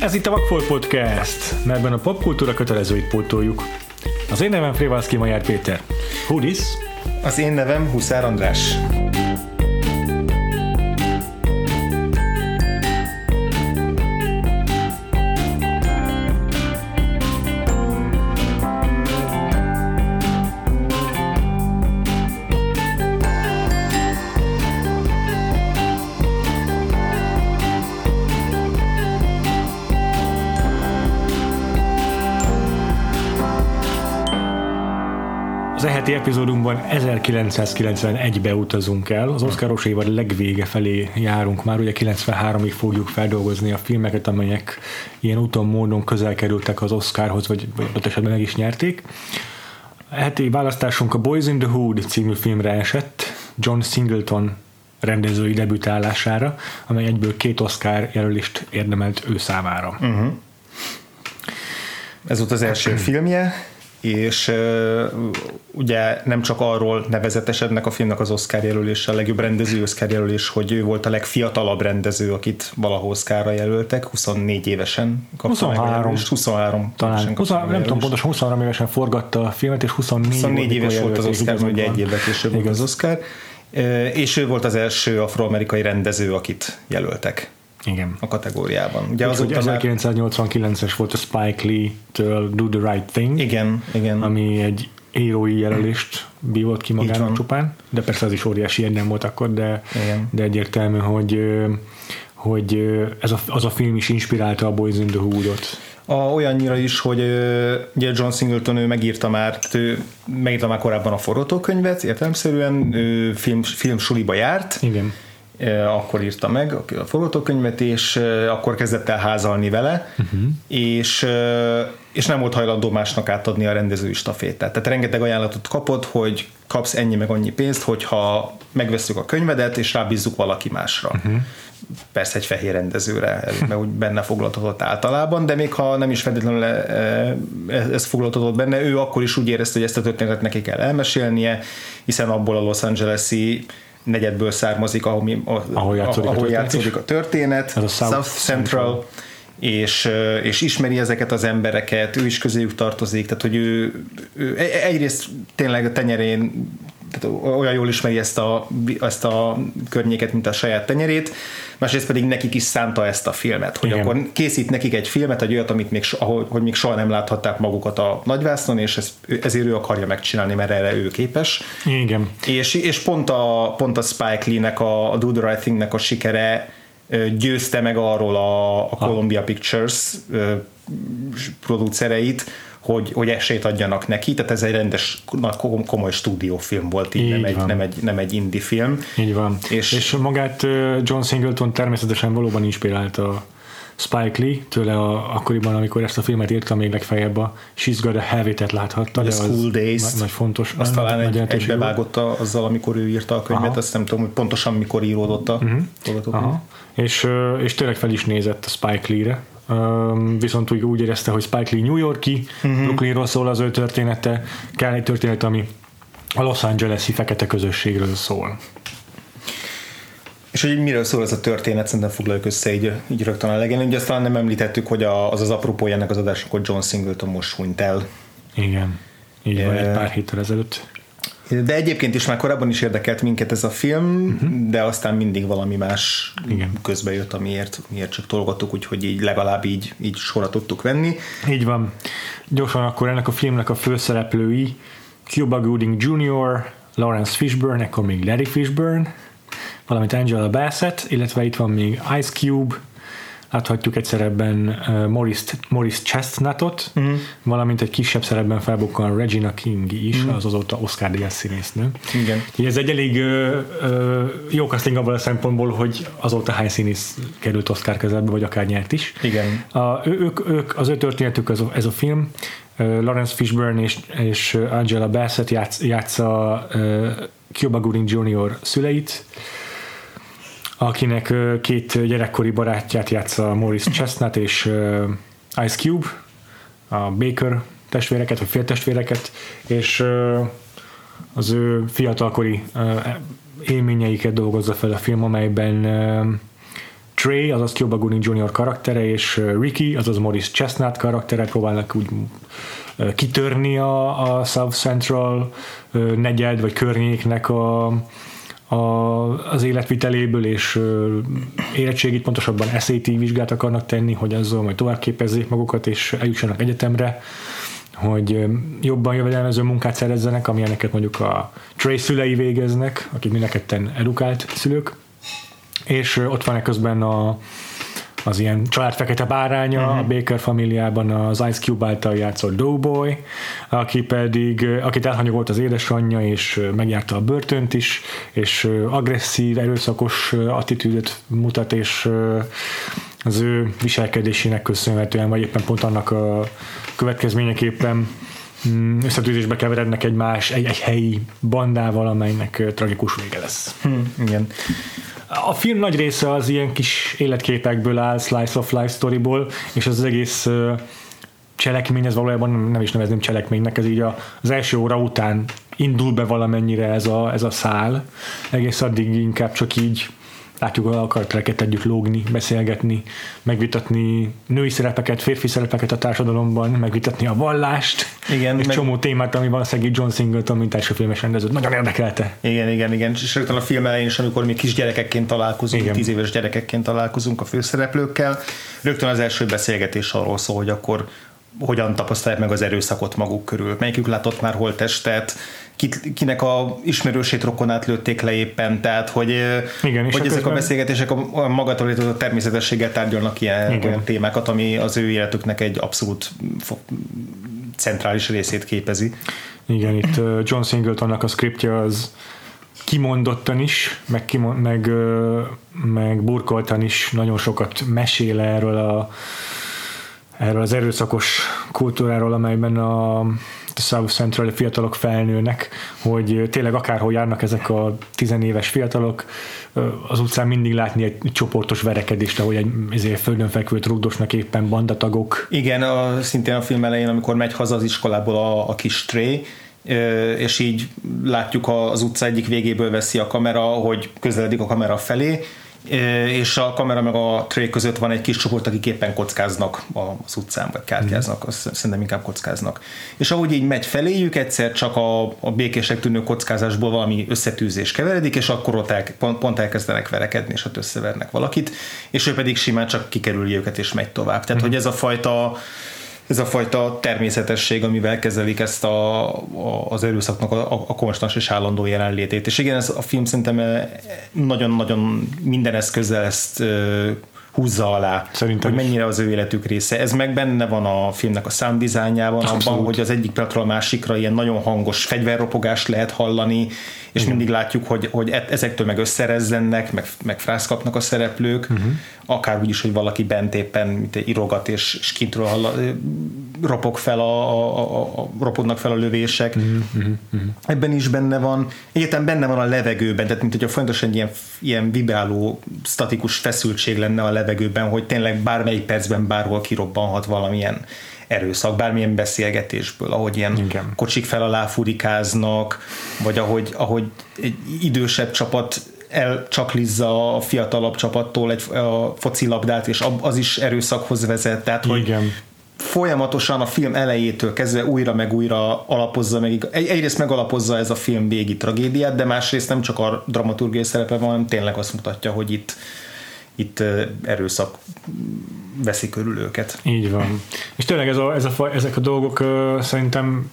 Ez itt a Vagfolt Podcast, melyben a popkultúra kötelezőit pótoljuk. Az én nevem Frévalszki Majár Péter. Hudis. Az én nevem Huszár András. Epizódunkban 1991-be utazunk el, az Oscaros évad legvége felé járunk már, ugye 93-ig fogjuk feldolgozni a filmeket, amelyek ilyen úton módon közel kerültek az Oscarhoz, vagy, vagy ott esetben meg is nyerték. A heti választásunk a Boys in the Hood című filmre esett, John Singleton rendezői debütálására, amely egyből két Oscar jelölést érdemelt ő számára. Uh-huh. Ez volt az első uh-huh. filmje, és uh, ugye nem csak arról nevezetesednek a filmnek az Oscar jelölése, a legjobb rendező Oscar jelölés, hogy ő volt a legfiatalabb rendező, akit valaha Oscarra jelöltek, 24 évesen kapta 23, meg 23 talán, 20, nem tudom pontosan 23 évesen forgatta a filmet, és 24, 24 éves volt az Oscar, hogy egy évvel később volt az Oscar, és ő volt az első afroamerikai rendező, akit jelöltek. Igen. a kategóriában. Ugye az, hogy 1989-es volt a Spike Lee-től Do the Right Thing. Igen, igen. Ami egy írói jelölést bívolt ki magának csupán, de persze az is óriási érdem volt akkor, de, igen. de egyértelmű, hogy hogy ez a, az a film is inspirálta a Boys in the Hood-ot. A, olyannyira is, hogy ugye John Singleton ő megírta már, ő megírta már korábban a forgatókönyvet, értelemszerűen ő film, film suliba járt, Igen akkor írta meg a forgatókönyvet, és akkor kezdett el házalni vele, uh-huh. és, és nem volt hajlandó másnak átadni a rendezői stafétát. Tehát rengeteg ajánlatot kapott, hogy kapsz ennyi meg annyi pénzt, hogyha megveszük a könyvedet, és rábízzuk valaki másra. Uh-huh. Persze egy fehér rendezőre, mert úgy benne foglaltatott általában, de még ha nem is feltétlenül ez foglaltatott benne, ő akkor is úgy érezte, hogy ezt a történetet neki kell elmesélnie, hiszen abból a Los Angeles-i negyedből származik, ahol, mi, ahol játszódik, ahol a, játszódik a történet, Ez a South, South Central, Central. és, és ismeri ezeket az embereket, ő is közéjük tartozik, tehát hogy ő, ő egyrészt tényleg a tenyerén tehát olyan jól ismeri ezt a, ezt a környéket, mint a saját tenyerét, másrészt pedig nekik is szánta ezt a filmet, hogy Igen. akkor készít nekik egy filmet, egy olyat, amit még, ahol, hogy még soha nem láthatták magukat a nagyvásznon, és ez, ezért ő akarja megcsinálni, mert erre ő képes. Igen. És, és pont, a, pont a Spike Lee-nek, a, a Do the Right Thing-nek a sikere győzte meg arról a, a Columbia Pictures producereit, hogy, hogy esélyt adjanak neki, tehát ez egy rendes, komoly stúdiófilm volt, így, így nem, egy, nem, egy, nem egy indie film. Így van. És, és magát John Singleton természetesen valóban inspirálta Spike Lee, tőle a, akkoriban, amikor ezt a filmet írta, még legfeljebb a She's Got a Heavy-t láthatta. De a School Days. Nagy, nagy fontos. Azt talán egy, egybevágotta azzal, amikor ő írta a könyvet, Aha. azt nem tudom, hogy pontosan mikor íródott a uh-huh. Aha. És, és tényleg fel is nézett a Spike Lee-re, viszont úgy, úgy érezte, hogy Spike Lee New Yorki, uh-huh. Brooklynról szól az ő története, kell egy történet, ami a Los Angeles-i fekete közösségről szól. És hogy miről szól ez a történet, szerintem foglaljuk össze így, így rögtön a legén. Ugye azt talán nem említettük, hogy a, az az apropója ennek az adásnak, hogy John Singleton most hunyt el. Igen, így van, egy pár héttel ezelőtt. De egyébként is már korábban is érdekelt minket ez a film, uh-huh. de aztán mindig valami más Igen. közbe jött, amiért miért csak tolgattuk, úgyhogy így legalább így, így sorra tudtuk venni. Így van. Gyorsan akkor ennek a filmnek a főszereplői Cuba Gooding Jr., Lawrence Fishburne, akkor még Larry Fishburne, valamint Angela Bassett, illetve itt van még Ice Cube, láthatjuk egy szerepben Morris, Morris Chestnutot, uh-huh. valamint egy kisebb szerepben felbukkan Regina King is, uh-huh. az azóta Oscar Díaz színésznő. Igen. Így ez egy elég jó casting abban a szempontból, hogy azóta hány színész került Oscar közelbe, vagy akár nyert is. Igen. A, ők, ők, az ő történetük ez a, ez a film, Lawrence Fishburne és, és Angela Bassett játsz, játsza uh, Cuba Gooding Jr. szüleit, akinek két gyerekkori barátját játsza Morris Chestnut és Ice Cube, a Baker testvéreket, vagy féltestvéreket, és az ő fiatalkori élményeiket dolgozza fel a film, amelyben Trey, azaz Cuba Gooding Jr. karaktere, és Ricky, azaz Morris Chestnut karaktere próbálnak úgy kitörni a, a South Central negyed, vagy környéknek a, a, az életviteléből, és érettségit, pontosabban SAT vizsgát akarnak tenni, hogy azzal majd tovább képezzék magukat, és eljussanak egyetemre, hogy jobban jövedelmező munkát szerezzenek, amilyeneket mondjuk a Trey szülei végeznek, akik mindenketten edukált szülők, és ott van közben a, az ilyen család fekete báránya uh-huh. a Baker familiában az Ice Cube által játszott Doughboy, aki pedig, akit elhanyagolt az édesanyja, és megjárta a börtönt is, és agresszív, erőszakos attitűdöt mutat, és az ő viselkedésének köszönhetően, vagy éppen pont annak a következményeképpen mm, összetűzésbe keverednek egy más, egy, egy helyi bandával, amelynek tragikus vége lesz. Hmm, igen. A film nagy része az ilyen kis életképekből áll, slice of life storyból, és az, egész cselekmény, ez valójában nem is nevezném cselekménynek, ez így az első óra után indul be valamennyire ez a, ez a szál, egész addig inkább csak így látjuk a karaktereket együtt lógni, beszélgetni, megvitatni női szerepeket, férfi szerepeket a társadalomban, megvitatni a vallást, igen, és meg... csomó témát, ami valószínűleg John Singleton, mint első filmes rendező, nagyon érdekelte. Igen, igen, igen, és rögtön a film elején is, amikor mi kisgyerekekként találkozunk, igen. tíz éves gyerekekként találkozunk a főszereplőkkel, rögtön az első beszélgetés arról szól, hogy akkor hogyan tapasztalják meg az erőszakot maguk körül. Melyikük látott már holttestet, kinek a ismerősét rokonát lőtték le éppen, tehát hogy, Igen, hogy ezek közben... a beszélgetések a a természetességgel tárgyalnak ilyen Igen. olyan témákat, ami az ő életüknek egy abszolút centrális részét képezi. Igen, itt John Singletonnak a scriptja az kimondottan is, meg, kimond, meg, meg burkoltan is nagyon sokat mesél erről a erről az erőszakos kultúráról, amelyben a South Central fiatalok felnőnek, hogy tényleg akárhol járnak ezek a tizenéves fiatalok, az utcán mindig látni egy csoportos verekedést, ahogy egy ezért földön fekvő rugdosnak éppen bandatagok. Igen, a, szintén a film elején, amikor megy haza az iskolából a, a kis Trey, és így látjuk az utca egyik végéből veszi a kamera, hogy közeledik a kamera felé, és a kamera meg a tray között van egy kis csoport, akik éppen kockáznak az utcán, vagy kártyáznak, mm. azt szerintem inkább kockáznak. És ahogy így megy feléjük, egyszer csak a, a békések tűnő kockázásból valami összetűzés keveredik, és akkor ott el, pont, pont elkezdenek verekedni, és ott összevernek valakit, és ő pedig simán csak kikerüli őket, és megy tovább. Tehát, mm. hogy ez a fajta ez a fajta természetesség, amivel kezelik ezt a, a, az erőszaknak a, a konstans és állandó jelenlétét. És igen, ez a film szerintem eh, nagyon-nagyon minden eszközzel ezt eh, húzza alá, Szerintem hogy mennyire az ő életük része. Ez meg benne van a filmnek a sound abban, hogy az egyik pillanatról a másikra ilyen nagyon hangos fegyverropogást lehet hallani, és Igen. mindig látjuk, hogy, hogy e- ezektől meg összerezzennek, meg, meg frász kapnak a szereplők, uh-huh. akár úgy is, hogy valaki bent éppen mint egy irogat, és, és kintről hall, ropog fel a, a, a, a, ropognak fel a lövések. Uh-huh. Uh-huh. Ebben is benne van, egyetem benne van a levegőben, tehát mint hogy a fontosan ilyen, ilyen vibráló, statikus feszültség lenne a levegőben, hogy tényleg bármelyik percben bárhol kirobbanhat valamilyen erőszak, bármilyen beszélgetésből, ahogy ilyen Igen. kocsik fel alá furikáznak, vagy ahogy, ahogy egy idősebb csapat elcsaklizza a fiatalabb csapattól egy a focilabdát, és az is erőszakhoz vezet, tehát hogy Igen folyamatosan a film elejétől kezdve újra meg újra alapozza meg, egy, egyrészt megalapozza ez a film végi tragédiát, de másrészt nem csak a dramaturgiai szerepe van, hanem tényleg azt mutatja, hogy itt, itt erőszak veszi körül őket. Így van. És tényleg ez a, ez a, ezek a dolgok szerintem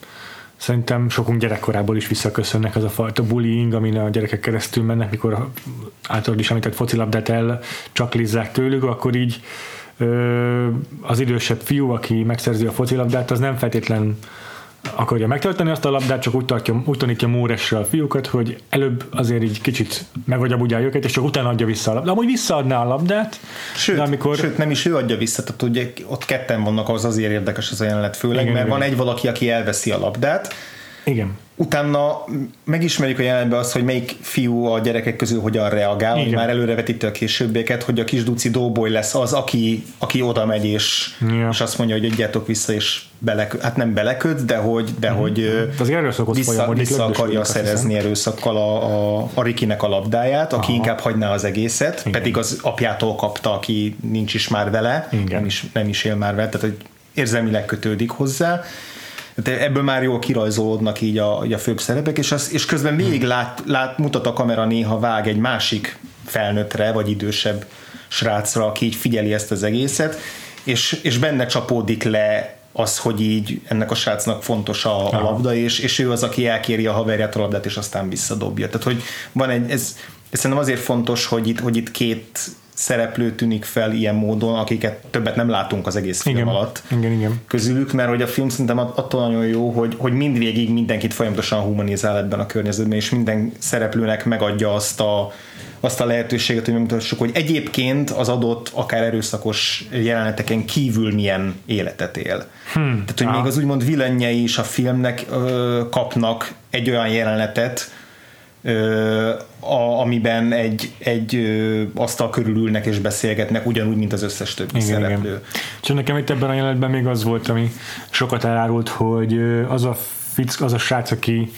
szerintem sokunk gyerekkorából is visszaköszönnek az a fajta bullying, amin a gyerekek keresztül mennek, mikor általában is említett focilabdát el csaklizzák tőlük, akkor így az idősebb fiú, aki megszerzi a focilabdát, az nem feltétlen akarja megtartani azt a labdát, csak úgy, tartja, úgy tanítja Móresre a fiúkat, hogy előbb azért így kicsit megagyabudjál őket, és csak utána adja vissza a labdát. De amúgy visszaadná a labdát, sőt, de amikor... sőt, nem is ő adja vissza, tehát ugye ott ketten vannak, az azért érdekes az a jelenet főleg, Igen, mert van egy valaki, aki elveszi a labdát, Igen. Utána megismerjük a jelenben azt, hogy melyik fiú a gyerekek közül hogyan reagál, hogy Igen. már előrevetítte a későbbieket, hogy a kis Duci Doughboy lesz az, aki, aki oda megy, és, Ja. és azt mondja, hogy adjátok vissza, és belek, hát nem beleköt, de hogy, de hogy ö, De vissza, folyamodik, vissza akarja szerezni erőszakkal a, a, a Rikinek a labdáját, aki Aha. inkább hagyná az egészet, Igen. pedig az apjától kapta, aki nincs is már vele, Igen. nem is, nem is él már vele, tehát hogy érzelmileg kötődik hozzá. Tehát ebből már jól kirajzolódnak így a, így a főbb szerepek, és, az, és közben végig lát, lát, mutat a kamera néha vág egy másik felnőttre, vagy idősebb srácra, aki így figyeli ezt az egészet, és, és benne csapódik le az, hogy így ennek a srácnak fontos a, a labda, és, és ő az, aki elkéri a haverját a labdát, és aztán visszadobja. Tehát, hogy van egy, ez, ez szerintem azért fontos, hogy itt, hogy itt két szereplő tűnik fel ilyen módon, akiket többet nem látunk az egész film Igen. alatt Igen, igen. közülük, mert hogy a film szerintem att- attól nagyon jó, hogy, hogy mindvégig mindenkit folyamatosan humanizál ebben a környezetben, és minden szereplőnek megadja azt a, azt a lehetőséget, hogy megmutassuk, hogy egyébként az adott, akár erőszakos jeleneteken kívül milyen életet él. Hmm. Tehát, hogy Ah. még az úgymond vilennjei is a filmnek ö, kapnak egy olyan jelenetet, a, amiben egy, egy ö, asztal körül ülnek és beszélgetnek, ugyanúgy, mint az összes többi Igen, szereplő. igen. Csak nekem itt ebben a jelenetben még az volt, ami sokat elárult, hogy az a fick, az a srác, aki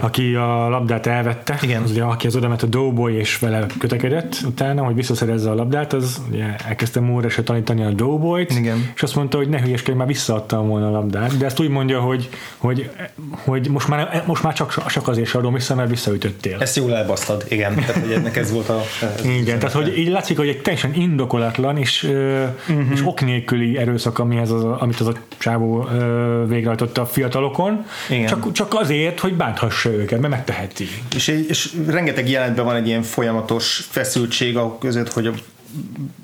aki a labdát elvette, Igen. az ugye, aki az oda ment a Doughboy és vele kötekedett utána, hogy visszaszerezze a labdát, az ugye elkezdte Moore-se tanítani a Doughboyt, Igen. és azt mondta, hogy ne hülyeskedj, már visszaadtam volna a labdát, de ezt úgy mondja, hogy, hogy, hogy most, már, most már csak, csak azért adom vissza, mert visszaütöttél. Ezt jól elbasztad, igen. Tehát, hogy ennek ez volt a... Ez Igen, tehát hogy így látszik, hogy egy teljesen indokolatlan és, uh-huh. és ok nélküli erőszak, amihez az, amit az a csávó ö, végrehajtotta a fiatalokon, Igen. csak, csak azért, hogy bánthassa őket, mert megteheti. És, és rengeteg jelentben van egy ilyen folyamatos feszültség a között, hogy a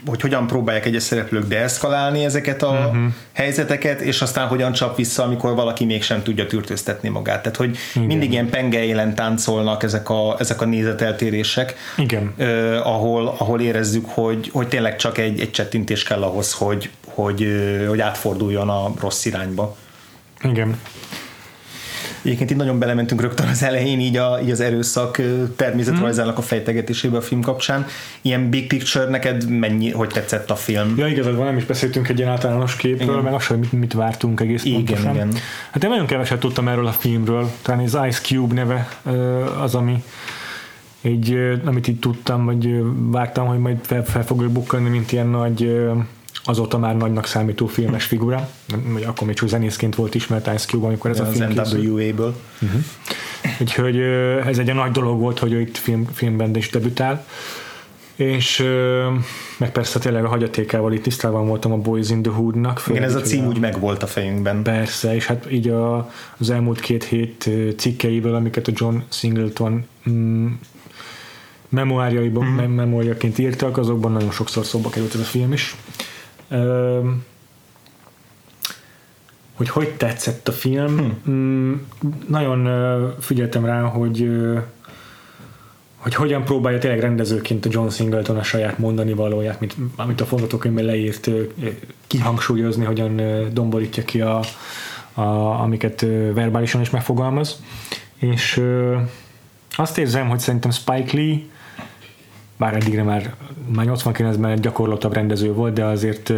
hogy hogyan próbálják egyes szereplők deeszkalálni ezeket a uh-huh. helyzeteket, és aztán hogyan csap vissza, amikor valaki mégsem tudja tűrtőztetni magát. Tehát, hogy Igen. mindig ilyen penge élen táncolnak ezek a, ezek a nézeteltérések, Igen. eh, ahol, ahol érezzük, hogy, hogy tényleg csak egy, egy csettintés kell ahhoz, hogy, hogy, hogy átforduljon a rossz irányba. Igen. Egyébként itt nagyon belementünk rögtön az elején így, a, így az erőszak természetrajzának a fejtegetésébe a film kapcsán. Ilyen big picture neked mennyi, hogy tetszett a film? Ja, igazad van, nem is beszéltünk egy ilyen általános képről, Igen. meg azt sem, mit, mit vártunk egész Igen, pontosan. igen. Hát én nagyon keveset tudtam erről a filmről, talán az Ice Cube neve az, ami így, ö, amit így tudtam, vagy vártam, hogy majd fel, fel fog ő bukkanni, mint ilyen nagy azóta már nagynak számító filmes figura, vagy akkor még csak zenészként volt ismert Ice Cube, amikor ez a Az film készült. NWA-ből. Úgyhogy ö, ez egy nagy dolog volt, hogy ő itt film, filmben is debütál. És meg persze tényleg a hagyatékával itt tisztában voltam a Boys in the Hood-nak. Igen, ez a cím úgy megvolt a fejünkben. Persze, és hát így a, az elmúlt két hét cikkeiből, amiket a John Singleton mm, memoárjaiban, Mhm. mm. memóriaként írtak, azokban nagyon sokszor szóba került ez a film is. Hogy hogy tetszett a film. Hm. Mm, nagyon figyeltem rá, hogy hogy hogyan próbálja tényleg rendezőként a John Singleton a saját mondani valóját, mint, amit a forgatókönyvben leírt, kihangsúlyozni, hogyan domborítja ki a, a, amiket verbálisan is megfogalmaz. És azt érzem, hogy szerintem Spike Lee bár eddigre már, már 89-ben egy gyakorlatabb rendező volt, de azért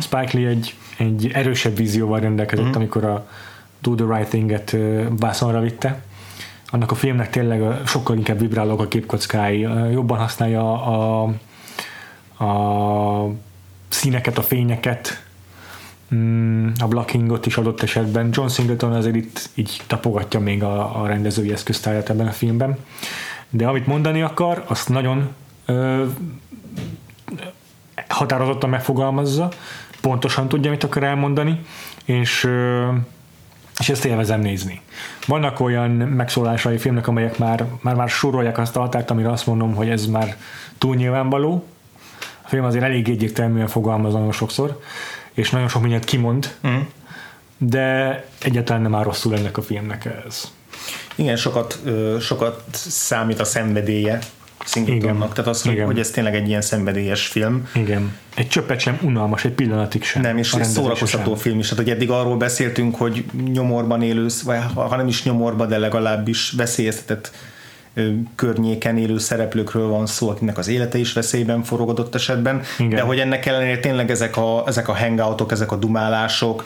Spike Lee egy, egy erősebb vízióval rendelkezett, Mhm. amikor a Do the Right Thing-et vászonra vitte. Annak a filmnek tényleg sokkal inkább vibrálók a képkockái, jobban használja a, a színeket, a fényeket, mm, a blockingot is adott esetben. John Singleton azért itt így tapogatja még a, a rendezői eszköztáját ebben a filmben. De amit mondani akar, azt nagyon határozottan megfogalmazza, pontosan tudja, mit akar elmondani, és, és ezt élvezem nézni. Vannak olyan megszólásai a filmnek, amelyek már, már, már sorolják azt a határt, amire azt mondom, hogy ez már túl nyilvánvaló. A film azért elég egyértelműen fogalmaz nagyon sokszor, és nagyon sok mindent kimond, Mm. de egyáltalán nem áll rosszul ennek a filmnek ez. Igen, sokat, sokat számít a szenvedélye Singletonnak. Tehát az, hogy, hogy ez tényleg egy ilyen szenvedélyes film. Igen. Egy csöppet sem unalmas, egy pillanatig sem. Nem, és szórakoztató film is. Hát, hogy eddig arról beszéltünk, hogy nyomorban élősz, vagy ha nem is nyomorban, de legalábbis veszélyeztetett környéken élő szereplőkről van szó, akinek az élete is veszélyben forog esetben, Igen. de hogy ennek ellenére tényleg ezek a, ezek a hangoutok, ezek a dumálások,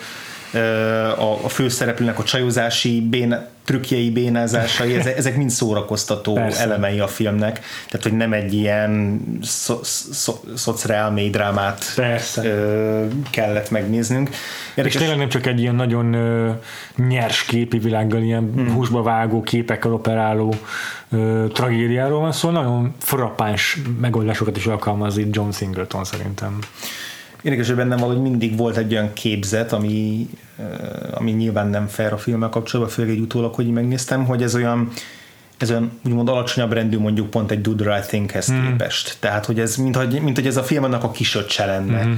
a, a főszereplőnek a csajozási bén, trükkjei, bénázásai, ezek, ezek mind szórakoztató Persze. elemei a filmnek, tehát hogy nem egy ilyen szo, szo, szociál drámát Persze. Ö, kellett megnéznünk. Érdekes, és tényleg nem csak egy ilyen nagyon ö, nyers képi világgal, ilyen hmm. húsba vágó képekkel operáló ö, tragédiáról van szó, nagyon frappáns megoldásokat is alkalmaz itt John Singleton szerintem. Érdekes, hogy bennem valahogy mindig volt egy olyan képzet, ami, ami nyilván nem fair a filmmel kapcsolatban, főleg egy utólag, hogy megnéztem, hogy ez olyan ez olyan úgymond alacsonyabb rendű mondjuk pont egy Do the Right Thinghez mm. képest. Tehát, hogy ez, mint hogy, mint hogy ez a film annak a kisöccse lenne. Mm.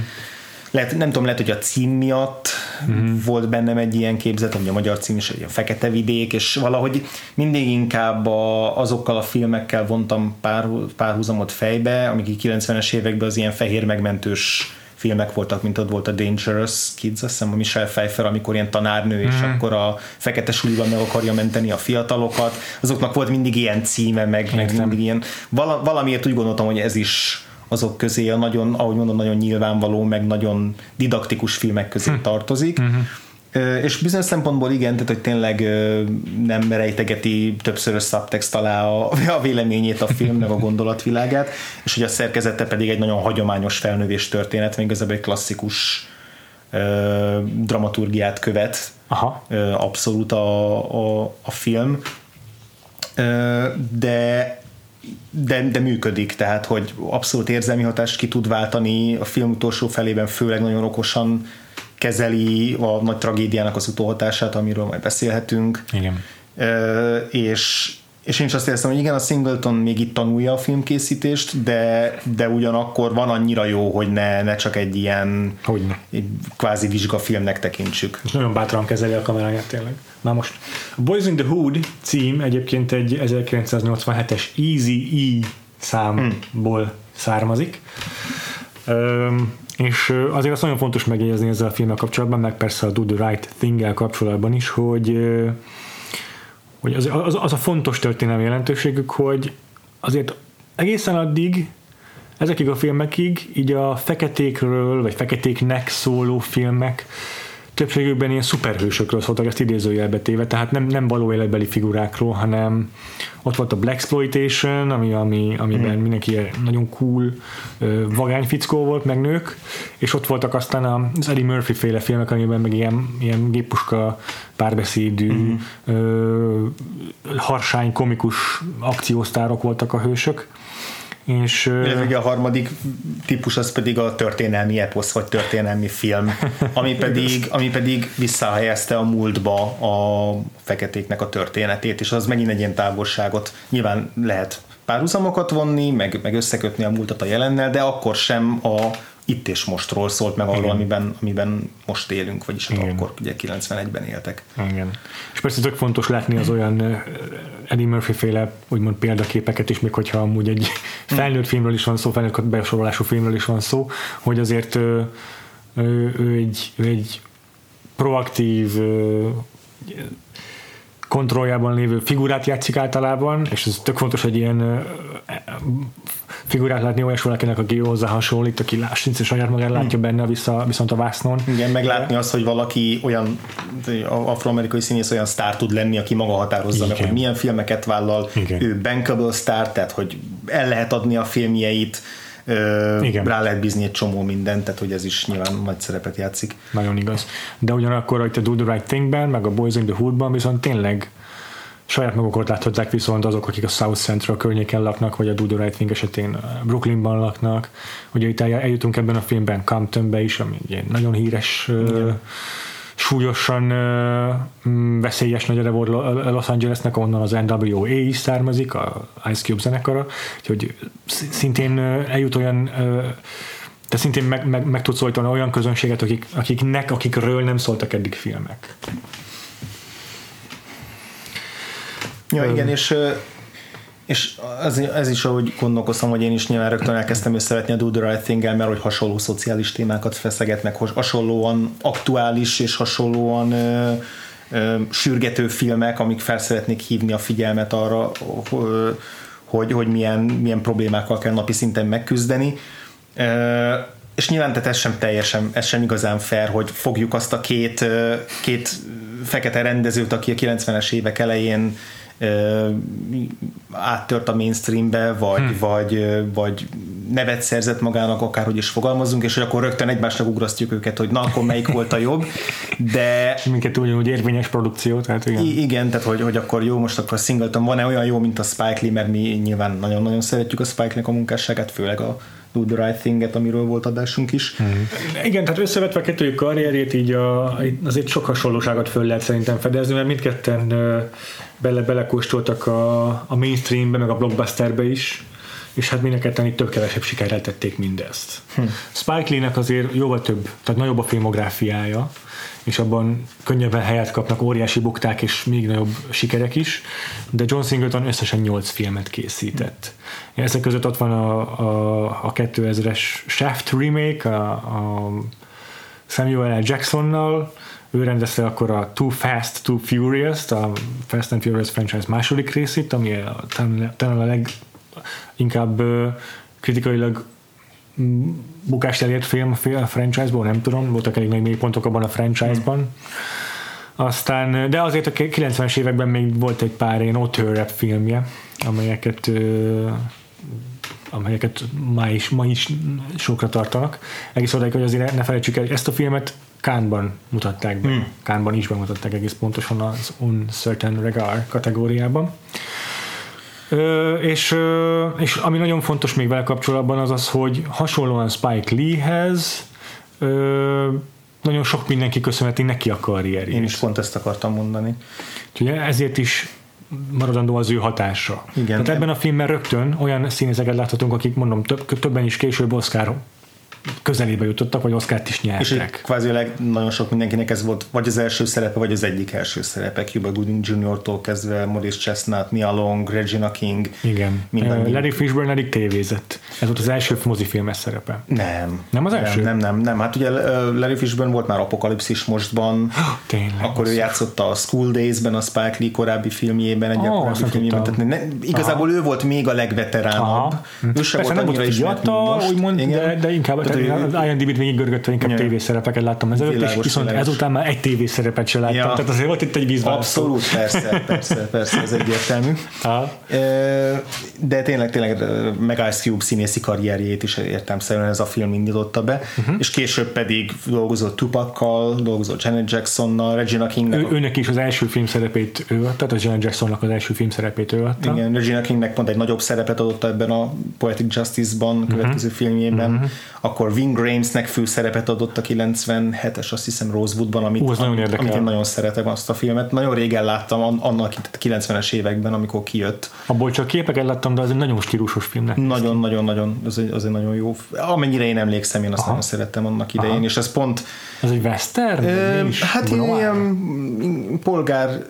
Lehet, nem tudom, lehet, hogy a cím miatt mm. volt bennem egy ilyen képzet, ami a magyar cím is egy fekete vidék, és valahogy mindig inkább a, azokkal a filmekkel vontam pár, párhuzamot fejbe, amik 90-es években az ilyen fehér megmentős filmek voltak, mint ott volt a Dangerous Kids, azt hiszem a Michelle Pfeiffer, amikor ilyen tanárnő, mm. és mhm. akkor a fekete suliban meg akarja menteni a fiatalokat. Azoknak volt mindig ilyen címe, meg, meg mindig ilyen. Vala, valamiért úgy gondoltam, hogy ez is azok közé a nagyon, ahogy mondom, nagyon nyilvánvaló, meg nagyon didaktikus filmek közé hm. tartozik. Mm-hmm és bizonyos szempontból igen, tehát hogy tényleg nem rejtegeti többszörös szabtext alá a, a véleményét a filmnek, a gondolatvilágát, és hogy a szerkezete pedig egy nagyon hagyományos felnövés történet, még igazából egy klasszikus dramaturgiát követ Aha. abszolút a, a, a film, de de, de működik, tehát hogy abszolút érzelmi hatást ki tud váltani, a film utolsó felében főleg nagyon okosan kezeli a nagy tragédiának az utóhatását, amiről majd beszélhetünk. Igen. E, és, és én is azt éreztem, hogy igen, a Singleton még itt tanulja a filmkészítést, de, de ugyanakkor van annyira jó, hogy ne, ne csak egy ilyen Hogyne. Egy kvázi vizsgafilmnek tekintsük. És nagyon bátran kezeli a kameráját tényleg. Na most, a Boys in the Hood cím egyébként egy 1987-es Easy E számból hmm. származik. És azért azt nagyon fontos megjegyezni ezzel a filmmel kapcsolatban, meg persze a Do the Right thing kapcsolatban is, hogy, hogy az, az, az a fontos történelmi jelentőségük, hogy azért egészen addig ezekig a filmekig így a feketékről, vagy feketéknek szóló filmek többségükben ilyen szuperhősökről szóltak, ezt idézőjelbe téve, tehát nem, nem való életbeli figurákról, hanem ott volt a Black Exploitation, ami, ami, amiben mm. mindenki nagyon cool vagány fickó volt, meg nők, és ott voltak aztán az Eddie Murphy féle filmek, amiben meg ilyen, ilyen gépuska párbeszédű, mm. ö, harsány, komikus akciósztárok voltak a hősök és, Illetve a harmadik típus az pedig a történelmi eposz, vagy történelmi film, ami pedig, ami pedig visszahelyezte a múltba a feketéknek a történetét, és az megint egy ilyen távolságot nyilván lehet párhuzamokat vonni, meg, meg összekötni a múltat a jelennel, de akkor sem a itt és mostról szólt meg arról, amiben, amiben most élünk, vagyis hát akkor ugye 91-ben éltek. Igen. És persze tök fontos látni az olyan Eddie Murphy féle úgymond példaképeket is, még hogyha amúgy egy felnőtt filmről is van szó, felnőtt besorolású filmről is van szó, hogy azért ő, ő, ő, egy, ő egy proaktív kontrolljában lévő figurát játszik általában, és ez tök fontos, hogy ilyen figurát látni olyas valakinek, aki hozzá hasonlít, aki láss, nincs saját magát látja hmm. benne vissza, viszont a vásznon. Igen, meglátni azt, hogy valaki olyan afroamerikai színész olyan sztár tud lenni, aki maga határozza Igen. meg, hogy milyen filmeket vállal. Igen. Ő bankable sztár, tehát hogy el lehet adni a filmjeit, igen. rá lehet bízni egy csomó mindent, tehát hogy ez is nyilván nagy szerepet játszik. Nagyon igaz. De ugyanakkor itt a Do the Right Thingben, meg a Boys in the Hoodban viszont tényleg saját magukat láthatják viszont azok, akik a South Central környéken laknak, vagy a Do the Right Thing esetén Brooklynban laknak. Ugye itt eljutunk ebben a filmben Comptonbe is, ami egy nagyon híres Igen súlyosan uh, veszélyes nagy volt Los Angelesnek, onnan az NWA is származik, a Ice Cube zenekara, úgyhogy szintén eljut olyan te szintén meg, meg, meg tudsz olyan közönséget, akik, akiknek, akikről nem szóltak eddig filmek. Ja, igen, és És ez, ez is, ahogy gondolkoztam, hogy én is nyilván rögtön elkezdtem összevetni a Do the Right thing mert hogy hasonló szociális témákat feszeget, meg hasonlóan aktuális és hasonlóan ö, ö, sürgető filmek, amik fel szeretnék hívni a figyelmet arra, hogy, hogy milyen, milyen problémákkal kell napi szinten megküzdeni. Ö, és nyilván tehát ez sem teljesen, ez sem igazán fair, hogy fogjuk azt a két, két fekete rendezőt, aki a 90-es évek elején áttört a mainstreambe, vagy, hmm. vagy, vagy nevet szerzett magának, akárhogy is fogalmazunk, és hogy akkor rögtön egymásnak ugrasztjuk őket, hogy na, akkor melyik volt a jobb, de... Minket ugyanúgy érvényes produkció, tehát igen. igen, tehát hogy, hogy akkor jó, most akkor a Singleton van-e olyan jó, mint a Spike Lee, mert mi nyilván nagyon-nagyon szeretjük a Spike Lee-nek a munkásságát, főleg a Do the Right Thing-et, amiről volt adásunk is. Hmm. Igen, tehát összevetve a kettőjük karrierjét, így a, azért sok hasonlóságot föl lehet szerintem fedezni, mert mindketten bele belekóstoltak a, a mainstreambe, meg a blockbusterbe is, és hát mind a ketten itt több kevesebb sikerrel tették mindezt. Hm. Spike Lee-nek azért jóval több, tehát nagyobb a filmográfiája, és abban könnyebben helyet kapnak óriási bukták és még nagyobb sikerek is, de John Singleton összesen 8 filmet készített. Ezek között ott van a, a, a 2000-es Shaft remake, a, a Samuel L. Jacksonnal, ő rendezte akkor a Too Fast, Too Furious, a Fast and Furious franchise második részét, ami talán a leginkább kritikailag bukást elért film a franchise-ból, nem tudom, voltak elég nagy mélypontok abban a franchise-ban. Hmm. Aztán, de azért a 90-es években még volt egy pár ilyen rap filmje, amelyeket amelyeket ma is, ma is sokra tartanak. Egész odáig, hogy azért ne felejtsük el, hogy ezt a filmet Kánban mutatták be. Hmm. Kánban is bemutatták egész pontosan az Uncertain Regard kategóriában. Ö, és, ö, és ami nagyon fontos még vele kapcsolatban az az, hogy hasonlóan Spike Lee-hez ö, nagyon sok mindenki köszönheti neki a karrierjét. Én is pont ezt akartam mondani. Úgyhogy ezért is maradandó az ő hatása. Igen. Tehát ebben a filmben rögtön olyan színészeket láthatunk, akik mondom több, többen is később Oscar közelébe jutottak, vagy Oscar-t is nyertek. És kvázi leg, nagyon sok mindenkinek ez volt vagy az első szerepe, vagy az egyik első szerepe. Cuba Gooding Jr.-tól kezdve Maurice Chestnut, Nia Long, Regina King. Igen. Minden Larry Fishburne eddig tévézett. Ez volt az első mozifilmes szerepe. Nem. Nem az első? Nem, nem, nem. nem. Hát ugye Larry Fishburne volt már Apokalipszis mostban. Tényleg. Akkor ő játszotta a School Days-ben, a Spike Lee korábbi filmjében, egy oh, korábbi filmjében. Tehát ne, igazából Aha. ő volt még a legveteránabb. Aha. Ő sem volt nem volt fiatal, úgymond, de, de inkább az IMDb-t végig görgött, inkább yeah. tévészerepeket láttam ezelőtt, világos, és viszont világos. ezután már egy tévészerepet sem láttam, ja. tehát azért volt itt egy vízválasztó. Abszolút, persze, persze, persze, ez egyértelmű. Ha. De tényleg, tényleg meg Ice Cube színészi karrierjét is értelmszerűen ez a film indította be, uh-huh. és később pedig dolgozott Tupakkal, dolgozott Janet Jacksonnal, Regina Kingnek. Ő, őnek is az első film szerepét ő adta, tehát Janet Jacksonnak az első film szerepét ő adta. Igen, Regina Kingnek pont egy nagyobb szerepet adott ebben a Poetic Justice-ban, uh-huh. következő filmjében. Uh-huh. Akkor Wing Gramesnek főszerepet adott a 97-es, azt hiszem Rosewoodban, amit, Ó, amit, amit én nagyon szeretem azt a filmet. Nagyon régen láttam, annak 90-es években, amikor kijött. Abból csak képeket láttam, de az egy nagyon stílusos filmnek. Nagyon-nagyon-nagyon, az egy, az egy nagyon jó. Amennyire én emlékszem, én azt Aha. nagyon szerettem annak idején, Aha. és ez pont... Ez egy western? Ö, hát ilyen polgár,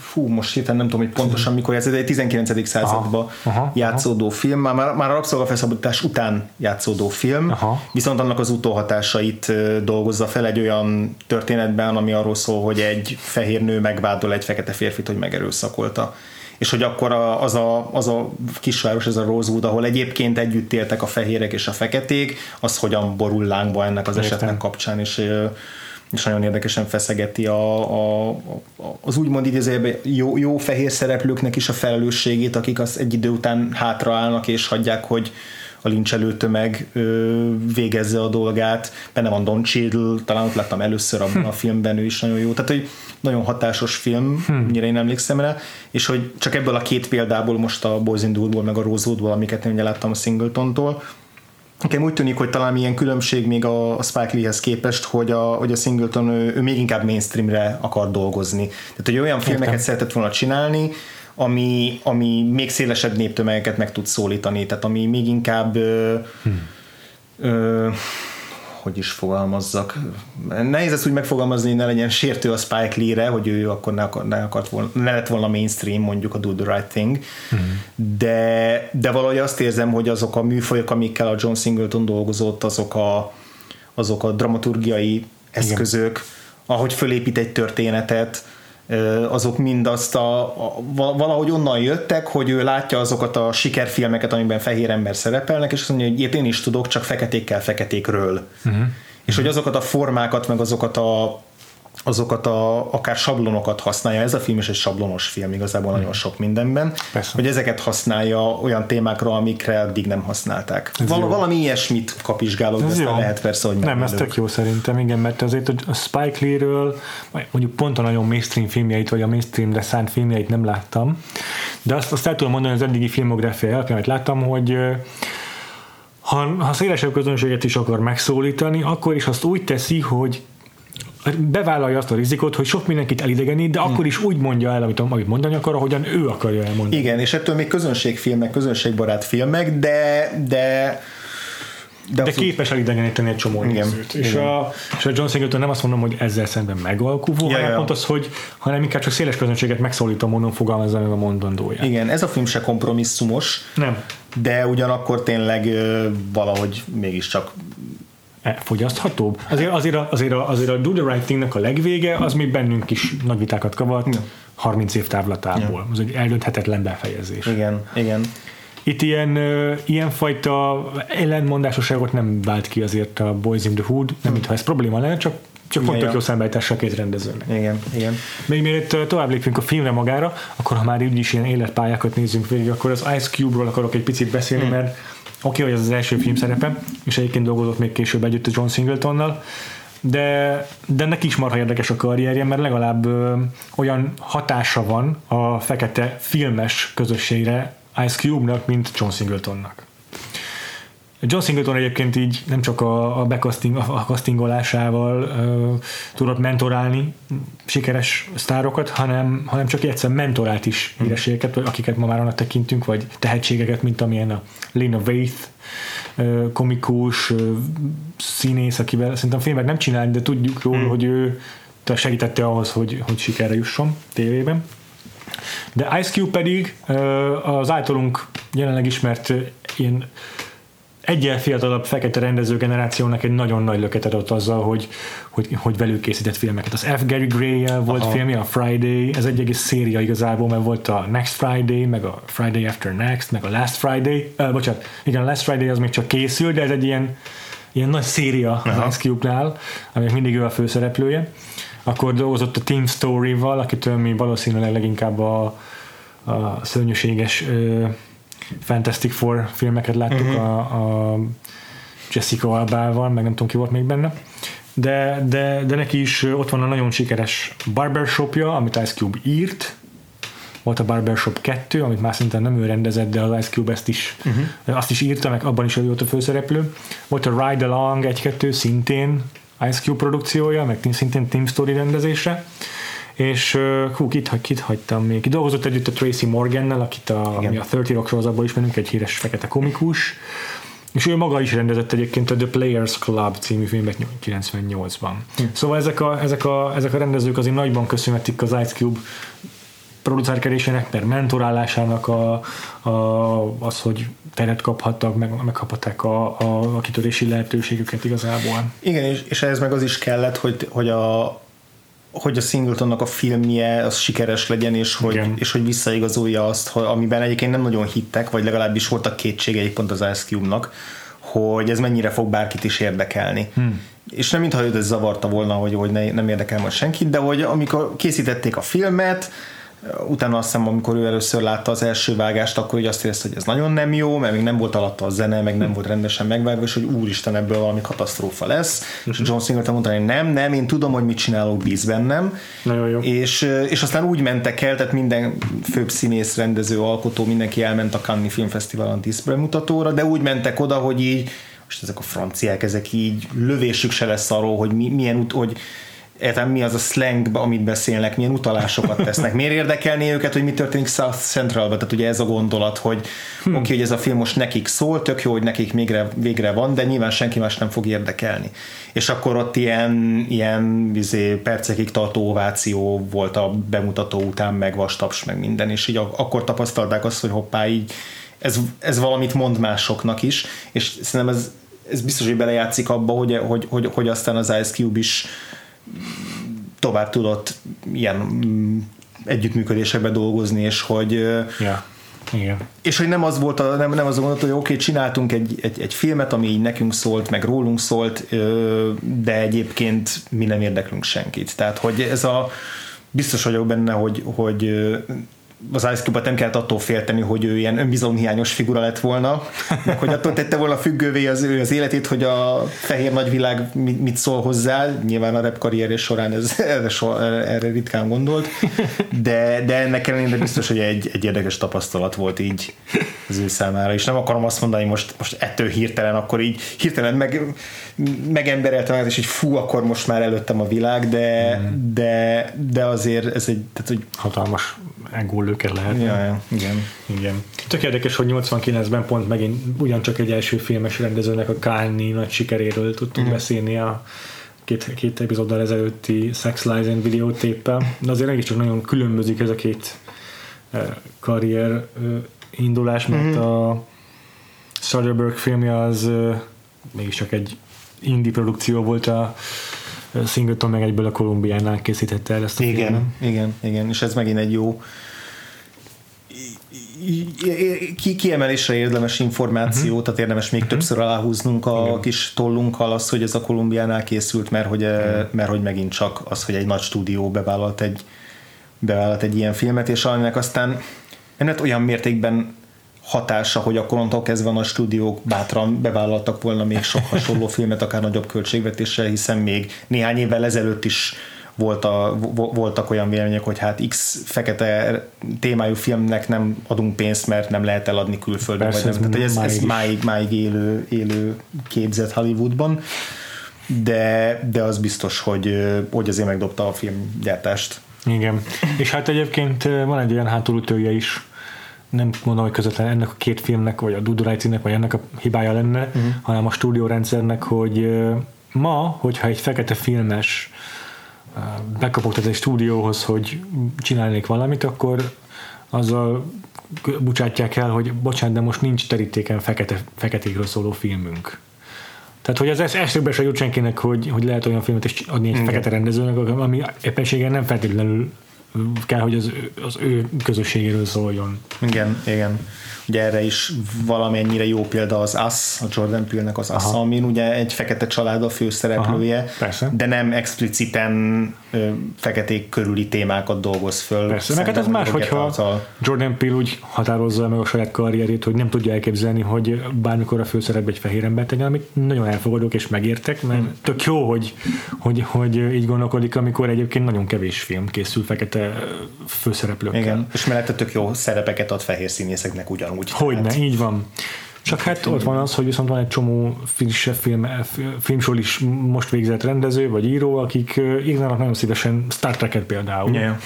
fú, most hirtelen nem tudom, hogy pontosan mikor ez egy 19. században játszódó film, már, már a rabszolgafeszabadítás után játszódó film, Aha. viszont annak az utóhatásait dolgozza fel egy olyan történetben, ami arról szól, hogy egy fehér nő megvádol egy fekete férfit, hogy megerőszakolta és hogy akkor a, az, a, az a kisváros, ez a Rosewood, ahol egyébként együtt éltek a fehérek és a feketék, az hogyan borul lángba ennek az Értem. esetnek kapcsán, és és nagyon érdekesen feszegeti a, a, az úgymond idézőjében jó, jó fehér szereplőknek is a felelősségét, akik az egy idő után hátraállnak és hagyják, hogy, a lincselő tömeg ö, végezze a dolgát. Benne van Don Cheadle, talán ott láttam először abban a filmben, ő is nagyon jó. Tehát, hogy nagyon hatásos film, hmm. mire én emlékszem rá, és hogy csak ebből a két példából, most a Boys in Dúlból, meg a Rosewoodból, amiket én ugye láttam a Singletontól, Nekem úgy tűnik, hogy talán ilyen különbség még a, Spike Lee-hez képest, hogy a, hogy a Singleton ő, ő még inkább mainstreamre akar dolgozni. Tehát, hogy olyan filmeket Értem. szeretett volna csinálni, ami, ami még szélesebb néptömegeket meg tud szólítani, tehát ami még inkább hmm. ö, ö, hogy is fogalmazzak. Nehéz ezt úgy megfogalmazni, hogy ne legyen sértő a Spike Lee-re, hogy ő akkor ne, akar, ne, akart volna, ne lett volna mainstream, mondjuk a Do the Right Thing, mm. de, de valahogy azt érzem, hogy azok a műfajok, amikkel a John Singleton dolgozott, azok a, azok a dramaturgiai eszközök, Igen. ahogy fölépít egy történetet, azok mind azt a, a, valahogy onnan jöttek, hogy ő látja azokat a sikerfilmeket, amiben fehér ember szerepelnek, és azt mondja, hogy én is tudok, csak feketékkel feketékről. Uh-huh. És hogy azokat a formákat, meg azokat a azokat a, akár sablonokat használja, ez a film is egy sablonos film igazából nagyon sok mindenben, Persze. hogy ezeket használja olyan témákra, amikre eddig nem használták. Val- valami ilyesmit kapizsgálok, de jó. lehet persze, hogy Nem, ez tök jó szerintem, igen, mert azért a Spike Lee-ről mondjuk pont a nagyon mainstream filmjeit, vagy a mainstreamre szánt filmjeit nem láttam, de azt, azt el tudom mondani az eddigi filmográfia alapján, amit láttam, hogy ha, ha szélesebb közönséget is akar megszólítani, akkor is azt úgy teszi, hogy bevállalja azt a rizikot, hogy sok mindenkit elidegenít, de hmm. akkor is úgy mondja el, amit, amit mondani akar, ahogyan ő akarja elmondani. Igen, és ettől még közönségfilmek, közönségbarát filmek, de, de de, de képes elidegeníteni egy csomó nézőt. És a, és a John Singleton nem azt mondom, hogy ezzel szemben megalkuvó, ja, hanem ja. pont az, hogy hanem inkább csak széles közönséget megszólít a mondom, fogalmazza meg a mondandóját. Igen, ez a film se kompromisszumos. Nem. De ugyanakkor tényleg valahogy mégiscsak fogyaszthatóbb. Azért, azért, a, azért, a, azért a Do the Right Thing-nek a legvége, az még bennünk is nagy vitákat kavart, ja. 30 év távlatából. Ja. Az egy eldönthetetlen befejezés. Igen, igen. Itt ilyen, ilyenfajta ellentmondásosságot nem vált ki azért a Boys in the Hood, nem hmm. mintha ez probléma lenne, csak csak pont tök jó szembeállítása a két rendezőnek. Igen, igen. Még mielőtt tovább lépünk a filmre magára, akkor ha már így is ilyen életpályákat nézzünk végig, akkor az Ice Cube-ról akarok egy picit beszélni, hmm. mert Oké, okay, hogy ez az első film szerepe, és egyébként dolgozott még később együtt a John Singletonnal, de, de neki is marha érdekes a karrierje, mert legalább ö, olyan hatása van a fekete filmes közösségre Ice Cube-nak, mint John Singletonnak. John Singleton egyébként így nem csak a, a backcasting, a castingolásával uh, tudott mentorálni sikeres sztárokat, hanem, hanem csak egyszer mentorált is hmm. hírességeket, akiket ma már annak tekintünk, vagy tehetségeket, mint amilyen a Lena Waithe, komikus uh, színész, akivel szerintem filmet nem csinálni, de tudjuk róla, hmm. hogy ő segítette ahhoz, hogy, hogy sikerre jusson tévében. De Ice Cube pedig az általunk jelenleg ismert ilyen egyen fiatalabb fekete rendező generációnak egy nagyon nagy löket adott azzal, hogy, hogy, hogy velük készített filmeket. Az F. Gary gray volt Aha. filmje, a Friday, ez egy egész széria igazából, mert volt a Next Friday, meg a Friday After Next, meg a Last Friday, uh, bocsánat, igen, a Last Friday az még csak készül, de ez egy ilyen, ilyen nagy széria Aha. az Ice Cube-nál, aminek mindig ő a főszereplője. Akkor dolgozott a Team Story-val, akitől mi valószínűleg leginkább a, a szörnyűséges uh, Fantastic Four filmeket láttuk uh-huh. a, a Jessica Albával, meg nem tudom ki volt még benne. De, de, de neki is ott van a nagyon sikeres Barbershopja, amit Ice Cube írt, volt a Barbershop 2, amit már szinte nem ő rendezett, de az Ice Cube ezt is, uh-huh. azt is írta, meg abban is ő volt a főszereplő. Volt a Ride Along 1-2, szintén Ice Cube produkciója, meg szintén Team Story rendezése és hú, kit, kit hagytam még? Ki dolgozott együtt a Tracy Morgannel, akit a, ami a 30 Rock sorozatból ismerünk, egy híres fekete komikus, és ő maga is rendezett egyébként a The Players Club című filmet 98-ban. Hm. Szóval ezek a, ezek, a, ezek a rendezők azért nagyban köszönhetik az Ice Cube producerkedésének, per mentorálásának a, a, az, hogy teret kaphattak, meg, megkaphatták a, a, a kitörési lehetőségüket igazából. Igen, és, és ez meg az is kellett, hogy, hogy a, hogy a Singletonnak a filmje az sikeres legyen, és hogy, és hogy visszaigazolja azt, hogy, amiben egyébként nem nagyon hittek, vagy legalábbis voltak kétségei pont az Ice Cube-nak, hogy ez mennyire fog bárkit is érdekelni. Hmm. És nem mintha őt ez zavarta volna, hogy, hogy ne, nem érdekel most senkit, de hogy amikor készítették a filmet, utána azt hiszem, amikor ő először látta az első vágást, akkor így azt érezte, hogy ez nagyon nem jó, mert még nem volt alatta a zene, meg nem volt rendesen megvágva, és hogy úristen, ebből valami katasztrófa lesz. Uh-huh. És John Singleton mondta, hogy nem, nem, én tudom, hogy mit csinálok, bíz bennem. Nagyon jó. És, és aztán úgy mentek el, tehát minden főbb színész, rendező, alkotó, mindenki elment a Cannes Filmfesztiválon díszbemutatóra, de úgy mentek oda, hogy így most ezek a franciák, ezek így lövésük se lesz arról, hogy mi, milyen út, hogy értem, mi az a slang, amit beszélnek, milyen utalásokat tesznek. Miért érdekelné őket, hogy mi történik South Centralban? Tehát ugye ez a gondolat, hogy hmm. oké, okay, hogy ez a film most nekik szól, tök jó, hogy nekik végre, végre van, de nyilván senki más nem fog érdekelni. És akkor ott ilyen, ilyen izé, percekig tartó ováció volt a bemutató után, meg vastaps, meg minden, és így akkor tapasztalták azt, hogy hoppá, így ez, ez valamit mond másoknak is, és szerintem ez, ez biztos, hogy belejátszik abba, hogy, hogy, hogy, hogy aztán az Ice Cube is tovább tudott ilyen mm, együttműködésekbe dolgozni, és hogy ja. Igen. És hogy nem az volt, a, nem, nem az a gondolat, hogy oké, okay, csináltunk egy, egy, egy filmet, ami így nekünk szólt, meg rólunk szólt, de egyébként mi nem érdeklünk senkit. Tehát, hogy ez a biztos vagyok benne, hogy, hogy az Ice Cube-ot nem kellett attól félteni, hogy ő ilyen önbizalomhiányos figura lett volna, meg hogy attól tette volna függővé az, ő az életét, hogy a fehér nagyvilág mit, szól hozzá, nyilván a rap karrierje során ez, erre, so, erre ritkán gondolt, de, de ennek ellenére biztos, hogy egy, egy érdekes tapasztalat volt így az ő számára, és nem akarom azt mondani, most, most ettől hirtelen, akkor így hirtelen meg, megembereltem magát, és így fú, akkor most már előttem a világ, de, mm. de, de azért ez egy, tehát, hogy hatalmas engólőke lehet. Ja, ja, igen. igen. Tök érdekes, hogy 89-ben pont megint ugyancsak egy első filmes rendezőnek a Kálni nagy sikeréről tudtunk mm. beszélni a két, két epizóddal ezelőtti Sex Lies and videótéppel, de azért mégiscsak nagyon különbözik ez a két karrier indulás, mert mm. a Soderbergh filmje az mégiscsak egy indie produkció volt a Singleton meg egyből a Kolumbiánál készítette el ezt a igen, filmet. Igen, igen, és ez megint egy jó ki, kiemelésre érdemes információ, uh-huh. tehát érdemes még uh-huh. többször aláhúznunk a Igen. kis tollunkkal azt, hogy ez a Kolumbiánál készült, mert hogy, uh-huh. mert hogy megint csak az, hogy egy nagy stúdió bevállalt egy, bevállalt egy ilyen filmet, és aminek aztán nem lett olyan mértékben hatása, hogy akkor onnantól kezdve a stúdiók bátran bevállaltak volna még sok hasonló filmet, akár nagyobb költségvetéssel, hiszen még néhány évvel ezelőtt is volt a, voltak olyan vélemények, hogy hát X fekete témájú filmnek nem adunk pénzt, mert nem lehet eladni külföldön. Persze, vagy nem. Tehát ez, máig, ez máig, máig élő, élő képzet Hollywoodban, de, de az biztos, hogy, hogy azért megdobta a filmgyártást. Igen, és hát egyébként van egy olyan hátulütője is, nem mondom, hogy közvetlenül ennek a két filmnek, vagy a Dudorajcinek, vagy ennek a hibája lenne, uh-huh. hanem a stúdiórendszernek, hogy ma, hogyha egy fekete filmes bekapogtat egy stúdióhoz, hogy csinálnék valamit, akkor azzal bocsátják el, hogy bocsánat, de most nincs terítéken fekete, feketékről szóló filmünk. Tehát, hogy az eszébe se jut senkinek, hogy, hogy lehet olyan filmet is adni egy Igen. fekete rendezőnek, ami éppenséggel nem feltétlenül kell, hogy az, az ő közösségéről szóljon. Igen, igen. Ugye erre is valamennyire jó példa az Us, a Jordan Peele-nek az Us, amin ugye egy fekete család a főszereplője, Aha, de nem expliciten feketék körüli témákat dolgoz föl. Persze, meg hát ez más, hogyha által. Jordan Peele úgy határozza meg a saját karrierét, hogy nem tudja elképzelni, hogy bármikor a főszerepbe egy fehér embert tegyen, amit nagyon elfogadok és megértek, mert hmm. tök jó, hogy, hogy, hogy így gondolkodik, amikor egyébként nagyon kevés film készül fekete főszereplőkkel. Igen, és mellette tök jó szerepeket ad fehér színészeknek ugyanúgy. Hogyne, tehát. így van. Csak hát ott van az, hogy viszont van egy csomó frissebb film, filmsor is most végzett rendező vagy író, akik írnának nagyon szívesen Star Trek-et például. Yeah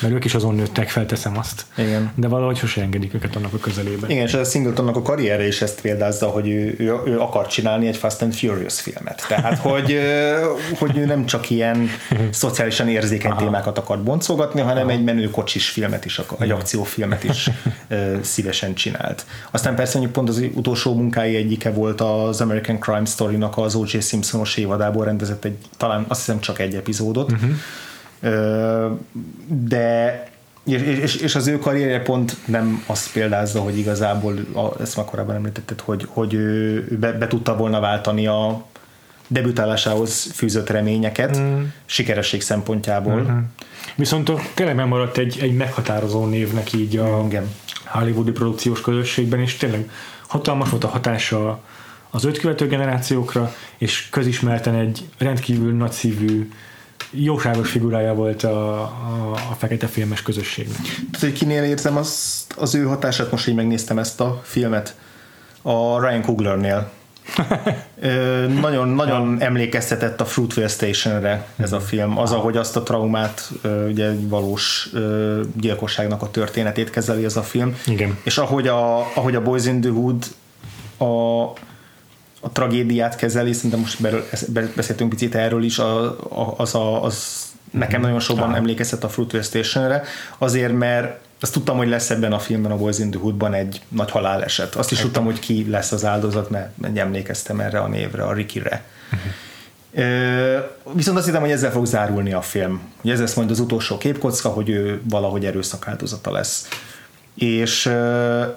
mert ők is azon nőttek fel, teszem azt. Igen. De valahogy sose engedik őket annak a közelébe. Igen, és a Singletonnak a karrierje is ezt példázza, hogy ő, ő, ő akar csinálni egy Fast and Furious filmet. Tehát, hogy, hogy ő nem csak ilyen szociálisan érzékeny Aha. témákat akar boncolgatni, hanem Aha. egy menő kocsis filmet is, akar, egy akciófilmet is szívesen csinált. Aztán persze hogy pont az utolsó munkái egyike volt az American Crime Story-nak az O.J. Simpsonos évadából rendezett egy, talán azt hiszem csak egy epizódot, uh-huh de és, és, és az ő karrierje pont nem azt példázza, hogy igazából, ezt már korábban említetted, hogy, hogy ő be, be tudta volna váltani a debütálásához fűzött reményeket mm. sikeresség szempontjából. Mm-hmm. Viszont tényleg nem maradt egy, egy meghatározó névnek így a Igen. hollywoodi produkciós közösségben, és tényleg hatalmas volt a hatása az öt követő generációkra, és közismerten egy rendkívül nagyszívű jóságos figurája volt a, a, a fekete filmes közösségnek. Tehát, hogy kinél érzem az, az ő hatását, most így megnéztem ezt a filmet, a Ryan Cooglernél, nagyon, nagyon emlékeztetett a Fruitvale Stationre ez a film. Az, ahogy azt a traumát, ugye egy valós gyilkosságnak a történetét kezeli ez a film. Igen. És ahogy a, ahogy a Boys in the Hood a, a tragédiát kezeli, szerintem most beszéltünk picit erről is, a, a, az, a, az nekem nagyon sokan emlékeztet a Fruitvale Stationre, azért mert azt tudtam, hogy lesz ebben a filmben, a Boys in the Hoodban egy nagy haláleset. Azt is Egy tudtam, hogy ki lesz az áldozat, mert emlékeztem erre a névre, a Ricky-re. Uh-huh. Viszont azt hittem, hogy ezzel fog zárulni a film. Hogy ez lesz majd az utolsó képkocka, hogy ő valahogy erőszak áldozata lesz. És,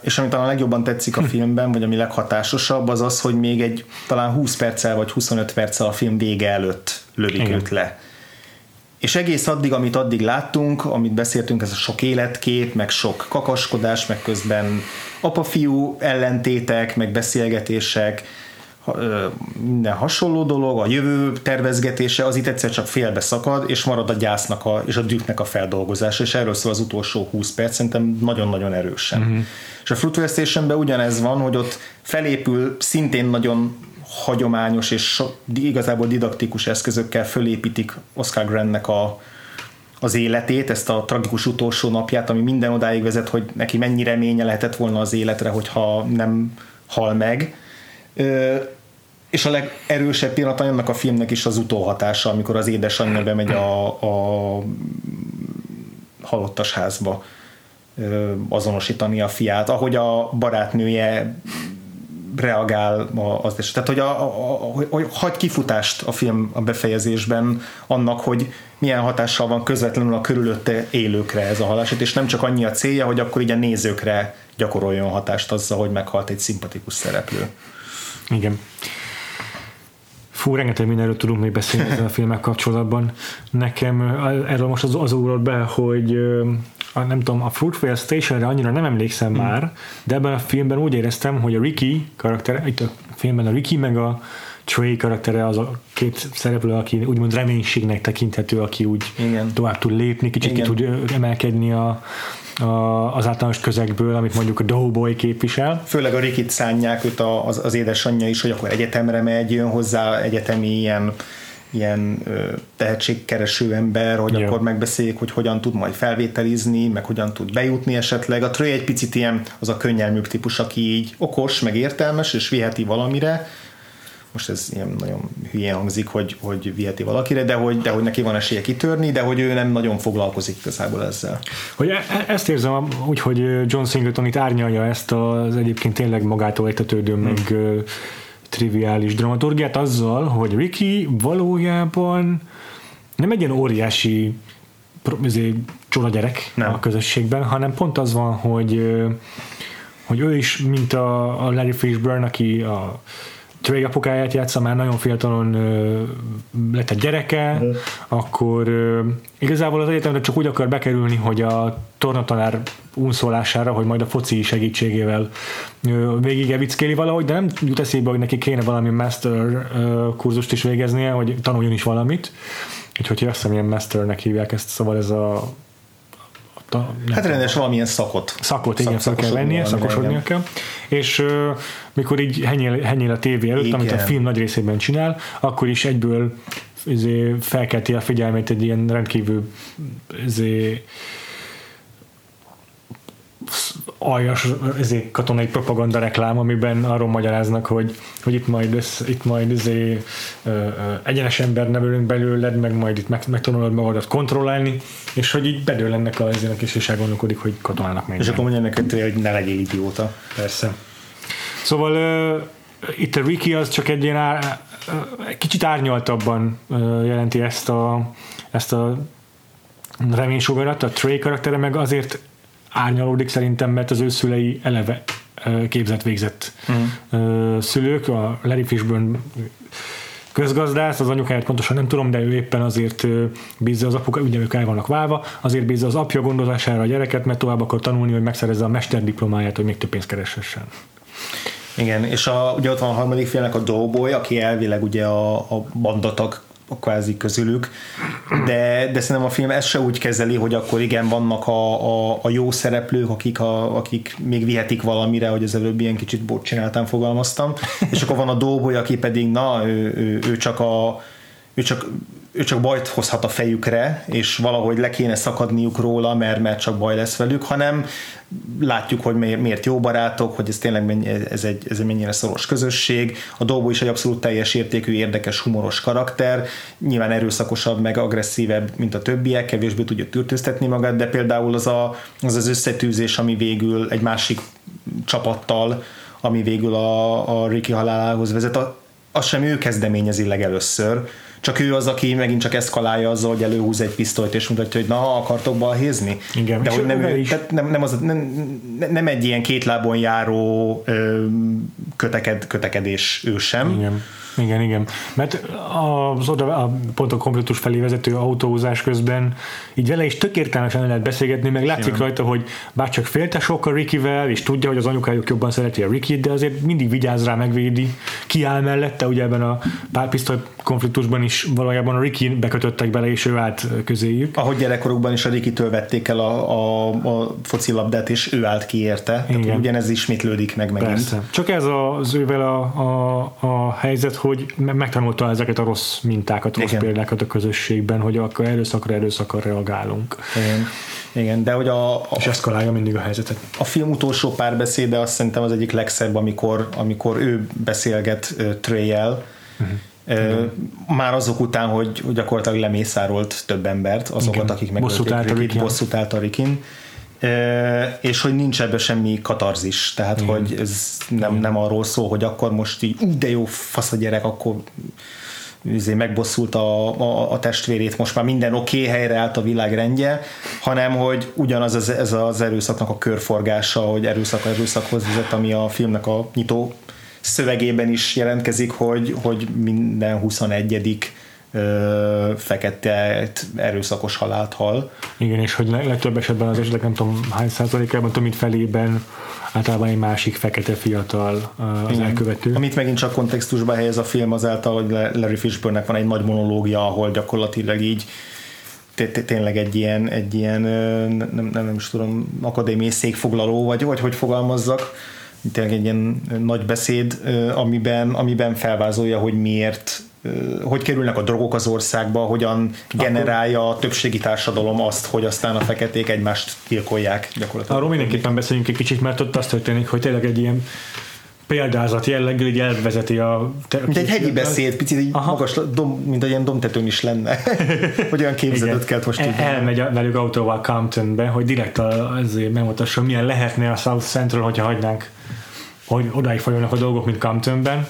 és ami talán legjobban tetszik a hm. filmben, vagy ami leghatásosabb, az az, hogy még egy talán 20 perccel vagy 25 perccel a film vége előtt lövik őt le és egész addig, amit addig láttunk, amit beszéltünk, ez a sok életkép, meg sok kakaskodás, meg közben apa-fiú ellentétek, meg beszélgetések, minden hasonló dolog, a jövő tervezgetése, az itt egyszer csak félbe szakad, és marad a gyásznak a, és a dühnek a feldolgozása, és erről szól az utolsó 20 perc, szerintem nagyon-nagyon erősen. Uh-huh. És a Fruitvale Stationben ugyanez van, hogy ott felépül szintén nagyon hagyományos és so, igazából didaktikus eszközökkel fölépítik Oscar Grantnek a, az életét, ezt a tragikus utolsó napját, ami minden odáig vezet, hogy neki mennyi reménye lehetett volna az életre, hogyha nem hal meg. És a legerősebb pillanat annak a filmnek is az utóhatása, amikor az édesanyja bemegy a, a halottas házba azonosítani a fiát, ahogy a barátnője reagál az is. Tehát, hogy, a, a, a, hogy hagy kifutást a film a befejezésben annak, hogy milyen hatással van közvetlenül a körülötte élőkre ez a haláset, és nem csak annyi a célja, hogy akkor így a nézőkre gyakoroljon hatást azzal, hogy meghalt egy szimpatikus szereplő. Igen. Fú, rengeteg mindenről tudunk még beszélni ezzel a filmek kapcsolatban. Nekem erről most az, az ugrott be, hogy a, nem tudom, a Fruitvale Stationre annyira nem emlékszem mm. már, de ebben a filmben úgy éreztem, hogy a Ricky karakter, itt a filmben a Ricky meg a Trey karaktere az a két szereplő, aki úgymond reménységnek tekinthető, aki úgy Igen. tovább tud lépni, kicsit Igen. ki tud emelkedni a, a, az általános közegből, amit mondjuk a Doughboy képvisel. Főleg a Rikit szánják őt az, az édesanyja is, hogy akkor egyetemre megy, jön hozzá egyetemi ilyen ilyen tehetségkereső ember, hogy yeah. akkor megbeszéljék, hogy hogyan tud majd felvételizni, meg hogyan tud bejutni esetleg. A Trey egy picit ilyen az a könnyelműbb típus, aki így okos, meg értelmes, és viheti valamire, most ez ilyen nagyon hülyén hangzik, hogy, hogy viheti valakire, de hogy, de hogy neki van esélye kitörni, de hogy ő nem nagyon foglalkozik igazából ezzel. Hogy e, e ezt érzem úgy, hogy John Singleton itt árnyalja ezt az egyébként tényleg magától értetődő, hmm. meg triviális dramaturgiát azzal, hogy Ricky valójában nem egy ilyen óriási izé, csoda gyerek nem. a közösségben, hanem pont az van, hogy hogy ő is, mint a, a Larry Fishburne, aki a Trey apukáját játsza, már nagyon fiatalon ö, lett egy gyereke, uh-huh. akkor ö, igazából az egyetemre csak úgy akar bekerülni, hogy a tornatanár unszólására, hogy majd a foci segítségével ö, végig evickéli valahogy, de nem jut eszébe, hogy neki kéne valami master ö, kurzust is végeznie, hogy tanuljon is valamit. Úgyhogy azt hiszem, ilyen masternek hívják ezt, szóval ez a a, hát rendes valamilyen szakot. Szakot, igen, szak, kell vennie, szakosodnia kell. És uh, mikor így henyél, henyél a tévé előtt, igen. amit a film nagy részében csinál, akkor is egyből izé, felkelti a figyelmét egy ilyen rendkívül izé, aljas izé, katonai propaganda reklám, amiben arról magyaráznak, hogy, hogy itt majd, össz, itt majd izé, ö, ö, egyenes ember nevelünk belőled, meg majd itt meg, megtanulod magadat kontrollálni, és hogy így bedől ennek a ezének is, és elgondolkodik, hogy katonának meg. És akkor mondja neked, hogy ne legyél idióta. Persze. Szóval ö, itt a Ricky az csak egy ilyen á, kicsit árnyaltabban jelenti ezt a, ezt a reménysugarat, a Trey karaktere meg azért árnyalódik szerintem, mert az ő szülei eleve képzett végzett uh-huh. szülők, a Larry Fishburne közgazdász, az anyukáját pontosan nem tudom, de ő éppen azért bízza az apuka, ugye ők el vannak válva, azért bízza az apja gondozására a gyereket, mert tovább akar tanulni, hogy megszerezze a mesterdiplomáját, hogy még több pénzt kereshessen. Igen, és a, ugye ott van a harmadik félnek a Doughboy, aki elvileg ugye a, a bandatag kvázi közülük, de, de szerintem a film ezt se úgy kezeli, hogy akkor igen, vannak a, a, a jó szereplők, akik, a, akik még vihetik valamire, hogy az előbb ilyen kicsit bot csináltam, fogalmaztam, és akkor van a Dóboly, aki pedig na, ő, ő, ő csak a ő csak ő csak bajt hozhat a fejükre, és valahogy le kéne szakadniuk róla, mert, mert csak baj lesz velük, hanem látjuk, hogy miért jó barátok, hogy ez tényleg ez egy, ez egy mennyire szoros közösség. A Dolbo is egy abszolút teljes értékű, érdekes, humoros karakter, nyilván erőszakosabb, meg agresszívebb, mint a többiek, kevésbé tudja tűrtőztetni magát, de például az a, az, az összetűzés, ami végül egy másik csapattal, ami végül a, a Ricky halálához vezet, azt sem ő kezdeményezi legelőször, csak ő az, aki megint csak eszkalálja azzal, hogy előhúz egy pisztolyt és mutatja, hogy na, akartok balhézni? Igen, De hogy nem, ő, tehát nem, nem, az, nem, nem, egy ilyen két lábon járó ö, köteked, kötekedés ő sem. Igen igen, igen. Mert az oda, a, pont a konfliktus felé vezető autózás közben így vele is tök értelmesen lehet beszélgetni, meg látszik igen. rajta, hogy bár csak félte sokkal Rickyvel, és tudja, hogy az anyukájuk jobban szereti a Ricky, de azért mindig vigyáz rá, megvédi, kiáll mellette, ugye ebben a párpisztoly konfliktusban is valójában a Ricky bekötöttek bele, és ő állt közéjük. Ahogy gyerekkorukban is a Ricky-től vették el a, a, a focilabdát, és ő állt ki érte. Igen. Tehát ugyanez ismétlődik meg megint. Persze. Csak ez az ővel a, a, a helyzet, hogy megtanulta ezeket a rossz mintákat, rossz Igen. példákat a közösségben, hogy akkor erőszakra erőszakra reagálunk. Igen. Igen, de hogy a, a, és eszkalálja mindig a helyzetet. A film utolsó párbeszéde azt szerintem az egyik legszebb, amikor, amikor ő beszélget uh, Trey-el, uh-huh. Uh, már azok után, hogy, hogy gyakorlatilag lemészárolt több embert, azokat, Igen. akik megölték bosszút állt a Rikin és hogy nincs ebben semmi katarzis, tehát Igen. hogy ez nem, nem arról szól, hogy akkor most így, úgy de jó fasz a gyerek, akkor üzé megbosszult a, a, a testvérét, most már minden oké, okay, helyre állt a világ rendje, hanem hogy ugyanaz az, ez az erőszaknak a körforgása, hogy erőszak erőszakhoz vezet, ami a filmnek a nyitó szövegében is jelentkezik, hogy, hogy minden 21 fekete erőszakos halált hal. Igen, és hogy legtöbb esetben az esetek nem tudom hány százalékában, több mint felében általában egy másik fekete fiatal az Igen. elkövető. Amit megint csak kontextusba helyez a film azáltal, hogy Larry Fishburne van egy nagy monológia, ahol gyakorlatilag így tényleg egy ilyen, egy ilyen nem, nem, nem is tudom, akadémiai székfoglaló, vagy, vagy hogy fogalmazzak, tényleg egy ilyen nagy beszéd, amiben, amiben felvázolja, hogy miért hogy kerülnek a drogok az országba, hogyan generálja a többségi társadalom azt, hogy aztán a feketék egymást gyilkolják gyakorlatilag. Arról mindenképpen beszéljünk egy kicsit, mert ott azt történik, hogy tényleg egy ilyen példázat jelleggel így elvezeti a... Mint egy hegyi beszéd, picit így Aha. magas, dom, mint egy ilyen domtetőn is lenne. hogy olyan képzetet kell most tudni. Elmegy velük autóval Comptonbe, hogy direkt azért megmutassa, milyen lehetne a South Central, hogyha hagynánk, hogy odáig folyolnak a dolgok, mint Comptonben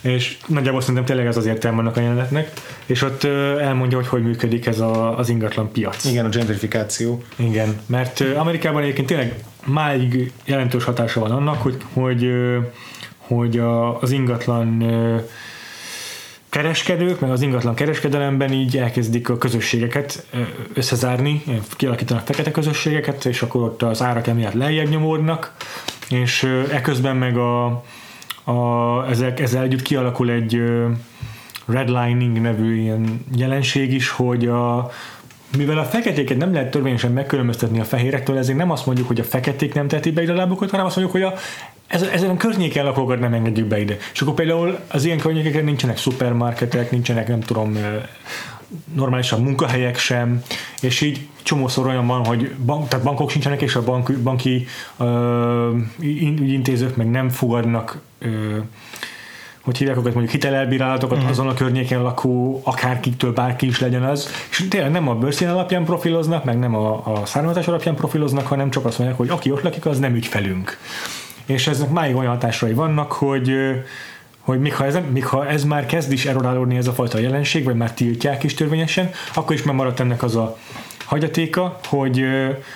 és nagyjából szerintem tényleg ez az értelme annak a jelenetnek, és ott elmondja, hogy hogy működik ez a, az ingatlan piac. Igen, a gentrifikáció. Igen, mert Amerikában egyébként tényleg máig jelentős hatása van annak, hogy, hogy, hogy az ingatlan kereskedők, meg az ingatlan kereskedelemben így elkezdik a közösségeket összezárni, kialakítanak fekete közösségeket, és akkor ott az árak emiatt lejjebb nyomódnak, és eközben meg a, a, ezek, ezzel együtt kialakul egy redlining nevű ilyen jelenség is, hogy a, mivel a feketéket nem lehet törvényesen megkülönböztetni a fehérektől, ezért nem azt mondjuk, hogy a feketék nem teheti be ide a lábukat, hanem azt mondjuk, hogy a, ezen a környéken lakókat nem engedjük be ide. És akkor például az ilyen környékeken nincsenek szupermarketek, nincsenek nem tudom normálisan munkahelyek sem, és így csomószor olyan van, hogy bank, tehát bankok sincsenek, és a bank, banki ö, intézők meg nem fogadnak ö, hogy hívják őket mondjuk hitelelbírálatokat uh-huh. azon a környéken lakó akárkiktől bárki is legyen az, és tényleg nem a bőrszín alapján profiloznak, meg nem a, a származás alapján profiloznak, hanem csak azt mondják, hogy aki ott lakik, az nem ügyfelünk. És eznek máig olyan hatásai vannak, hogy hogy még ha, ez, még ha ez már kezd is erodálódni ez a fajta jelenség, vagy már tiltják is törvényesen, akkor is már maradt ennek az a hagyatéka, hogy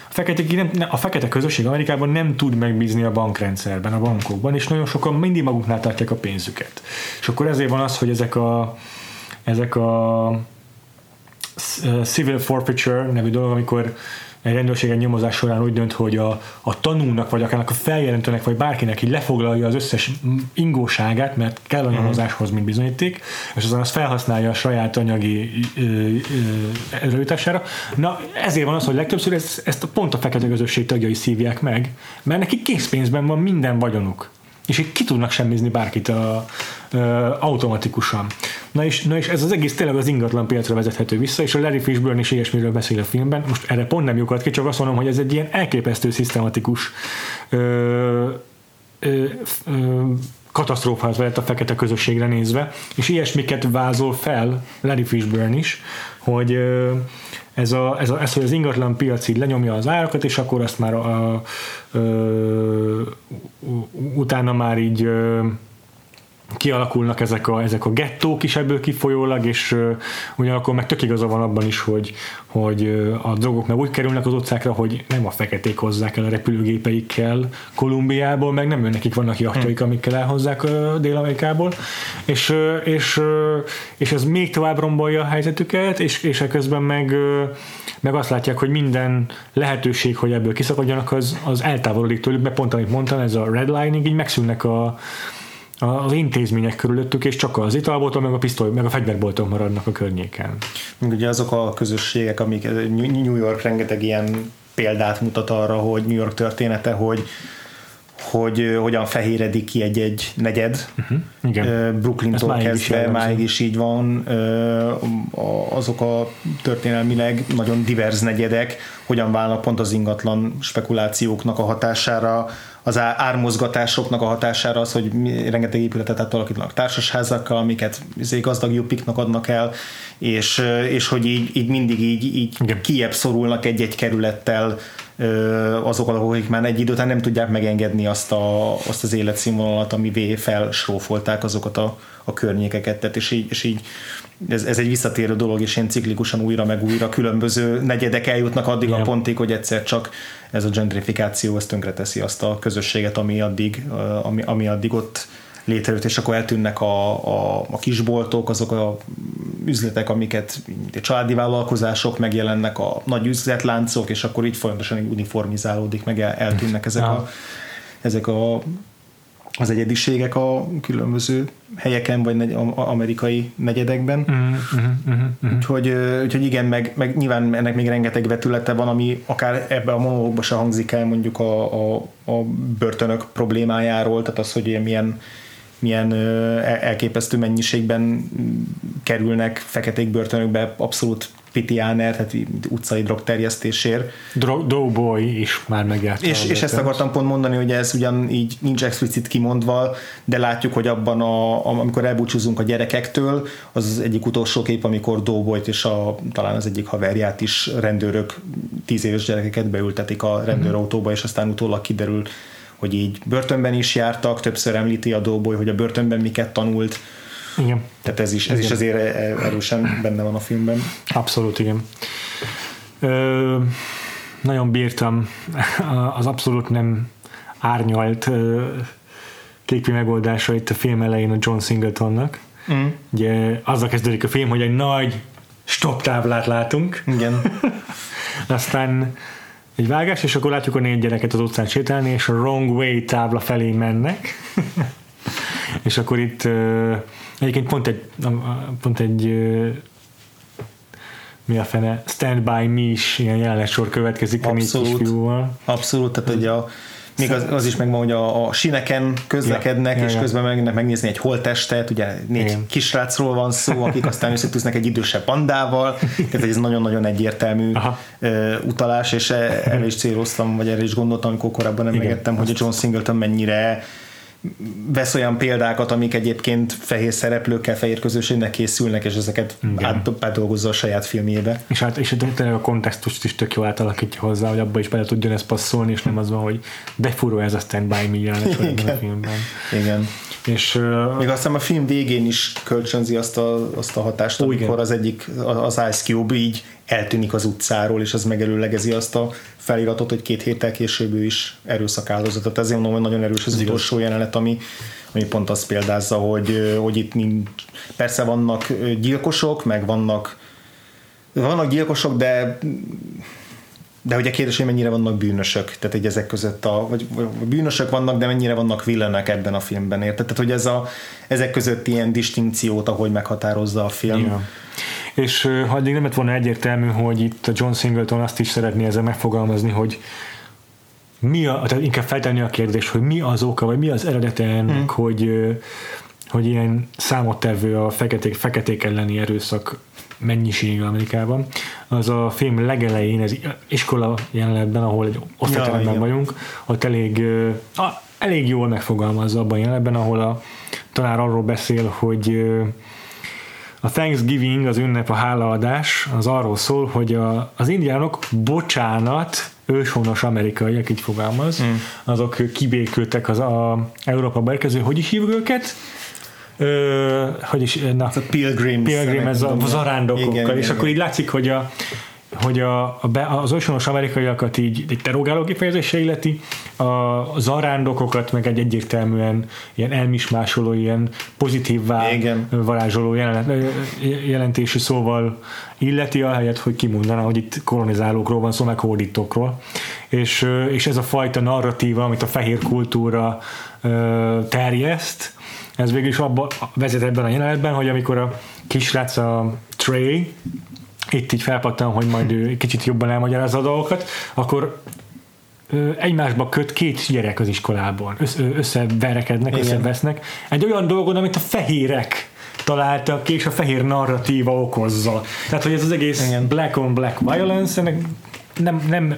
a fekete, nem, a fekete közösség Amerikában nem tud megbízni a bankrendszerben, a bankokban, és nagyon sokan mindig maguknál tartják a pénzüket. És akkor ezért van az, hogy ezek a, ezek a civil forfeiture nevű dolog, amikor egy rendőrség egy nyomozás során úgy dönt, hogy a, a tanúnak, vagy akár a feljelentőnek, vagy bárkinek így lefoglalja az összes ingóságát, mert kell a nyomozáshoz, mint bizonyíték, és azon azt felhasználja a saját anyagi erőítására. Na, ezért van az, hogy legtöbbször ezt, ezt pont a fekete közösség tagjai szívják meg, mert neki készpénzben van minden vagyonuk és így ki tudnak semmizni bárkit a, a, automatikusan. Na és, na és ez az egész tényleg az ingatlan piacra vezethető vissza, és a Larry Fishburne is ilyesmiről beszél a filmben. Most erre pont nem lyukat ki, csak azt mondom, hogy ez egy ilyen elképesztő, szisztematikus ö, ö, katasztrófát vezet a fekete közösségre nézve, és ilyesmiket vázol fel Larry Fishburne is, hogy ez, a, ez, a, ez, hogy az ingatlan piac így lenyomja az árakat, és akkor azt már a, a, ö, utána már így kialakulnak ezek a, ezek a gettók is ebből kifolyólag, és uh, ugyanakkor meg tök igaza van abban is, hogy, hogy uh, a drogok meg úgy kerülnek az utcákra, hogy nem a feketék hozzák el a repülőgépeikkel Kolumbiából, meg nem nekik vannak jachtjaik, hmm. amikkel elhozzák uh, Dél-Amerikából, és, uh, és, uh, és ez még tovább rombolja a helyzetüket, és, és közben meg, uh, meg azt látják, hogy minden lehetőség, hogy ebből kiszakadjanak, az, az eltávolodik tőlük, mert pont amit mondtam, ez a redlining, így megszűnnek a, az intézmények körülöttük, és csak az italboltok, meg a pisztoly, meg a fegyverboltok maradnak a környéken. Ugye azok a közösségek, amik New York rengeteg ilyen példát mutat arra, hogy New York története, hogy hogy hogyan fehéredik ki egy-egy negyed. Uh-huh. Igen. Brooklyn-tól kezdve máig is így van. Azok a történelmileg nagyon divers negyedek, hogyan válnak pont az ingatlan spekulációknak a hatására az ármozgatásoknak a hatására az, hogy rengeteg épületet átalakítanak társasházakkal, amiket izé gazdag juppiknak adnak el, és, és hogy így, így mindig így, így kiebb szorulnak egy-egy kerülettel azok, akik már egy idő után nem tudják megengedni azt, a, azt az életszínvonalat, amivé felsrófolták azokat a, a környékeket, tehát és így, és így ez, ez egy visszatérő dolog, és én ciklikusan újra meg újra különböző negyedek eljutnak addig Igen. a pontig, hogy egyszer csak ez a gentrifikáció ezt tönkreteszi azt a közösséget, ami addig, ami, ami addig ott létrejött, és akkor eltűnnek a, a, a kisboltok, azok a üzletek, amiket a családi vállalkozások megjelennek, a nagy üzletláncok, és akkor így folyamatosan uniformizálódik, meg el, eltűnnek ezek a, ezek a az egyediségek a különböző helyeken, vagy negy, amerikai negyedekben. Uh-huh, uh-huh, uh-huh. Úgyhogy, úgyhogy igen, meg, meg nyilván ennek még rengeteg vetülete van, ami akár ebbe a monológba se hangzik el mondjuk a, a, a börtönök problémájáról, tehát az, hogy milyen milyen elképesztő mennyiségben kerülnek feketék börtönökbe abszolút Pitiáner, tehát utcai drogterjesztésért. Dro- Doughboy is már megjárt. És, és ezt akartam pont mondani, hogy ez ugyan így nincs explicit kimondva, de látjuk, hogy abban, a, amikor elbúcsúzunk a gyerekektől, az az egyik utolsó kép, amikor Doughboyt és a, talán az egyik haverját is rendőrök, tíz éves gyerekeket beültetik a rendőrautóba, és aztán utólag kiderül, hogy így börtönben is jártak, többször említi a Doughboy, hogy a börtönben miket tanult, igen. Tehát ez is, ez is azért erősen benne van a filmben. Abszolút, igen. Ö, nagyon bírtam az abszolút nem árnyalt képi megoldásait a film elején a John Singletonnak. Mm. Ugye azzal kezdődik a film, hogy egy nagy stop táblát látunk. Igen. Aztán egy vágás, és akkor látjuk a négy gyereket az utcán sétálni, és a wrong way tábla felé mennek. és akkor itt Egyébként pont egy, pont egy mi a fene, Stand By Me is ilyen jelenet sor következik abszolút, a négy kisfiúval. Abszolút, tehát hogy a még az, az is megvan, hogy a, a sineken közlekednek, ja, és ja, közben megnek megnézni egy holtestet, ugye négy Igen. kisrácról van szó, akik aztán összetűznek egy idősebb bandával, tehát ez nagyon-nagyon egyértelmű Aha. utalás, és e, erre is céloztam, vagy erre is gondoltam, amikor korábban emlegettem, hogy a John Singleton mennyire vesz olyan példákat, amik egyébként fehér szereplőkkel, fehér közösségnek készülnek, és ezeket átdolgozza a saját filmjébe. És, hát, és tényleg a kontextust is tök jól átalakítja hozzá, hogy abba is bele tudjon ezt passzolni, és nem az van, hogy de furó ez a Stand By Me jelenet a filmben. Igen. És, Még azt hiszem a film végén is kölcsönzi azt a, azt a hatást, ó, amikor igen. az egyik, az Ice Cube így eltűnik az utcáról, és az megelőlegezi azt a feliratot, hogy két héttel később ő is erőszak áldozat. Tehát ezért mondom, hogy nagyon erős az utolsó jelenet, ami, ami pont azt példázza, hogy, hogy itt nincs, persze vannak gyilkosok, meg vannak vannak gyilkosok, de de ugye kérdés, hogy mennyire vannak bűnösök, tehát egy ezek között a, vagy, bűnösök vannak, de mennyire vannak villenek ebben a filmben, érted? Tehát, hogy ez a, ezek között ilyen distinkciót, ahogy meghatározza a film. Ja. És ha eddig nem lett volna egyértelmű, hogy itt a John Singleton azt is szeretné ezzel megfogalmazni, hogy mi a, tehát inkább feltenni a kérdés, hogy mi az oka, vagy mi az eredete ennek, hmm. hogy hogy ilyen számottevő a feketék, feketék elleni erőszak mennyisége Amerikában. Az a film legelején, ez iskola jelenetben, ahol egy osztályteremben ja, vagyunk, ott elég, elég jól megfogalmazza abban a jelenetben, ahol a tanár arról beszél, hogy a Thanksgiving, az ünnep, a hálaadás, az arról szól, hogy a, az indiánok bocsánat, őshonos amerikaiak, így fogalmaz, mm. azok kibékültek az a Európa érkező, hogy is hívjuk őket? Ö, hogy is, na, a Pilgrim, Pilgrim ez a igen, és igen, akkor így látszik, hogy a hogy a, a, az őshonos amerikaiakat így egy terogáló kifejezése illeti, a zarándokokat meg egy egyértelműen ilyen elmismásoló, ilyen pozitívvá Igen. varázsoló jelentésű szóval illeti, ahelyett, hogy kimondaná, hogy itt kolonizálókról van szó, meg hódítókról. És, és ez a fajta narratíva, amit a fehér kultúra terjeszt, ez végül is abba vezet ebben a jelenetben, hogy amikor a kisrác a Trey, itt így felpattan, hogy majd ő kicsit jobban elmagyarázza a dolgokat, akkor egymásba köt két gyerek az iskolában, összeverekednek, Igen. összevesznek. Egy olyan dolgon, amit a fehérek találtak ki, és a fehér narratíva okozza. Tehát, hogy ez az egész Igen. black on black violence, ennek nem, nem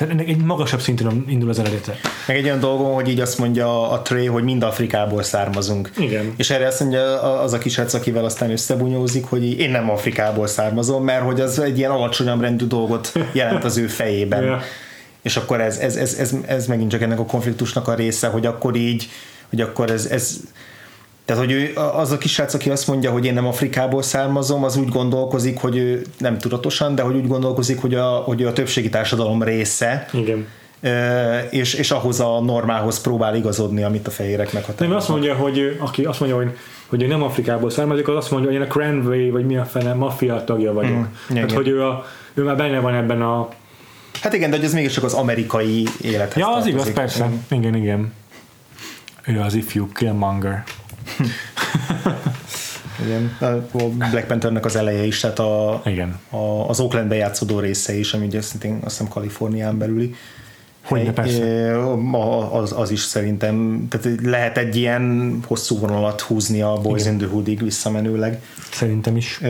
tehát ennek egy magasabb szinten indul az eredete. Meg egy olyan dolgon, hogy így azt mondja a Trey, hogy mind Afrikából származunk. Igen. És erre azt mondja az a kisrác, akivel aztán összebunyózik, hogy én nem Afrikából származom, mert hogy az egy ilyen alacsonyabb rendű dolgot jelent az ő fejében. yeah. És akkor ez, ez, ez, ez, ez megint csak ennek a konfliktusnak a része, hogy akkor így, hogy akkor ez, ez tehát, hogy ő, az a kisrác, aki azt mondja, hogy én nem Afrikából származom, az úgy gondolkozik, hogy ő nem tudatosan, de hogy úgy gondolkozik, hogy a, hogy a többségi társadalom része. Igen. És, és ahhoz a normához próbál igazodni, amit a fehérek meghatároznak. Nem, azt mondja, hogy aki azt mondja, hogy, hogy ő nem Afrikából származik, az azt mondja, hogy én a Cranway, vagy mi a fene, maffia tagja vagyok. Mm, Tehát, hogy ő, a, ő már benne van ebben a... Hát igen, de hogy ez mégiscsak az amerikai élethez Ja, az tartozik. igaz, persze. Mm. Igen, igen. Ő az ifjú Killmonger. Igen, a Black Panthernek az eleje is, tehát a, Igen. A, az Oaklandbe játszódó része is, ami ugye azt hiszem Kalifornián belüli. Hogy persze. Az, az is szerintem, tehát lehet egy ilyen hosszú vonalat húzni a Boys Igen. in the Hoodig visszamenőleg. Szerintem is.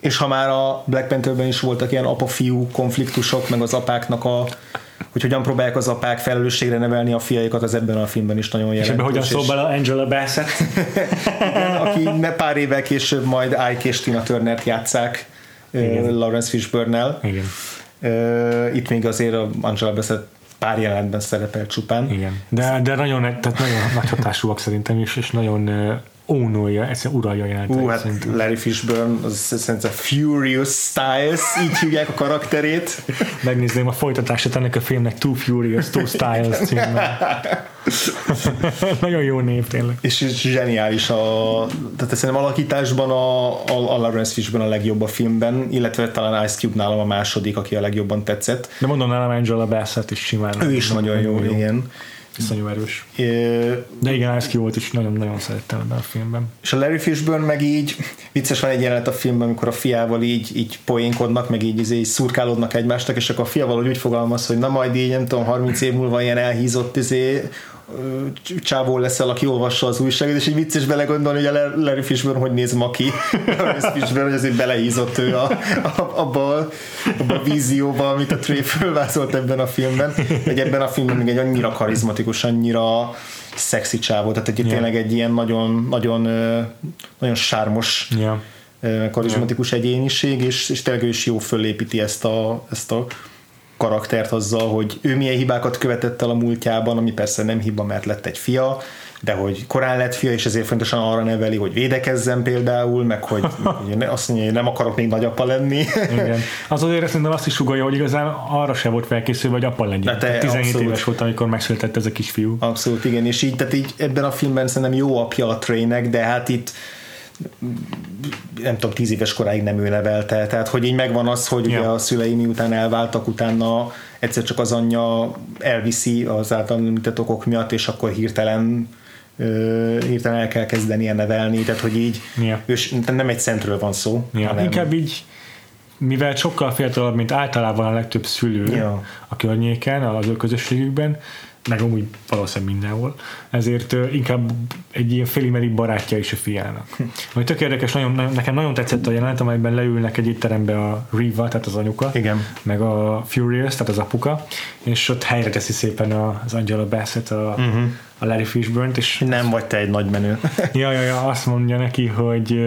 És ha már a Black Pantherben is voltak ilyen apa-fiú konfliktusok, meg az apáknak a hogy hogyan próbálják az apák felelősségre nevelni a fiaikat, az ebben a filmben is nagyon jelentős. És ebben hogyan szól bele Angela Bassett? Igen, aki pár évvel később majd Ike és Tina Turner-t játszák Igen. Lawrence Fishburne-nel. Igen. Itt még azért Angela Bassett pár jelentben szerepel csupán. Igen. De, de nagyon, tehát nagyon nagy hatásúak szerintem is, és nagyon ónolja, egyszerűen uralja jelentet. Ú, hát szerintem. Larry Fishburne, az szerintem Furious Styles, így hívják a karakterét. Megnézném a folytatását ennek a filmnek, Too Furious, Too Styles címmel. Nagyon jó név tényleg. És, és zseniális a, tehát szerintem alakításban a, a, a Lawrence Fishburne a legjobb a filmben, illetve talán Ice Cube nálam a második, aki a legjobban tetszett. De mondom nálam Angela Bassett is simán. Ő is nagyon, nagyon jó, jó, igen. Iszonyú erős. De igen, Ice volt is nagyon-nagyon szerettem ebben a filmben. És a Larry Fishburne meg így, vicces van egy jelenet a filmben, amikor a fiával így, így poénkodnak, meg így, így, így szurkálódnak egymásnak, és akkor a fiával úgy fogalmaz, hogy na majd így, nem tudom, 30 év múlva ilyen elhízott izé, csávó leszel, aki olvassa az újságot, és egy vicces belegondolni, hogy a Larry Fishburne hogy néz ma ki. Larry Fishburne, hogy azért beleízott ő a, a, abba, abba a vízióba, amit a Trey fölvázolt ebben a filmben, hogy ebben a filmben még egy annyira karizmatikus, annyira szexi csávó, tehát egy yeah. tényleg egy ilyen nagyon, nagyon, nagyon sármos yeah. karizmatikus yeah. egyéniség, és, és tényleg ő is jó fölépíti ezt a, ezt a karaktert azzal, hogy ő milyen hibákat követett el a múltjában, ami persze nem hiba, mert lett egy fia, de hogy korán lett fia, és ezért fontosan arra neveli, hogy védekezzen például, meg hogy, azt mondja, hogy nem akarok még nagyapa lenni. Igen. Az azért szerintem azt is sugalja, hogy igazán arra se volt felkészülve, hogy apa legyen. Te, 17 abszolút. éves volt, amikor megszületett ez a kisfiú. Abszolút, igen, és így, tehát így ebben a filmben szerintem jó apja a Treynek, de hát itt nem tudom, tíz éves koráig nem ő nevelte, tehát hogy így megvan az, hogy ja. ugye a szülei miután elváltak, utána egyszer csak az anyja elviszi az által említett okok miatt, és akkor hirtelen hirtelen el kell kezdenie nevelni, tehát hogy így ja. ő, nem egy szentről van szó. Ja. Hanem... Inkább így mivel sokkal fiatalabb, mint általában a legtöbb szülő ja. a környéken, az ő közösségükben, meg amúgy valószínűleg mindenhol, ezért inkább egy ilyen félimeri barátja is a fiának. Ami tök érdekes, nagyon, nagyon, nekem nagyon tetszett a jelenet, amelyben leülnek egy étterembe a Riva, tehát az anyuka, Igen. meg a Furious, tehát az apuka, és ott helyre teszi szépen az Angela Bassett a, uh-huh a Larry Fishburne-t, és nem vagy te egy nagy menő. ja, ja, ja, azt mondja neki, hogy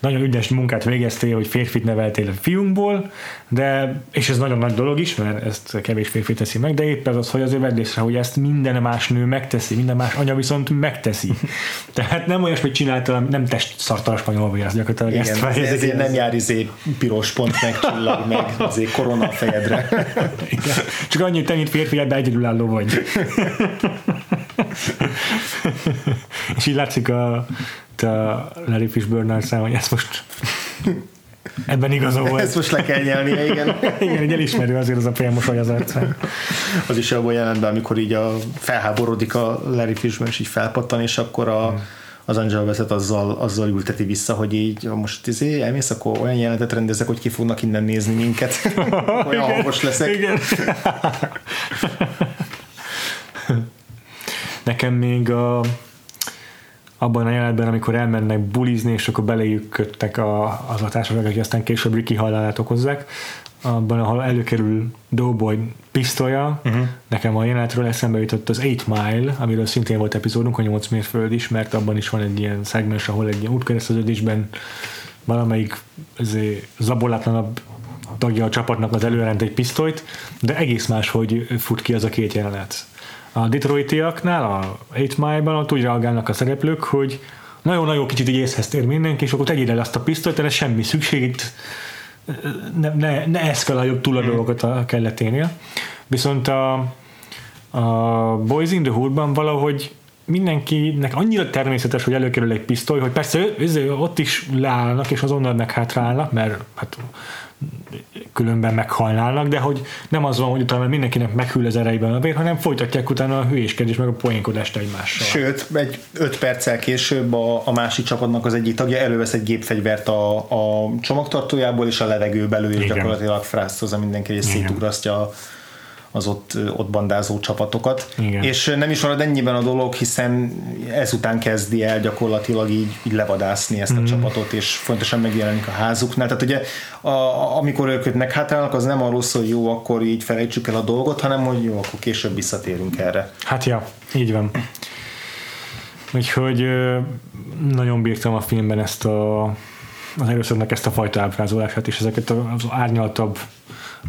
nagyon ügyes munkát végeztél, hogy férfit neveltél a fiunkból, de, és ez nagyon nagy dolog is, mert ezt kevés férfi teszi meg, de épp ez az, hogy azért vedd észre, hogy ezt minden más nő megteszi, minden más anya viszont megteszi. Tehát nem olyasmit csinálta, nem test szartal spanyol vagy az gyakorlatilag Igen, ezt ez, ezért nem jár izé piros pont meg, csillag meg, azért korona a fejedre. Igen. Csak annyit, te, mint férfi, ebben egyedülálló vagy. és így látszik a, a Larry Fishburne szám, hogy ezt most ebben igaza volt. Ezt most le kell nyelni, igen. igen, egy elismerő azért az a félmosoly az arcán. Az is abban jelent be, amikor így a felháborodik a Larry Fishburne, és így felpattan, és akkor a, hmm az Angela vezet azzal, azzal ülteti vissza, hogy így most izé, elmész, akkor olyan jelenetet rendezek, hogy ki fognak innen nézni minket. olyan hangos leszek. Igen. Nekem még a, abban a jelenetben, amikor elmennek bulizni, és akkor beléjük köttek a, az a társaság, akik aztán később Ricky halálát okozzák, abban, ahol előkerül Doughboy pisztolya, uh-huh. nekem a jelenetről eszembe jutott az 8 Mile, amiről szintén volt epizódunk, a 8 mérföld is, mert abban is van egy ilyen szegmens, ahol egy ilyen útkereszteződésben valamelyik zabolátlanabb tagja a csapatnak az előrend egy pisztolyt, de egész más, hogy fut ki az a két jelenet a Detroitiaknál, a 8 Mile-ban ott úgy reagálnak a szereplők, hogy nagyon-nagyon kicsit így észhez tér mindenki, és akkor tegyél el azt a pisztolyt, erre semmi szükség, itt ne, ne, ne eszkaláljuk túl a hmm. dolgokat a kelleténél. Viszont a, a Boys in the Hood-ban valahogy mindenkinek annyira természetes, hogy előkerül egy pisztoly, hogy persze ő, ő, ott is leállnak, és azonnal meghátrálnak, mert hát különben meghalnának, de hogy nem az van, hogy utána mindenkinek meghűl az erejében a vér, hanem folytatják utána a hülyéskedés meg a poénkodást egymással. Sőt, egy öt perccel később a, a másik csapatnak az egyik tagja elővesz egy gépfegyvert a, a csomagtartójából, és a levegőbe lő, és gyakorlatilag frásztozza mindenki, és szétugrasztja az ott, ott bandázó csapatokat. Igen. És nem is marad ennyiben a dolog, hiszen ezután kezdi el gyakorlatilag így, így levadászni ezt a mm. csapatot, és fontosan megjelenik a házuknál. Tehát ugye a, amikor ők meghátrálnak, az nem arról szól, hogy jó, akkor így felejtsük el a dolgot, hanem hogy jó, akkor később visszatérünk erre. Hát ja, így van. Úgyhogy nagyon bírtam a filmben ezt a az erőszaknak ezt a fajta ábrázolását és ezeket az árnyaltabb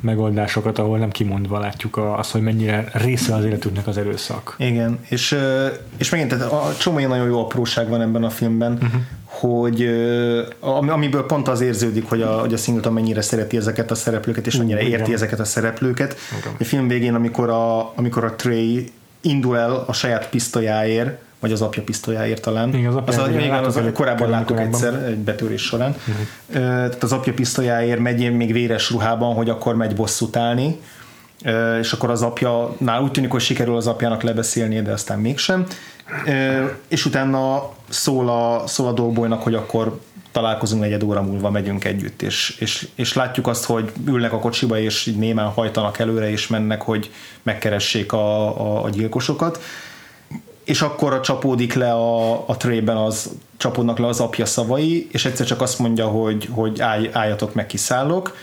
megoldásokat, ahol nem kimondva látjuk az, hogy mennyire része az életünknek az erőszak. Igen, és, és megint tehát a csomó nagyon jó apróság van ebben a filmben, uh-huh. hogy amiből pont az érződik, hogy a, hogy a Singleton mennyire szereti ezeket a szereplőket, és mennyire érti igen. ezeket a szereplőket. Okay. A film végén, amikor a, amikor a Trey indul el a saját pisztolyáért, vagy az apja pisztolyáért talán. Igen, az, apja, az, még az, az korábban láttuk egyszer egy betörés során. Uh-huh. Tehát az apja pisztolyáért megy még véres ruhában, hogy akkor megy bosszút állni, és akkor az apja, nál úgy tűnik, hogy sikerül az apjának lebeszélni, de aztán mégsem. És utána szól a, szól a dolbolynak, hogy akkor találkozunk egy óra múlva, megyünk együtt, és, és, és látjuk azt, hogy ülnek a kocsiba, és így némán hajtanak előre, és mennek, hogy megkeressék a, a, a gyilkosokat és akkor a csapódik le a, a trében az, csapódnak le az apja szavai, és egyszer csak azt mondja, hogy, hogy állj, álljatok meg, kiszállok,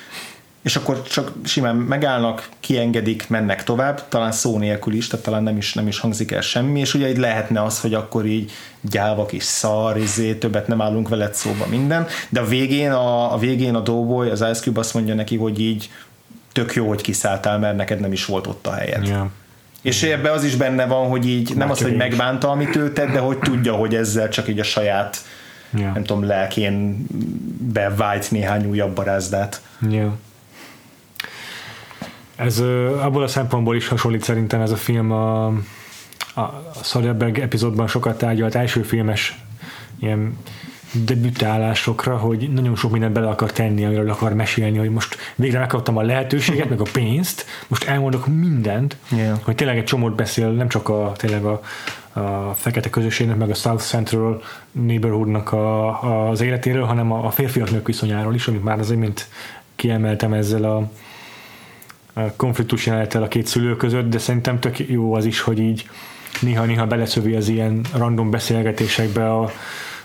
és akkor csak simán megállnak, kiengedik, mennek tovább, talán szó nélkül is, tehát talán nem is, nem is hangzik el semmi, és ugye így lehetne az, hogy akkor így gyáva kis szar, izé, többet nem állunk veled szóba minden, de a végén a, a végén a Doughboy, az Ice Cube azt mondja neki, hogy így tök jó, hogy kiszálltál, mert neked nem is volt ott a helyed. Yeah. És ebbe az is benne van, hogy így nem az, hogy megbánta, amit ő tett, de hogy tudja, hogy ezzel csak így a saját yeah. nem tudom, lelkén bevált néhány újabb barázdát. Yeah. Ez abból a szempontból is hasonlít szerintem ez a film a, a Soderbergh epizódban sokat tárgyalt első filmes ilyen debütálásokra, hogy nagyon sok mindent bele akar tenni, amiről akar mesélni, hogy most végre megkaptam a lehetőséget, meg a pénzt, most elmondok mindent, Yeah. hogy tényleg egy csomót beszél, nem csak a, tényleg a, a fekete közösségnek, meg a South Central neighborhoodnak a, az életéről, hanem a, a férfiak nők viszonyáról is, amit már az imént kiemeltem ezzel a, a konfliktus jelenettel a két szülő között, de szerintem tök jó az is, hogy így néha-néha beleszövi az ilyen random beszélgetésekbe a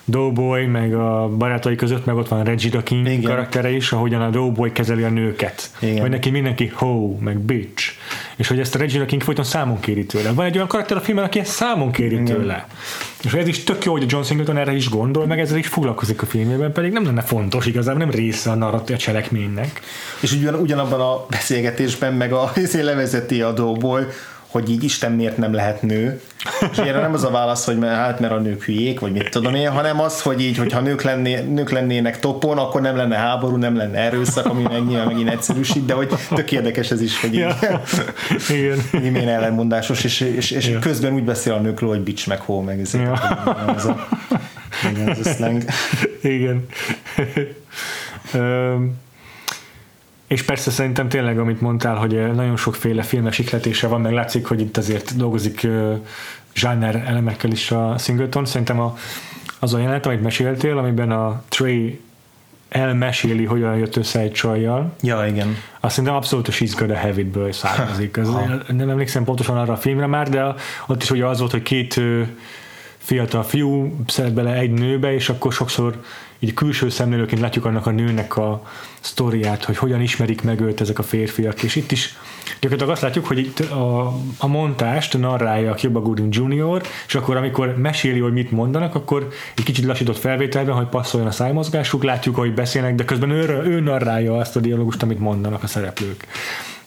Doughboy, meg a barátai között, meg ott van Reggie King Igen. karaktere is, ahogyan a Doughboy kezeli a nőket. Igen. Hogy neki mindenki ho, meg bitch. És hogy ezt a Reggie King folyton számon kéri tőle. Van egy olyan karakter a filmben, aki ezt számon kéri tőle. És ez is tök jó, hogy a John Singleton erre is gondol, meg ezzel is foglalkozik a filmében, pedig nem lenne fontos igazából, nem része a narratív a cselekménynek. És ugyan, ugyanabban a beszélgetésben meg a izé levezeti a Doughboy, hogy így Isten miért nem lehet nő. És erre nem az a válasz, hogy hát mert a nők hülyék, vagy mit tudom én, hanem az, hogy így, hogyha nők, lenné, nők lennének topon, akkor nem lenne háború, nem lenne erőszak, ami meg nyilván megint egyszerűsít, de hogy tök érdekes ez is, hogy így, Ja. Igen. így milyen ellenmondásos, és, és, és Ja. közben úgy beszél a nőkről, hogy bitch meg hó, meg ez, Ja. ez a, igen, ez a slang. Igen. Öm, és persze szerintem tényleg, amit mondtál, hogy eh, nagyon sokféle filmes ihletése van, meg látszik, hogy itt azért dolgozik ö, zsáner elemekkel is a Singleton. Szerintem a, az a jelenet, amit meséltél, amiben a Trey elmeséli, hogyan jött össze egy csajjal, Ja, igen. azt szerintem abszolút a She's Got a Habit-ből származik. Ez, nem emlékszem pontosan arra a filmre már, de ott is ugye az volt, hogy két fiatal fiú szeret bele egy nőbe, és akkor sokszor így külső szemlélőként látjuk annak a nőnek a sztoriát, hogy hogyan ismerik meg őt ezek a férfiak, és itt is gyakorlatilag azt látjuk, hogy itt a, a montást narrálja a Cuba Gooding Jr., és akkor amikor meséli, hogy mit mondanak, akkor egy kicsit lassított felvételben, hogy passzoljon a szájmozgásuk, látjuk, hogy beszélnek, de közben ő, ő narrálja azt a dialógust, amit mondanak a szereplők.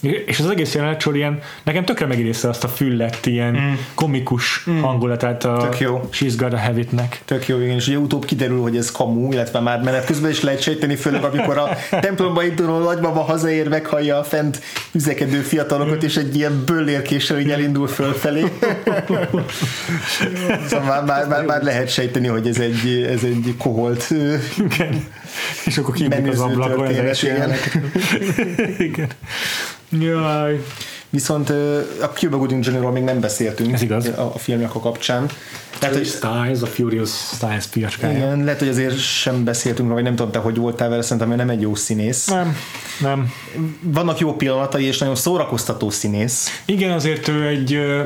És az egész jelenet ilyen, nekem tökre megidézte azt a füllett, ilyen mm. komikus mm. hangulatát a Tök jó. She's Got a Habit-nek. Tök jó, igen, és ugye utóbb kiderül, hogy ez kamu, illetve már menet közben is lehet sejteni, főleg amikor a templomba induló nagybaba hazaér, meghallja a fent üzekedő fiatalokat, és egy ilyen bőlérkéssel így elindul fölfelé. szóval már, már, már, már, lehet sejteni, hogy ez egy, ez egy koholt. És akkor kinyílik az ablakon. ez történet, is igen. Igen. Jaj. Viszont a Cuba Gooding Jr.-ról még nem beszéltünk Ez igaz. a, a filmnek a kapcsán. Tehát, hogy Styles, a Furious Styles fiacskája. igen, lehet, hogy azért sem beszéltünk róla, vagy nem tudom te, hogy voltál vele, szerintem ő nem egy jó színész. Nem, nem. Vannak jó pillanatai, és nagyon szórakoztató színész. Igen, azért ő egy ö,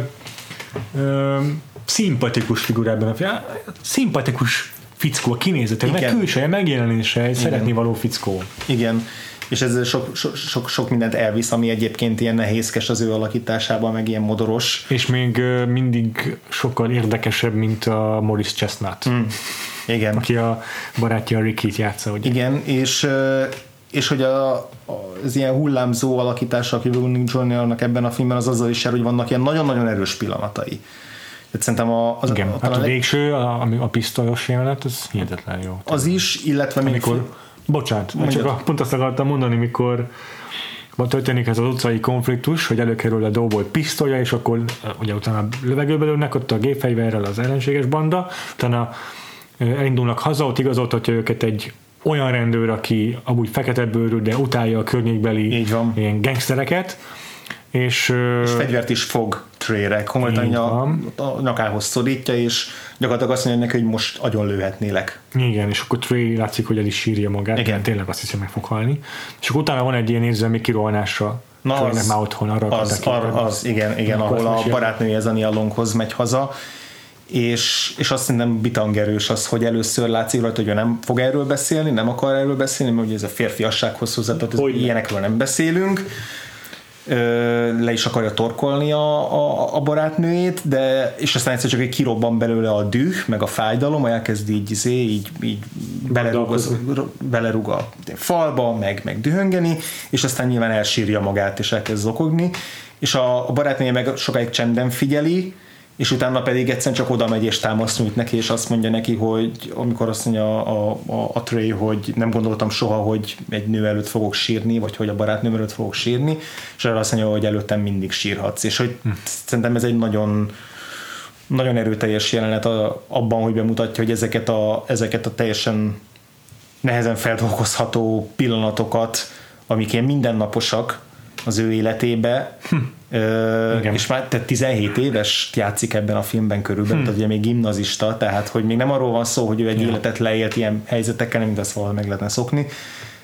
ö, szimpatikus figurában. Szimpatikus fickó, a kinézete, meg külseje, megjelenése, egy szeretni való fickó. Igen, és ez sok, sok, sok, sok mindent elvisz, ami egyébként ilyen nehézkes az ő alakításában, meg ilyen modoros. És még mindig sokkal érdekesebb, mint a Morris Chestnut, mm. Igen. aki a barátja Ricky-t játsza, ugye? Igen, és, és hogy a, az ilyen hullámzó alakítása a Kivulning Jr.-nak ebben a filmben az azzal is jár, hogy vannak ilyen nagyon-nagyon erős pillanatai. Tehát szerintem a, az, Igen, a, hát a végső, a, ami a pisztolyos jelenet, ez hihetetlen jó. az is, illetve még Amikor, bocsánat, csak Mondjad. a, pont azt akartam mondani, mikor van történik ez az utcai konfliktus, hogy előkerül a Doughboy pisztolya, és akkor ugye utána levegőbe lőnek ott a gépfegyverrel az ellenséges banda, utána elindulnak haza, ott igazoltatja őket egy olyan rendőr, aki amúgy fekete bőrű, de utálja a környékbeli ilyen gangstereket, és, és fegyvert is fog Trey-re, konkrétan a, a nyakához szorítja, és gyakorlatilag azt mondja neki, hogy most agyon lőhetnélek. Igen, és akkor Trey látszik, hogy el is sírja magát, Igen. tényleg azt hiszi, meg fog halni. És akkor utána van egy ilyen érzelmi kirolnása Na Treynek az- már otthon arra Az, akarták ar, az igen, igen ahol a barátnője Zani Alonghoz megy haza, és, és azt szerintem bitangerős az, hogy először látszik rajta, hogy ő nem fog erről beszélni, nem akar erről beszélni, mert ugye ez a férfiassághoz hozzátartozik, ilyenekről nem beszélünk. Le is akarja torkolni a, a, a barátnőjét, de és aztán egyszer csak egy kirobban belőle a düh, meg a fájdalom, elkezd így, izé, így, így belerúg, az, belerúg a falba, meg, meg dühöngeni, és aztán nyilván elsírja magát, és elkezd zokogni, és a, a barátnője meg sokáig csenden figyeli, és utána pedig egyszerűen csak oda megy és támaszt nyújt neki, és azt mondja neki, hogy amikor azt mondja a, a, a Trey, hogy nem gondoltam soha, hogy egy nő előtt fogok sírni, vagy hogy a barátnőm előtt fogok sírni, és arra azt mondja, hogy előttem mindig sírhatsz, és hogy hm. szerintem ez egy nagyon nagyon erőteljes jelenet a, abban, hogy bemutatja, hogy ezeket a, ezeket a teljesen nehezen feldolgozható pillanatokat, amik ilyen mindennaposak az ő életébe, hm. Ö, és már tehát 17 éves játszik ebben a filmben körülbelül, hm. tehát ugye még gimnazista, tehát hogy még nem arról van szó, hogy ő egy ja. életet leélt ilyen helyzetekkel, mint azt valahogy meg lehetne szokni,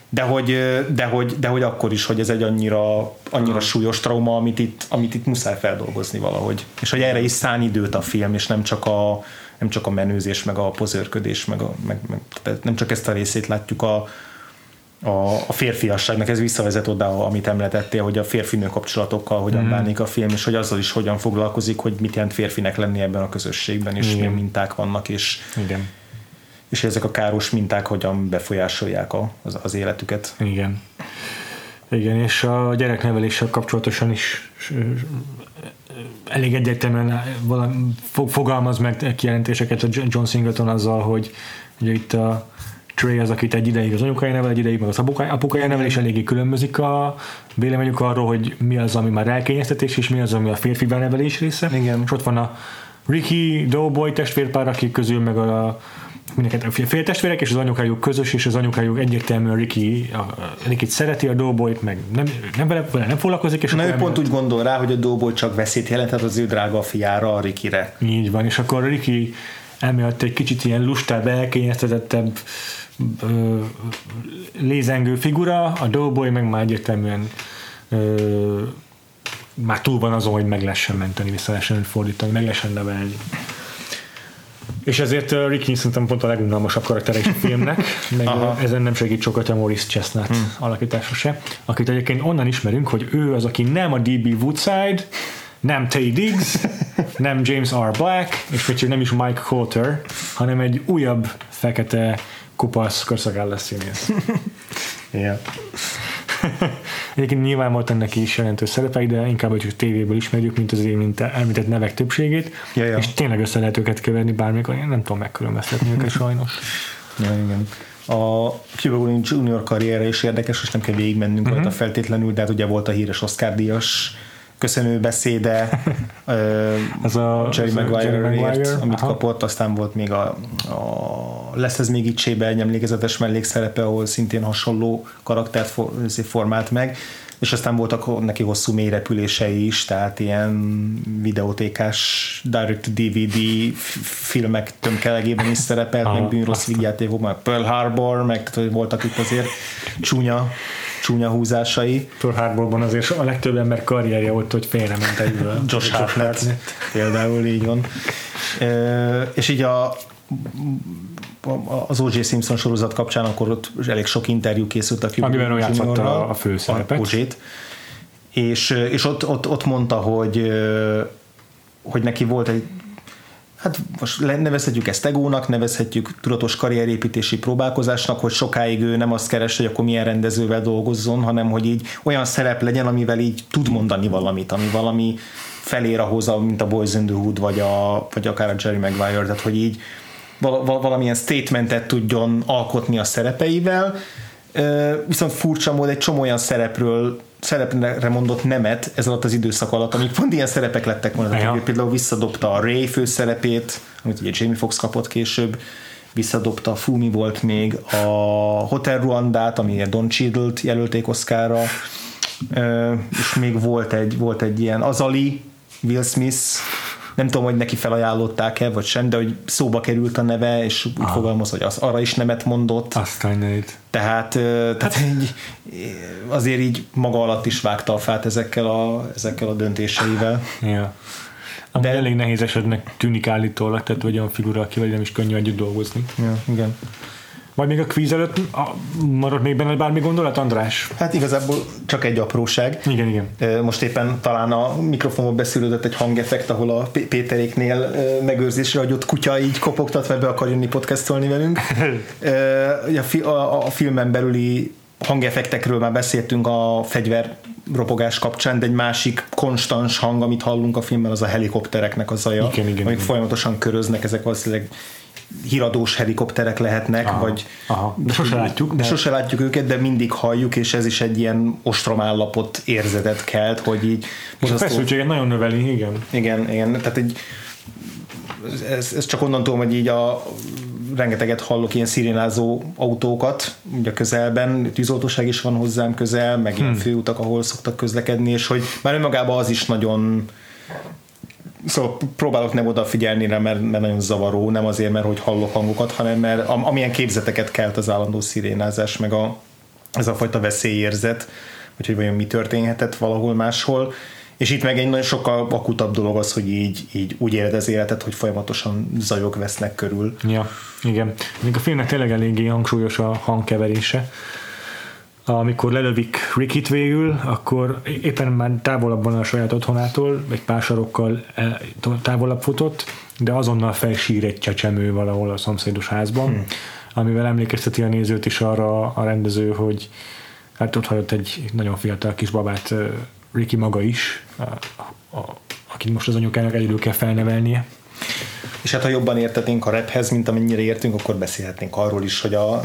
de hogy, de hogy, de hogy akkor is, hogy ez egy annyira, annyira súlyos trauma, amit itt, amit itt muszáj feldolgozni valahogy. És hogy erre is szán időt a film, és nem csak a, nem csak a menőzés, meg a pozőrködés, meg, a, meg, meg tehát nem csak ezt a részét látjuk a, a, a férfiasságnak, ez visszavezet oda, amit említettél, hogy a férfinő kapcsolatokkal hogyan mm. bánik a film, és hogy azzal is hogyan foglalkozik, hogy mit jelent férfinek lenni ebben a közösségben, és Igen. milyen minták vannak, és, Igen. és ezek a káros minták hogyan befolyásolják a, az, az életüket. Igen. Igen, és a gyerekneveléssel kapcsolatosan is elég egyértelműen fogalmaz meg kijelentéseket a John Singleton azzal, hogy ugye itt a Trey az, akit egy ideig az anyukája nevel, egy ideig meg az apukája, nevel, és eléggé különbözik a véleményük arról, hogy mi az, ami már elkényeztetés, és mi az, ami a férfi nevelés része. Igen. És ott van a Ricky Doughboy testvérpár, akik közül meg a mindenket féltestvérek, és az anyukájuk közös, és az anyukájuk egyértelműen Ricky, a, Ricky szereti a Doughboyt, meg nem, nem vele, vele nem foglalkozik. És Na ő pont úgy gondol rá, hogy a Doughboy csak veszélyt jelentett az ő drága fiára, a Rikire. Így van, és akkor Ricky emiatt egy kicsit ilyen lustább, elkényeztetettebb lézengő figura, a Doughboy meg már egyértelműen ö, már túl van azon, hogy meg lehessen menteni, vissza lehessen fordítani, meg lehessen nevelni. És ezért Ricky szerintem pont a legunalmasabb karakter is a filmnek, meg Aha. ezen nem segít sokat a Maurice Chestnut hmm. alakítása se, akit egyébként onnan ismerünk, hogy ő az, aki nem a D.B. Woodside, nem Tay Diggs, nem James R. Black, és még nem is Mike Coulter, hanem egy újabb fekete kupasz lesz színész. yeah. Egyébként nyilván volt ennek is jelentős szerepek, de inkább csak tévéből ismerjük, mint az mint említett nevek többségét, ja, ja. és tényleg össze lehet őket keverni bármikor, én nem tudom megkülönböztetni őket sajnos. Ja, igen. A Cuba Gooding Junior karriere is érdekes, és nem kell végigmennünk uh-huh. rajta feltétlenül, de hát ugye volt a híres Oscar díjas köszönő beszéde ez a Jerry Maguire-ért, amit Aha. kapott, aztán volt még a, a lesz ez még itt egy emlékezetes mellékszerepe, ahol szintén hasonló karaktert for, formált meg, és aztán voltak neki hosszú mélyrepülései is, tehát ilyen videótékás direct DVD filmek tömkelegében is szerepelt, ah, meg bűnrossz vigyátékok, meg Pearl Harbor, meg voltak itt azért csúnya csúnya húzásai. Pearl Harborban azért a legtöbb ember karrierje volt, hogy félrement egyből. Josh Hartnett például így van. E, és így a az O.J. Simpson sorozat kapcsán akkor ott elég sok interjú készült a Cuba Amiben játszotta a főszerepet. OJ-t. És, és ott, ott, ott mondta, hogy hogy neki volt egy hát most nevezhetjük ezt egónak, nevezhetjük tudatos karrierépítési próbálkozásnak, hogy sokáig ő nem azt keres, hogy akkor milyen rendezővel dolgozzon, hanem hogy így olyan szerep legyen, amivel így tud mondani valamit, ami valami felér ahhoz, mint a Boys in the Hood, vagy, a, vagy akár a Jerry Maguire, tehát hogy így valamilyen statementet tudjon alkotni a szerepeivel, viszont furcsa mód egy csomó olyan szerepről szerepre mondott nemet ez alatt az időszak alatt, amik pont ilyen szerepek lettek volna. Ja. Például visszadobta a Ray főszerepét, amit ugye Jamie Foxx kapott később, visszadobta, Fumi volt még, a Hotel Ruandát, ami Don Cheadle-t jelölték Oscarra, és még volt egy, volt egy ilyen Azali, Will Smith, nem tudom, hogy neki felajánlották-e, vagy sem, de hogy szóba került a neve, és úgy ah. fogalmaz, hogy az arra is nemet mondott. Aztán Tehát, tehát így, azért így maga alatt is vágta a fát ezekkel a, ezekkel a döntéseivel. Ja. Ami de elég nehéz esetnek tűnik állítólag, tehát vagy olyan figura, akivel nem is könnyű együtt dolgozni. Ja, igen. Vagy még a kvíz előtt maradt még benne bármi gondolat, András? Hát igazából csak egy apróság. Igen, igen. Most éppen talán a mikrofonban beszűrődött egy hangeffekt, ahol a Péteréknél megőrzésre hagyott kutya így kopogtatva be akar jönni podcastolni velünk. a, a, a filmen belüli hangeffektekről már beszéltünk a fegyver ropogás kapcsán, de egy másik konstans hang, amit hallunk a filmben, az a helikoptereknek a zaja, igen, igen, amik igen. folyamatosan köröznek, ezek valószínűleg híradós helikopterek lehetnek, aha, vagy aha. de sose látjuk. De... Sose látjuk őket, de mindig halljuk, és ez is egy ilyen ostromállapot érzetet kelt, hogy így... Most a feszültséget nagyon növeli, igen. Igen, igen, tehát egy ez, ez csak onnan tudom, hogy így a rengeteget hallok ilyen szirénázó autókat, ugye közelben, tűzoltóság is van hozzám közel, meg ilyen hmm. főutak, ahol szoktak közlekedni, és hogy már önmagában az is nagyon Szóval próbálok nem odafigyelni rá, mert, mert nagyon zavaró, nem azért, mert hogy hallok hangokat, hanem mert amilyen képzeteket kelt az állandó szirénázás, meg a, ez a fajta veszélyérzet, hogy, hogy vajon mi történhet valahol máshol, és itt meg egy nagyon sokkal akutabb dolog az, hogy így, így úgy éled az életet, hogy folyamatosan zajok vesznek körül. Ja, igen. Még a filmnek tényleg eléggé hangsúlyos a hangkeverése. Amikor lelövik Rickit végül, akkor éppen már távolabb van a saját otthonától, egy pár sarokkal e, távolabb futott, de azonnal felsír egy csecsemő valahol a szomszédos házban, hmm. amivel emlékezteti a nézőt is arra a rendező, hogy hát ott hagyott egy nagyon fiatal kis babát Ricky maga is, a, a, akit most az anyukának egyedül kell felnevelnie. És hát ha jobban értetnénk a raphez, mint amennyire értünk, akkor beszélhetnénk arról is, hogy a,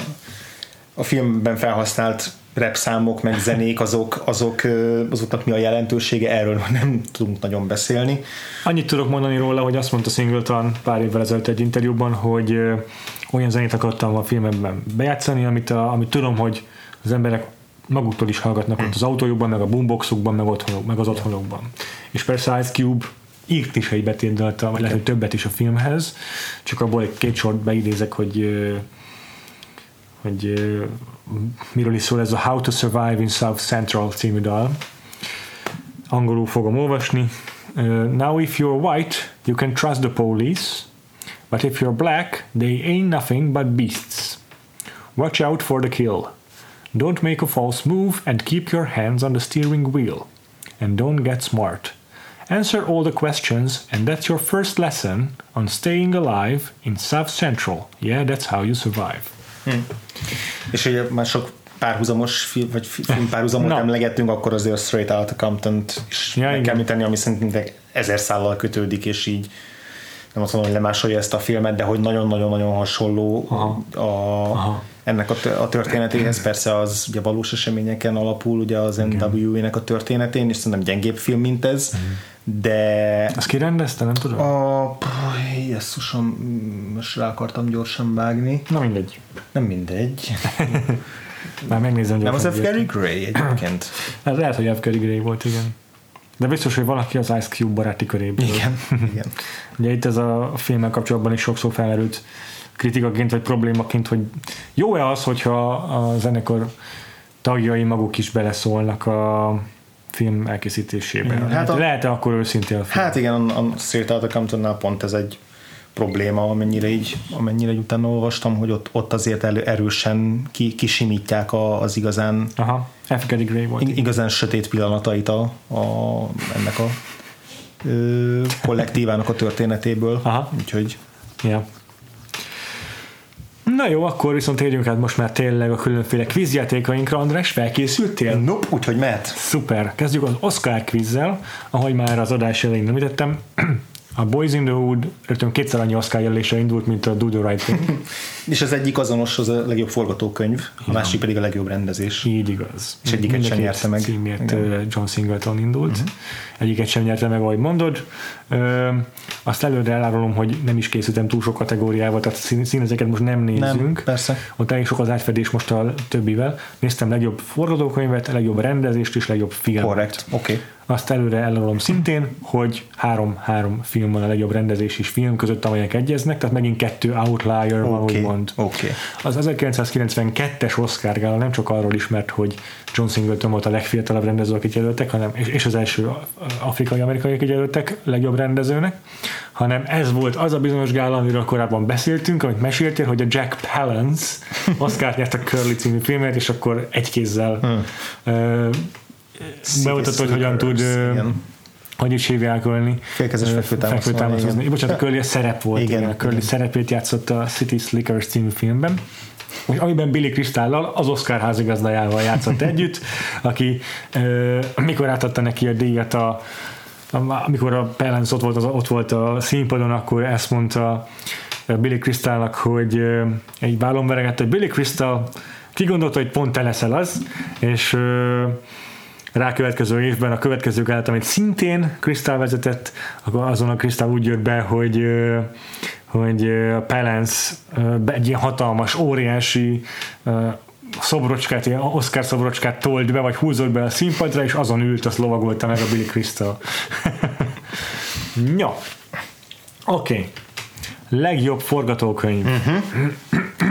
a filmben felhasznált rap számok, meg zenék, azok, azok, azoknak mi a jelentősége, erről nem tudunk nagyon beszélni. Annyit tudok mondani róla, hogy azt mondta Singleton pár évvel ezelőtt egy interjúban, hogy olyan zenét akartam a filmemben bejátszani, amit, a, amit tudom, hogy az emberek maguktól is hallgatnak ott az autójukban, meg a boomboxukban, meg, otthonok, meg az otthonokban. És persze Ice Cube írt is egy betétdalt, vagy lehet, hogy többet is a filmhez, csak abból egy két sort beidézek, hogy hogy miről is szól ez a How to Survive in South Central című dal. Angolul fogom olvasni. Uh, now if you're white, you can trust the police, but if you're black, they ain't nothing but beasts. Watch out for the kill. Don't make a false move and keep your hands on the steering wheel. And don't get smart. Answer all the questions, and that's your first lesson on staying alive in South Central. Yeah, that's how you survive. Hmm. És ugye már sok párhuzamos film, vagy film párhuzamot no. emlegettünk, akkor azért a Straight Outta compton is ja, meg kell tenni, ami szerintem ezer szállal kötődik, és így nem azt mondom, hogy lemásolja ezt a filmet, de hogy nagyon-nagyon-nagyon hasonló Aha. a, Aha ennek a, a történetéhez, persze az ugye valós eseményeken alapul, ugye az NWA-nek a történetén, és szerintem gyengébb film, mint ez, mhm. De... Ezt ki rendezte, nem tudom? A... Jesszusom, most rá akartam gyorsan vágni. Na mindegy. Nem mindegy. Már megnézem Nem az F. Gary Gray egyébként. Hát lehet, hogy F. Gary Gray volt, igen. De biztos, hogy valaki az Ice Cube baráti köréből. Igen, igen. Ugye itt ez a filmmel kapcsolatban is sokszor felmerült kritikaként vagy problémaként, hogy jó-e az, hogyha a zenekar tagjai maguk is beleszólnak a film elkészítésébe. Hát, hát a, lehet-e akkor őszintén a film? Hát igen, a, a Straight Outta Comptonnál pont ez egy probléma, amennyire így, amennyire így utána olvastam, hogy ott, ott azért elő, erősen ki, kisimítják a, az igazán Aha, F. Gray volt. igazán sötét pillanatait a, a, ennek a ö, kollektívának a történetéből. Aha. Úgyhogy ja. Na jó, akkor viszont térjünk át most már tényleg a különféle kvízjátékainkra. András, felkészültél? Nope, úgyhogy mehet. Szuper. Kezdjük az Oscar kvízzel, ahogy már az adás elején említettem. A Boys in the Hood rögtön kétszer annyi Oscar jelölése indult, mint a Do the Right Thing. és az egyik azonos, az a legjobb forgatókönyv, a másik pedig a legjobb rendezés. Így igaz. És egyiket sem nyerte meg. Címért Igen. John Singleton indult. Uh-huh. Egyiket sem nyerte meg, ahogy mondod. Ö, azt előre elárulom, hogy nem is készültem túl sok kategóriával, tehát színezeket most nem nézzünk. Nem, persze. Ott elég sok az átfedés most a többivel. Néztem legjobb forgatókönyvet, legjobb rendezést és legjobb filmet. Korrekt, oké. Okay. Azt előre elárulom szintén, hogy három-három film van a legjobb rendezés és film között, amelyek egyeznek, tehát megint kettő outlier okay. van, úgymond. Okay. Az 1992-es Oscar gála nem csak arról ismert, hogy John Singleton volt a legfiatalabb rendező, akit jelöltek, hanem, és az első afrikai-amerikai, akit jelöltek legjobb rendezőnek, hanem ez volt az a bizonyos gála, amiről korábban beszéltünk, amit meséltél, hogy a Jack Palance Oscar nyert a Curly című filmet, és akkor egy kézzel hmm. uh, bemutatod, hogy hogyan tud igen. hogy is hívják ölni. Félkezes fekvőtámaszozni. Bocsánat, a Curly a szerep volt. Igen, igen. A Curly igen. szerepét játszott a City Slickers című filmben amiben Billy Kristállal, az Oscar házigazdájával játszott együtt, aki mikor átadta neki a díjat a amikor a Pelens ott volt, az, ott volt a színpadon, akkor ezt mondta Billy Crystalnak, hogy egy vállon veregett, hogy Billy Crystal ki gondolta, hogy pont te leszel az, és rákövetkező évben a következő gálát, amit szintén Crystal vezetett, akkor azon a Crystal úgy jött be, hogy hogy a be- egy ilyen hatalmas, óriási szobrocskát, ilyen Oscar szobrocskát tolt be, vagy húzott be a színpadra, és azon ült, azt lovagolta meg a Billy Crystal. ja. Oké. Okay. Legjobb forgatókönyv.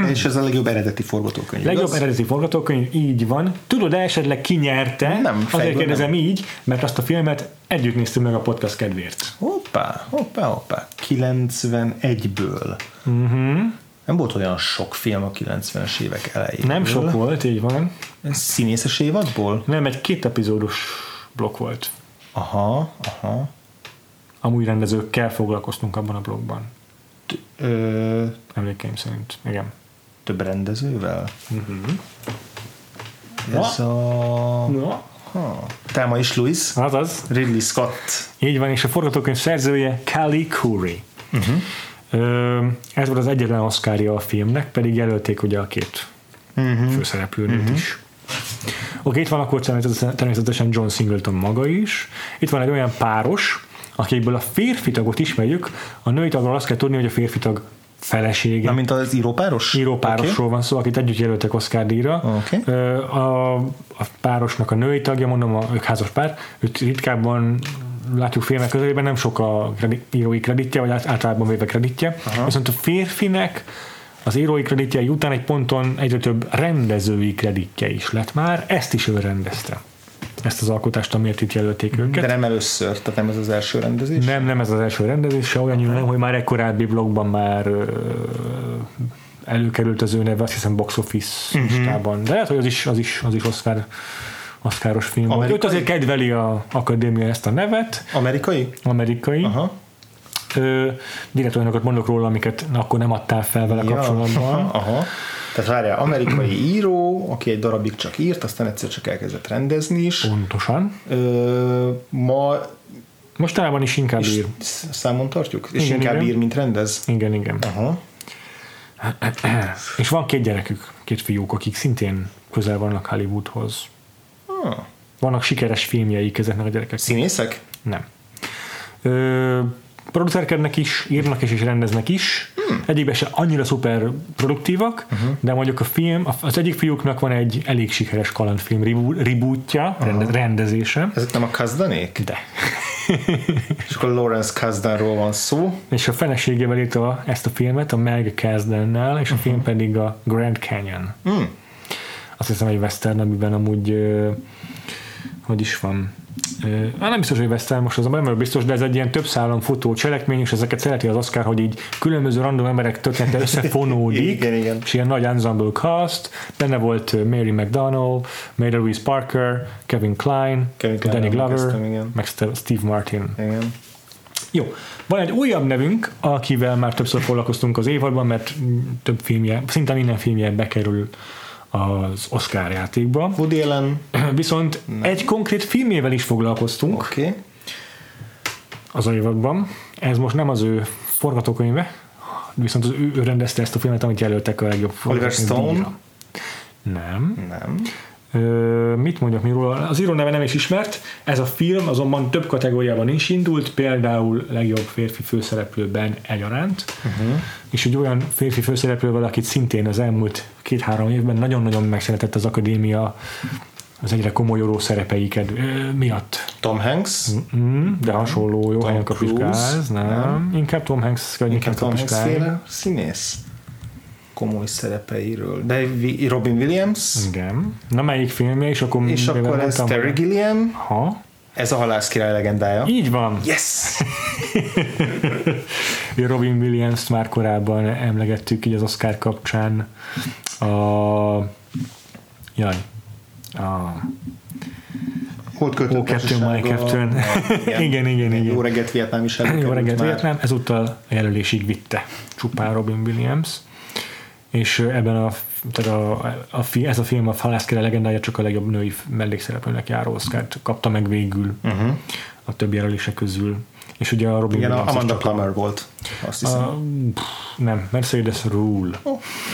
És ez a legjobb eredeti forgatókönyv. Legjobb igaz? eredeti forgatókönyv, így van. Tudod esetleg ki nyerte? Nem, Azért kérdezem így, mert azt a filmet együtt néztük meg a podcast kedvéért. Hoppá, hoppá, hoppá. 91-ből. Mhm. Uh-huh. Nem volt olyan sok film a 90-es évek elején. Nem sok volt, így van. Ez színészes évadból? Nem, egy két epizódos blokk volt. Aha, aha. Amúgy rendezőkkel foglalkoztunk abban a blogban. Ö, Emlékeim szerint. Igen. több rendezővel? Uh-huh. Ez a... No. Ha. Telma és Louis. Azaz. Ridley Scott. Így van, és a forgatókönyv szerzője Kelly Curry. Uh-huh. Ö, ez volt az egyetlen oszkárja a filmnek, pedig jelölték ugye a két uh-huh. főszereplőnőt uh-huh. is. Oké, itt van akkor természetesen John Singleton maga is. Itt van egy olyan páros, akikből a férfi tagot ismerjük, a női tagról azt kell tudni, hogy a férfi tag felesége. Na, mint az írópáros? írópárosról van szó, akit együtt jelöltek Oscar díjra. Oké. Ö, A, a párosnak a női tagja, mondom, a, ők házas pár, őt ritkábban látjuk filmek közelében, nem sok a kredi, írói kreditje, vagy általában véve kreditje. Aha. Viszont a férfinek az írói kreditjei után egy ponton egyre több rendezői kreditje is lett már, ezt is ő rendezte. Ezt az alkotást, amiért itt jelölték őket. De nem először, tehát nem ez az első rendezés? Nem, nem ez az első rendezés, se olyan nem, hogy már egy korábbi blogban már előkerült az ő neve, azt hiszem box office uh-huh. listában, de lehet, hogy az is, az is, az is Oscar, Oscaros film volt. Amerikai? Őt azért kedveli a akadémia ezt a nevet, Amerikai? amerikai. Aha. Direkt olyanokat mondok róla, amiket akkor nem adtál fel vele kapcsolatban. Aha. Tehát várjál, amerikai író, aki egy darabig csak írt, aztán egyszer csak elkezdett rendezni is. Pontosan. Ö, ma Mostanában is inkább is ír. számon tartjuk? És Igen, inkább igen. ír, mint rendez? Igen, igen. Aha. És van két gyerekük, két fiúk, akik szintén közel vannak Hollywoodhoz. Ah. Vannak sikeres filmjeik ezeknek a gyerekeknek. Színészek? Nem. Ö, producerkednek is, írnak is és rendeznek is. Hmm. Egyikben se annyira szuper produktívak, uh-huh. de mondjuk a film, az egyik fiúknak van egy elég sikeres kalandfilm reboot- rebootja, uh-huh. rendezése. Ezek nem a Kazdanék? De. És akkor Lawrence Kazdanról van szó. És a feleségével írta ezt a filmet, a Meg Kasdannel, és a film pedig a Grand Canyon. Hmm. Azt hiszem egy western, amiben amúgy hogy is van hát nem biztos, hogy western most az nem vagyok biztos, de ez egy ilyen több szálon futó cselekmény, és ezeket szereti az Oscar, hogy így különböző random emberek története összefonódik, Igen, igen. és ilyen nagy ensemble cast, benne volt Mary McDonnell, Mary Louise Parker, Kevin Kline, Kevin Kline, Danny Glover, meg Ste- Steve Martin. Igen. Jó, van egy újabb nevünk, akivel már többször foglalkoztunk az évadban, mert több filmje, szinte minden filmje bekerül az Oscar játékba. Woody Allen. Viszont egy konkrét filmjével is foglalkoztunk Oké. Okay. az évadban. Ez most nem az ő forgatókönyve, viszont az ő, ő rendezte ezt a filmet, amit jelöltek a legjobb Oliver Stone? díjra. Nem. Nem. Mit mondjak mi róla? Az író neve nem is ismert. Ez a film azonban több kategóriában is indult, például legjobb férfi főszereplőben egyaránt. Uh-huh. És egy olyan férfi főszereplővel, akit szintén az elmúlt két-három évben nagyon-nagyon megszeretett az akadémia az egyre komolyodó szerepeiket miatt. Tom Hanks. Mm, de hasonló jó Tom helyen kapiskálz, nem. nem. Inkább Tom Hanks környéken Inkább Tom Hanks féle színész. Komoly szerepeiről. De Robin Williams. Igen. Na melyik filmje, és akkor És akkor ez Terry Gilliam. Ha, Ez a halász király legendája. így van. Yes! Robin Williams-t már korábban emlegettük így az Oscar kapcsán. A... Jaj. A... Holt költő Ó, Captain, My Captain. Igen, igen, igen. Jó reggelt Vietnám is Jó reggelt. Vietnám, ezúttal jelölésig vitte csupán Robin Williams. És ebben a, tehát a, a, fi- ez a film a Halászkere legendája csak a legjobb női mellékszereplőnek járó Oscárt kapta meg végül uh-huh. a többi jelölése közül. És ugye a Robin Igen, a Williams Amanda csak Plummer volt. Azt hiszem. a, pff, nem, Mercedes Rule.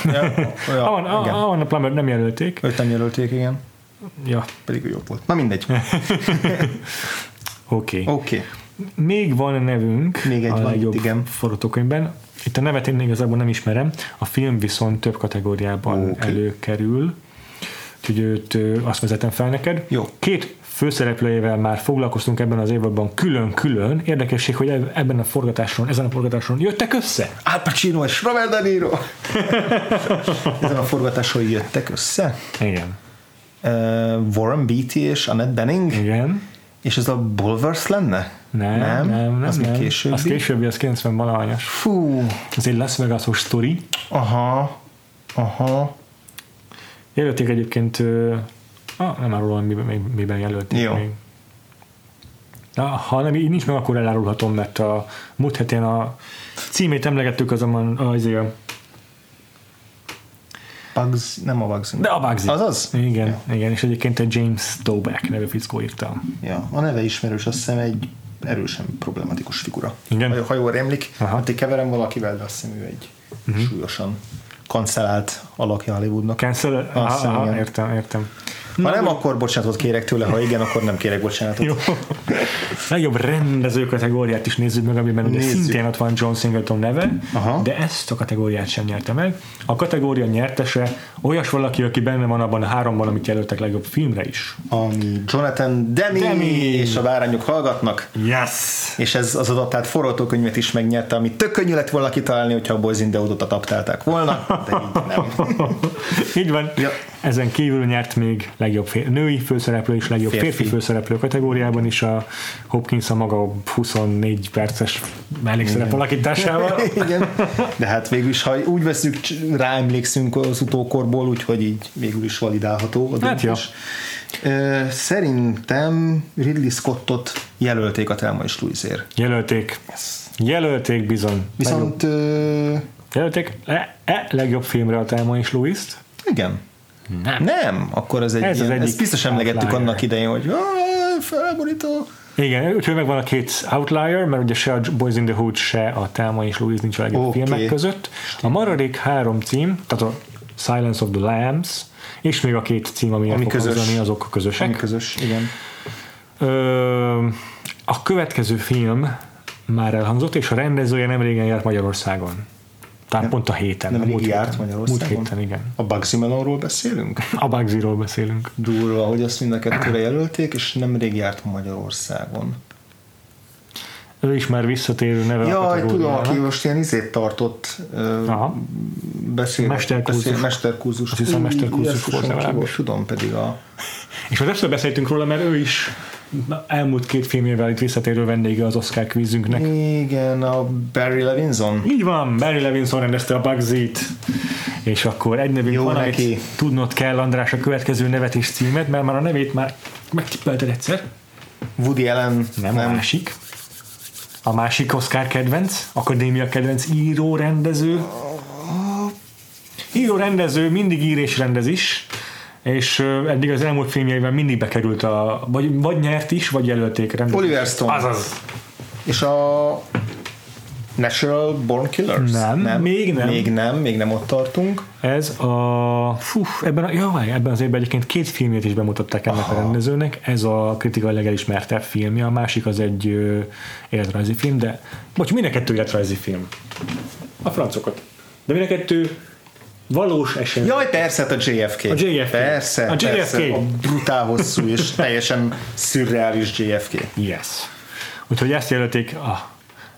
ja, ja, Amanda, igen. Amanda Plummer nem jelölték, Őt nem jelölték, igen. Ja, Pedig ő jobb volt. Na mindegy. oké. Okay. Okay. Még van nevünk Még egy a van, legjobb igen. forgatókönyvben. Itt a nevet én igazából nem ismerem, a film viszont több kategóriában okay. előkerül, úgyhogy őt azt vezetem fel neked. Jó. Két főszereplőjével már foglalkoztunk ebben az évadban külön-külön. Érdekesség, hogy eb- ebben a forgatáson, ezen a forgatáson jöttek össze. Al Pacino és Robert De Niro. Ezen a forgatáson jöttek össze. Igen. Uh, Warren Beatty és Annette Bening. Igen. És ez a Bulvers lenne? Nem, nem, nem. nem az nem. még későbbi. Az későbbi, az 90 valahanyas. Fú, Ez egy Las Vegas-os sztori. aha, aha. Jelölték egyébként, ah, nem árulom, miben, miben jelölték Jó. még. Ha nem, így nincs meg, akkor elárulhatom, mert a múlt hetén a címét emlegettük azonban azért, a- Bugs, nem a Bugs. de a Bugsy. Azaz? Igen, Ja. igen, és egyébként egy James Doback nevű fickó írta. Ja, a neve ismerős, azt hiszem egy erősen problematikus figura. Igen. Ha- jól rémlik, Aha. hát keverem valakivel, de azt hiszem ő egy uh-huh. súlyosan kancellált alakja Hollywoodnak. Cancel? Aha, értem, értem. Ha nem, akkor bocsánatot kérek tőle, ha igen, akkor nem kérek bocsánatot. Jó. Legjobb rendező kategóriát is nézzük meg, amiben ugye Nézzük. szintén ott van John Singleton neve, Aha. de ezt a kategóriát sem nyerte meg. A kategória nyertese olyas valaki, aki benne van abban a háromban, amit jelöltek legjobb filmre is. Ami Jonathan Demi, Demi. és a bárányok hallgatnak. Yes! És ez az adaptált forgatókönyvet is megnyerte, ami tök könnyű lett volna kitalálni, hogyha a Boys in the Hood-ot adaptálták volna, de így nem. Így van. Ja. Ezen kívül nyert még legjobb fér- női főszereplő és legjobb férfi, Férfi. főszereplő kategóriában is a Hopkins a maga 24 perces mellékszerep alakításával. Igen. De hát végül is, ha úgy veszük, rá emlékszünk az utókorból, úgyhogy így végül is validálható a Hát jó. Szerintem Ridley Scottot jelölték a Telma és Louisért. Jelölték. Jelölték bizony. Viszont ö, jelölték e, e, legjobb filmre a Telma és Louis-t. igen. Nem. Nem, akkor ez egy Ez az ilyen, egyik ezt biztos emlegettük outlier. annak idején, hogy "Ah, felborító. Igen, úgyhogy megvan a két outlier, mert ugye se a Boys in the Hood, se a Telma és Louise nincs a legjobb Oké. filmek között. A maradék három cím, tehát a Silence of the Lambs, és még a két cím, ami, Ami közös. hangzani, azok közösek. Ami közös, igen. Ö, a következő film már elhangzott, és a rendezője nem régen járt Magyarországon. Tehát pont a héten. nem a múlt járt héten. Magyarországon? Múlt héten, igen. A Bugsy Malone-ról beszélünk? A Bugsy-ról beszélünk. Durva, hogy azt mind a kettőre jelölték, és nemrég járt Magyarországon. Ő is már visszatérő neve a Jaj, tudom, aki most ilyen izét tartott, ö, Aha. beszél, Mesterkurzus. beszél, mesterkurzus. Azt hiszem, mesterkurzus volt legalábbis. Tudom, pedig a... És már többször beszéltünk róla, mert ő is elmúlt két filmével itt visszatérő vendége az Oscar kvízünknek. Igen, a Barry Levinson. Így van, Barry Levinson rendezte a Bugsy-t, és akkor egy nevünk Jó van, neki. amit tudnod kell, András, a következő nevet és címet, mert már a nevét már megtippelted egyszer. Woody Allen. Nem, nem. a másik. A másik Oscar kedvenc, akadémia kedvenc író, rendező. Író, rendező, mindig ír és rendez is, és eddig az elmúlt filmjeiben mindig bekerült a, vagy, vagy nyert is, vagy jelölték rendező. Oliver Stone. Azaz. És a Natural Born Killers? Nem, még nem. Még nem, még nem ott tartunk. Ez a... Fú, ebben, a, jaj, ebben az évben egyébként két filmjét is bemutatták ennek Aha. a rendezőnek. Ez a kritikai legelismertebb filmje, a másik az egy ö, életrajzi film, de... Bocs, mind a kettő életrajzi film. A francokat. De mind a kettő valós esemény. Jaj, persze, hát a JFK. A JFK. Persze, A JFK. persze. A brutál hosszú és teljesen szürreális JFK. Yes. Úgyhogy ezt jelölték a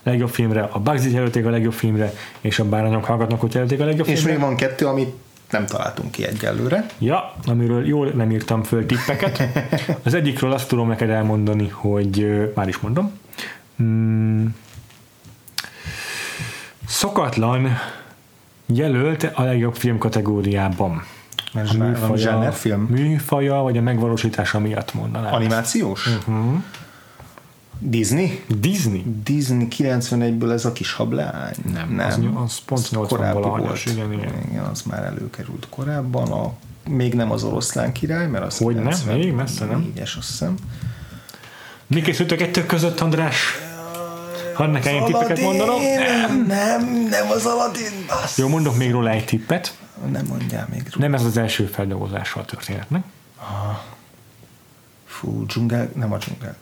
legjobb filmre, a Bugsy jelölték a legjobb filmre, és a Bárányok hallgatnak, hogy jelölték a legjobb És filmre. még van kettő, amit nem találtunk ki egyelőre. Ja, amiről jól nem írtam föl tippeket. Az egyikről azt tudom neked elmondani, hogy már is mondom. Mm, szokatlan jelölt a legjobb film kategóriában. Ez A van zsánerfilm. műfaja, vagy a megvalósítása miatt mondanám. Animációs? Uh-huh. Disney? Disney? Disney 91-ből ez a kis hableány? Nem, nem. az az pont 80 korábbi valahanyas, volt. igen, igen. igen, az már előkerült korábban. A, még nem az oroszlán király, mert az Hogy nem? Még messze nem. 4-es, azt hiszem. Mi készült a kettő között, András? Hadd nekem én tippeket mondanom? Nem, nem, nem az Aladdin. Basz. Jó, mondok még róla egy tippet. Nem mondjál még róla. Nem ez az első feldolgozása a történetnek. Fú, dzsungel, nem a dzsungel.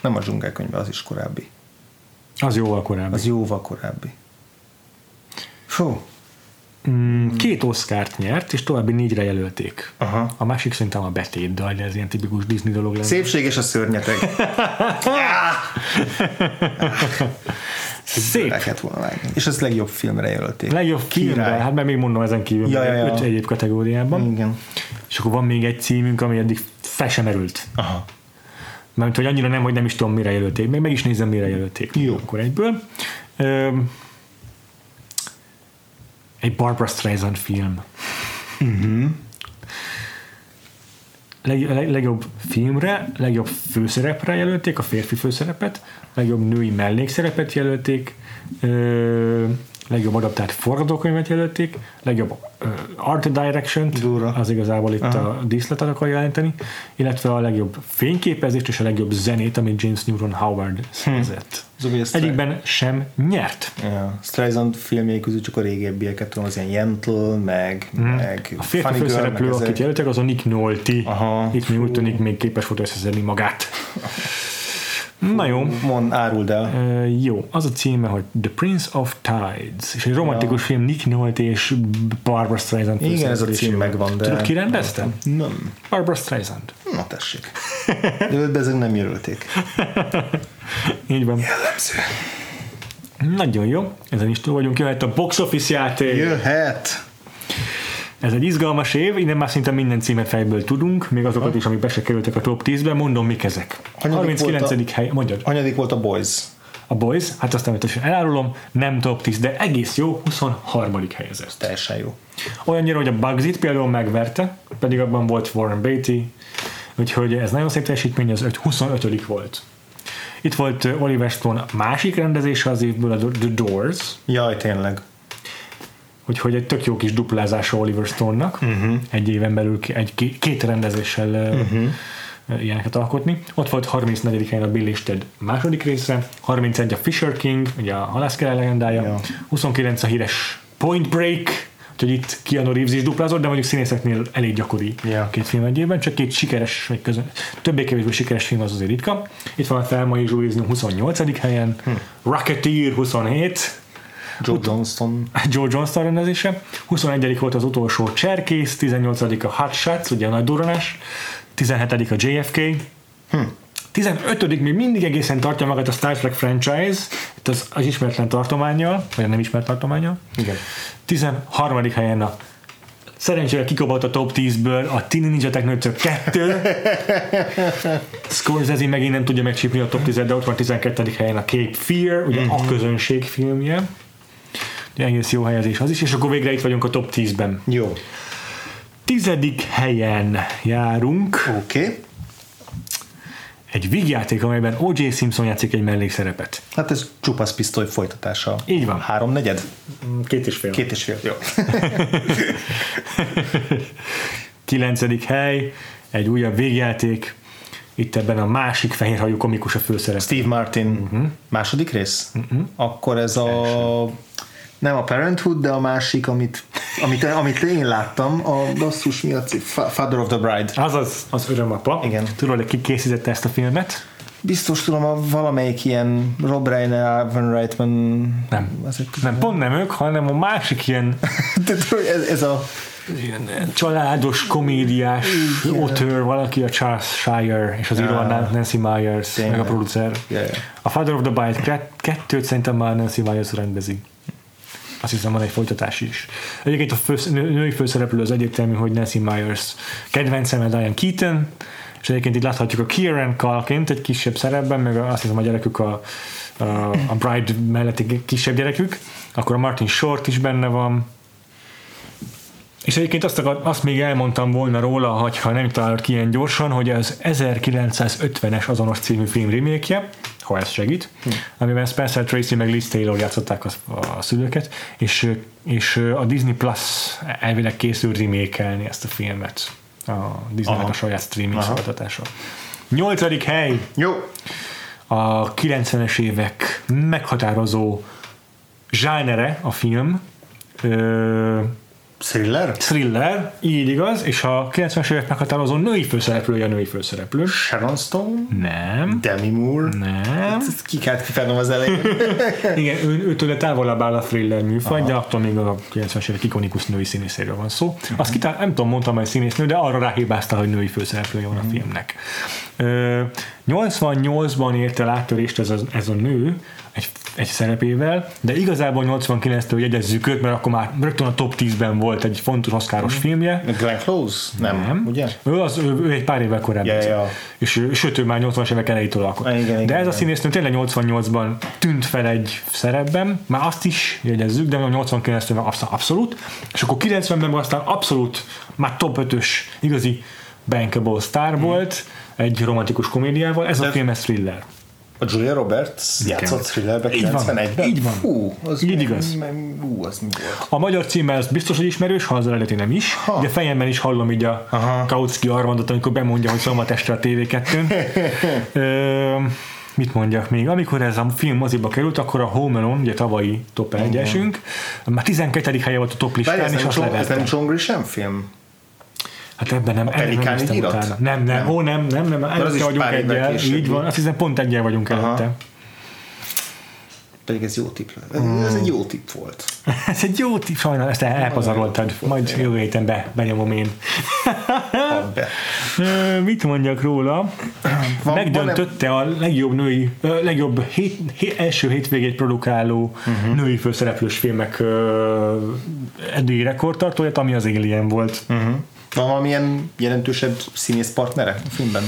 Nem a dzsungel könyve, az is korábbi. Az jóval korábbi. Az jóval korábbi. Fú. Mm, két Oscárt nyert, és további négyre jelölték. Aha. A másik szerintem a betét dal, de ez ilyen tipikus Disney dolog lenne. Szépség és a szörnyeteg. Szép. Lehet volna vágni. És az legjobb filmre jelölték. Legjobb filmre, hát mert még mondom ezen kívül Ja, ja, ja. öt egyéb kategóriában. Igen. És akkor van még egy címünk, ami eddig fel sem merült. Aha. Mert hogy annyira nem, hogy nem is tudom, mire jelölték. Még meg is nézem, mire jelölték. Jó. Akkor egyből. Öm, egy Barbara Streisand film. Mhm. Leg, leg, legjobb filmre, legjobb főszerepre jelölték, a férfi főszerepet, legjobb női mellékszerepet jelölték, ö, legjobb adaptált forgatókönyvet jelölték, legjobb ö, art direction az igazából itt Aha. a díszletet akar jelenteni, illetve a legjobb fényképezést és a legjobb zenét, amit James Newton Howard szerzett. Hogy a Stre- Egyikben sem nyert. Ja. Streisand filmjei közül csak a régebbieket tudom, az ilyen Yentl, meg, meg Mhm. A férfi Funny Girl, főszereplő, meg akit jelöltek, az a Nick Nolte. Aha. Nick Nolte még képes volt összeszedni magát. Na jó. Mond, áruld el. Uh, jó, az a címe, hogy The Prince of Tides, és egy romantikus film Nick Nolte és Barbara Streisand Igen, ez a cím megvan, de... Tudod, ki rendezte? Nem. Barbara Streisand. Na tessék. De őt ezek nem jelölték. Így van. Jellemző. Nagyon jó, ezen is túl vagyunk, jöhet a box office játék. Jöhet. Ez egy izgalmas év, innen már szinte minden címet fejből tudunk, még azokat is, amik be se kerültek a top 10-be, mondom mik ezek. Hanyadik 39. volt hely, mondjad. Anyadik volt a Boys. A Boys, hát azt természetesen elárulom, nem top 10, de egész jó, 23. helyezett. Teljesen jó. Olyannyira, hogy a Bugsy-t például megverte, pedig abban volt Warren Beatty, úgyhogy ez nagyon szép teljesítmény, az öt- 25. volt. Itt volt Oliver Stone másik rendezése az évből, a The Doors, Jaj, tényleg. Úgyhogy egy tök jó kis duplázása Oliver Stone-nak, uh-huh. egy éven belül egy, ké- két rendezéssel uh-huh. ilyeneket alkotni. Ott volt 34. helyen a Bill és Ted második része, 31 a Fisher King, ugye a halászkere legendája, Ja. 29 a híres Point Break, úgyhogy itt Keanu Reeves is duplázott, de mondjuk színészeknél elég gyakori Ja. két film egy évben, csak két sikeres, vagy közön, többé-kevésbé sikeres film az azért ritka. Itt van a Thelma és Louise 28. helyen, Hm. Rocketeer 27, Joe Johnston. Joe Johnston rendezése, 21. volt az utolsó Cserkész, 18. a Hot Shots, ugye a nagy duranás, 17. a JFK, Hm. 15. még mindig egészen tartja magát a Star Trek franchise, itt az, az ismeretlen tartományjal, vagy nem ismert tartományjal. Igen. 13. helyen a Szerencsére kikobott a top 10-ből a Tini Ninja Technőcök 2. Scorsese megint nem tudja megcsípni a top 10 de ott van 12. helyen a Cape Fear, ugye a közönség filmje. Egész jó helyezés az is, és akkor végre itt vagyunk a top 10-ben. Jó. Tizedik helyen járunk Oké. Okay. egy vígjáték, amelyben O.J. Simpson játszik egy mellékszerepet. Hát ez csupasz pisztoly folytatása. Így van. Három negyed? Két és fél. Két és fél. Jó. Kilencedik hely, egy újabb végjáték, itt ebben a másik fehérhajú komikus a főszerep. Steve Martin. Uh-huh. Második rész? Uh-huh. Akkor ez a... Nem a Parenthood, de a másik, amit, amit, amit én láttam, a basszus mi a Father of the Bride. Azaz, az örömapa. Igen. Tudod, hogy ki készítette ezt a filmet? Biztos tudom, a valamelyik ilyen Rob Reiner, Alvin Reitman... Nem. Ezek, Nem, pont nem ők, hanem a másik ilyen, ez, ez a... ilyen családos, komédiás author, valaki a Charles Shire, és az író a Ah. Nancy Myers, Tényleg. meg a producer. Ja, ja. A Father of the kett- kettőt szerintem már Nancy Myers rendezi. Azt hiszem van egy folytatás is. Egyébként a nő- női főszereplő az egyértelmű, hogy Nancy Myers kedvencem Diane Keaton, és egyébként itt láthatjuk a Kieran Culkin egy kisebb szerepben, meg azt hiszem a gyerekük a, a, a Bride melletti kisebb gyerekük, akkor a Martin Short is benne van, és egyébként azt, akar, azt még elmondtam volna róla, hogyha nem találod ki ilyen gyorsan, hogy az 1950-es azonos című film remake ha ez segít, hm. amiben Spencer Tracy meg Liz Taylor játszották a, a szülőket, és, és a Disney Plus elvileg készül remake ezt a filmet. A Disneynek a saját streaming szolgáltatása. Nyolcadik hely Jó. a 90-es évek meghatározó zsánere a film, ö, Thriller? Thriller, így igaz, és a 90-es évek meghatározó női főszereplője a női főszereplő. Sharon Stone? Nem. Demi Moore? Nem. Ezt ki kellett kifejnem az elején. Igen, ő, őtől távolabb áll a thriller műfaj, de attól még a 90-es évek ikonikus női színészéről van szó. Azt kitál, nem tudom, mondtam, hogy színésznő, de arra ráhibázta, hogy női főszereplője van a filmnek. Ö, 88-ban érte el áttörést ez a, ez a nő, egy, egy szerepével, de igazából 89-től jegyezzük őt, mert akkor már rögtön a top 10-ben volt egy fontos oszkáros filmje. Glenn Close? Nem, Nem. ugye? Ő, az, ő, ő egy pár évvel korábban. Ja, ja. És sőt, ő már 80-as évek elejétől alkot. Igen, igen, De ez a igen. színésznő tényleg 88-ban tűnt fel egy szerepben, már azt is jegyezzük, de 89-től meg aztán abszolút, és akkor 90-ben aztán abszolút már top 5-ös igazi bankable sztár volt, egy romantikus komédiával, ez a De- film, ez thriller. A Julia Roberts játszott thrillerbe Így van, 91-ben? így van. Fú, az Így igaz. Hú, az mi volt? A magyar címe ez biztos, hogy ismerős, ha az eredeti nem is. Ha. Ugye fejemben is hallom így a Aha. Kautsky Armandot, amikor bemondja, hogy szombat este a TV2-n. Ö, mit mondjak még? Amikor ez a film moziba került, akkor a Home Alone, ugye tavalyi top 1 már 12. helye volt a top listán, és azt John, ez nem John Grisham film? Hát ebben nem, ebben nem nyilat? utána. Nem, nem, Nem. ó, nem, nem, nem, előtte vagyunk egyel, így van, azt hiszem pont egyel vagyunk Aha. előtte. Pedig ez jó tipp. Ez, ez egy jó tipp volt. Ez egy jó tipp, sajnálom, ezt elpazaroltad, majd jövő héten be, benyomom én. Be. Mit mondjak róla? Van- Megdöntötte a legjobb női, legjobb hét, hét, első hétvégét produkáló uh-huh. női főszereplős filmek ö, eddigi rekordtartóját, ami az Alien volt. Uh-huh. Van valamilyen jelentősebb színész partnere a filmben?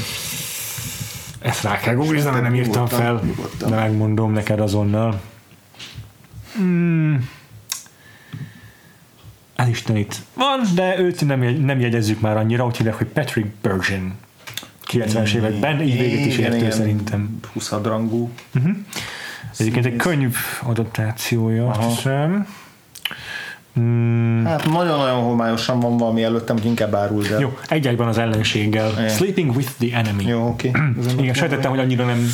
Ezt rá kell googlizni, nem írtam fel, nyugodtan. de megmondom neked azonnal. Hmm. Az Istenit. Van, de őt nem, nem jegyezzük már annyira, úgy hívják, hogy Patrick Bergin. 90-es években, így végét is értő szerintem. 20 rangú. Egyébként egy könyv adaptációja, azt hiszem. Mm, Hát nagyon-nagyon homályosan van valami előttem, hogy inkább árul, de... jó, egy egyben az ellenséggel. Igen. Sleeping with the Enemy. Jó, oké. Okay. Igen, sejtettem, hogy annyira nem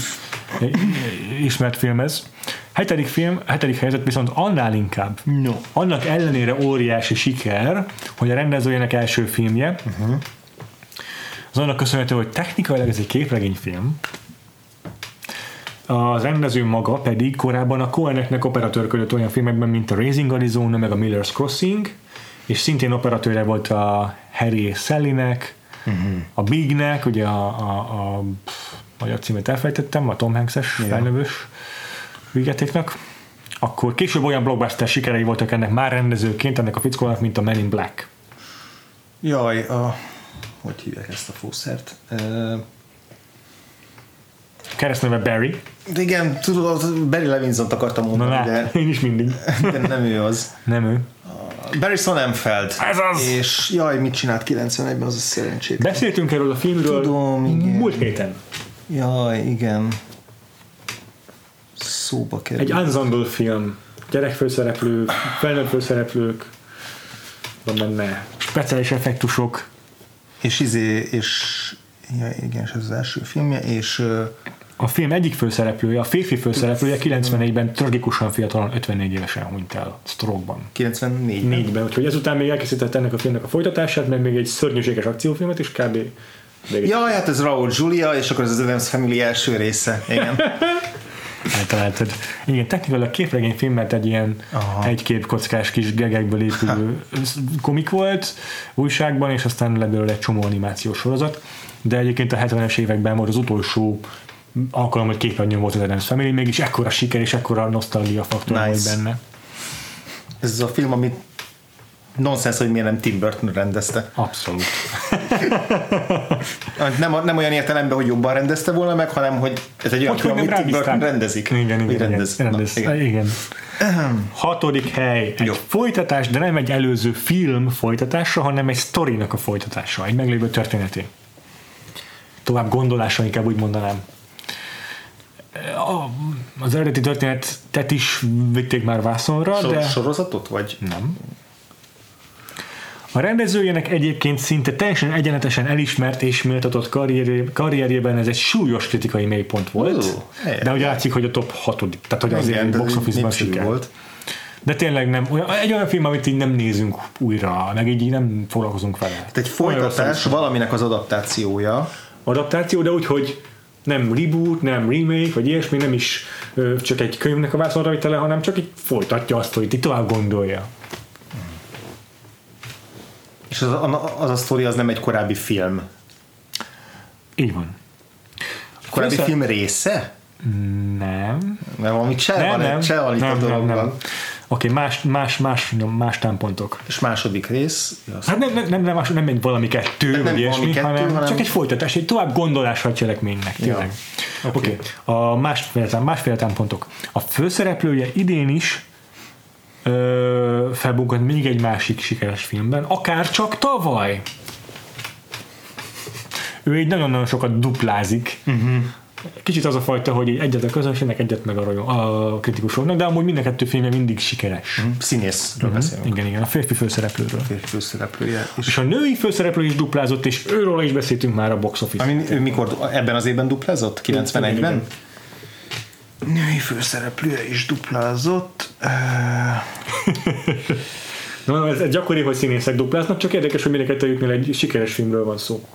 ismert film ez. Hetedik film, hetedik helyzet viszont annál inkább. No. Annak ellenére óriási siker, hogy a rendezőjének első filmje, uh-huh. az annak köszönhető, hogy technikailag ez egy képregényfilm, az rendező maga pedig korábban a Coeneknek operatőrködött olyan filmekben, mint a Raising Arizona, meg a Miller's Crossing, és szintén operatőre volt a Harry Sally-nek, uh-huh. a Bignek, ugye a, a, a pff, magyar címet elfejtettem, a Tom Hanks-es felnövős vigyátéknak. Akkor később olyan blockbuster sikerei voltak ennek már rendezőként, ennek a fickónak, mint a Men in Black. Jaj, a... hogy hívják ezt a fószert? Uh, Keresztneve Barry. Igen, tudod, Barry Levinson-t akartam mondani, na, de, én is mindig. de nem ő az. Nem ő. Barry Sonnenfeld. Ez az! És jaj, mit csinált 91-ben, az a szerencsét. Beszéltünk erről a filmről Tudom, igen. múlt héten. Jaj, igen. Szóba kerül. Egy ensemble film. Gyerekfőszereplő, felnőtt főszereplők, van benne speciális effektusok. És izé, és ja, igen, és ez az első filmje, és A film egyik főszereplője, a férfi főszereplője 94-ben tragikusan fiatalon 54 évesen hunyt el stroke-ban. 94 Négyben, úgyhogy ezután még elkészített ennek a filmnek a folytatását, meg még egy szörnyűséges akciófilmet is kb. Jaj, hát ez Raúl Julia, és akkor ez az Adams Family első része. Igen. eltaláltad. Igen, technikailag képregény mert egy ilyen Aha. egy képkockás kis gegekből épülő komik volt újságban, és aztán lett belőle egy csomó animációs sorozat, de egyébként a 70-es években volt az utolsó alkalom, hogy képernyőn volt az Adams Family, mégis ekkora siker és ekkora nosztalgia faktor Nice. volt benne. Ez az a film, amit nonsens, hogy miért nem Tim Burton rendezte. Abszolút. Nem, nem olyan értelemben, hogy jobban rendezte volna meg, hanem hogy ez egy olyan Hogy, film, amit Tim. Burton rendezik. Igen, igen, igen. rendez. rendez. Na, igen. igen. Hatodik hely. Egy Jó. folytatás, de nem egy előző film folytatása, hanem egy sztorinak a folytatása, egy meglévő történeté. Tovább gondolása, inkább úgy mondanám. A- Az eredeti történetet is vitték már vászonra, Sor, de Sorozatot, vagy? nem. A rendezőjének egyébként szinte teljesen egyenletesen elismert és méltatott karrierje- karrierjében ez egy súlyos kritikai mélypont volt, Ó, de ugye látszik, hogy a top hatodik, tehát hogy azért Igen, box office-ban siker. volt. De tényleg nem, olyan, egy olyan film, amit így nem nézünk újra, meg így nem foglalkozunk vele. Tehát egy folytatás, valaminek az adaptációja. Adaptáció, de úgy, hogy nem reboot, nem remake, vagy ilyesmi, nem is ö, csak egy könyvnek a vászonravitele, hanem csak így folytatja azt, hogy itt tovább gondolja. És az, az a sztori az nem egy korábbi film. Így van. Korábbi Főszer- film része? Nem. Mert valami cseh van, egy cseh van itt a Oké, más, más, más, más támpontok. És második rész, Hát nem, nem, nem, nem, más- nem egy valami kettő, nem vagy ilyesmi, kettő, hanem, hanem- csak egy folytatás, egy tovább gondolás a cselekménynek, tényleg. Oké. Okay. A másféle, másféle támpontok. A főszereplője idén is ö, felbukkant még egy másik sikeres filmben, akár csak tavaly. Ő így nagyon-nagyon sokat duplázik. Uh-huh. Kicsit az a fajta, hogy egyet a közönségnek, egyet meg a, rajon, a kritikusoknak, de amúgy mind a kettő filmje mindig sikeres. színészről beszélünk. Igen, igen, a férfi főszereplőről. Férfi főszereplője. És És a női főszereplő is duplázott, és őről is beszéltünk már a box office. Ami, ő mikor ebben az évben duplázott? 91-ben? Igen. Női főszereplője is duplázott. Na, ez, ez gyakori, hogy színészek dupláznak, csak érdekes, hogy mindenkettőjüknél egy sikeres filmről van szó.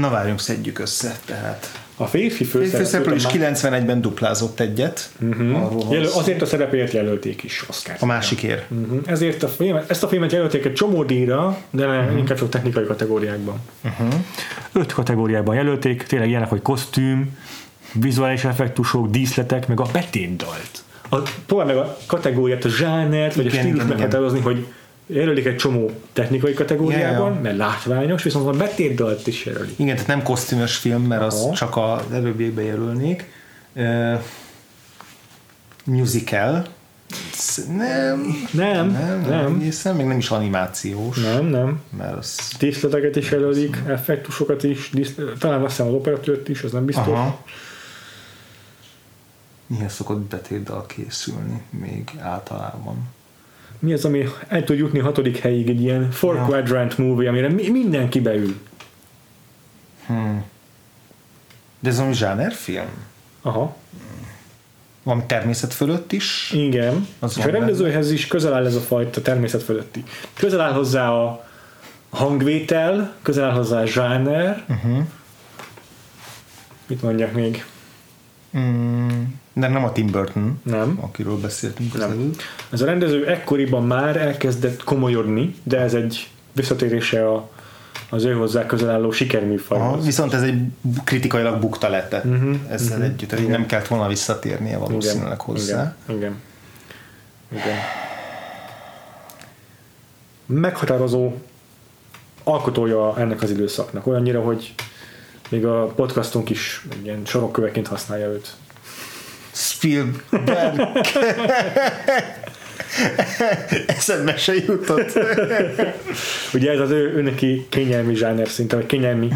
Na várjunk, szedjük össze. Tehát A férfi főszereplő is 91-ben duplázott egyet. Uh-huh. Jelöl, azért a szerepéért jelölték is Oscar. a másikért. Uh-huh. Ezért a filmet, ezt a filmet jelölték egy csomó díjra, de uh-huh. inkább csak technikai kategóriákban. Uh-huh. Öt kategóriában jelölték, tényleg ilyenek, hogy kosztüm, vizuális effektusok, díszletek, meg a betétdalt. A, próbál meg a kategóriát, a zsánert, vagy a Igen, stílus igen, igen. meghatározni, hogy jelölik egy csomó technikai kategóriában, ja. mert látványos, viszont a betétdalt is jelölik. Igen, tehát nem kosztümös film, mert az Aha. csak az előbbiekbe jelölnék. Uh, musical. Nem, Nem, nem, nem, egészen, még nem is animációs, nem, nem. mert az Díszleteket is jelölik, effektusokat is, dísz, talán azt hiszem az operatőrt is, az nem biztos. Aha. Mihez szokott betétdal készülni még általában? Mi az, ami el tud jutni a hatodik helyig egy ilyen four Ja. quadrant movie, amire mi, mindenki beül. Hmm. De ez valami zsánerfilm? Aha, Valami természet fölött is? igen. Az És a van rendezőhez is közel áll ez a fajta természet fölötti. Közel áll hozzá a hangvétel, közel áll hozzá a zsáner. Uh-huh. Mit mondjak még? Mm, de nem a Tim Burton, Nem. akiről beszéltünk Nem. előbb. Ez a rendező ekkoriban már elkezdett komolyodni, de ez egy visszatérése a, az ő hozzá közel álló Aha, sikerműfajhoz. viszont ez egy kritikailag bukta lett Mhm, ezzel mhm, együtt, igen. nem kellett volna visszatérnie valószínűleg hozzá. Igen, igen. igen. Meghatározó alkotója ennek az időszaknak. Olyannyira, hogy még a podcastunk is ilyen sorokköveként használja őt. Spielberg. Eszembe se jutott. Ugye ez az ő, ő neki kényelmi zsáner szinte, vagy kényelmi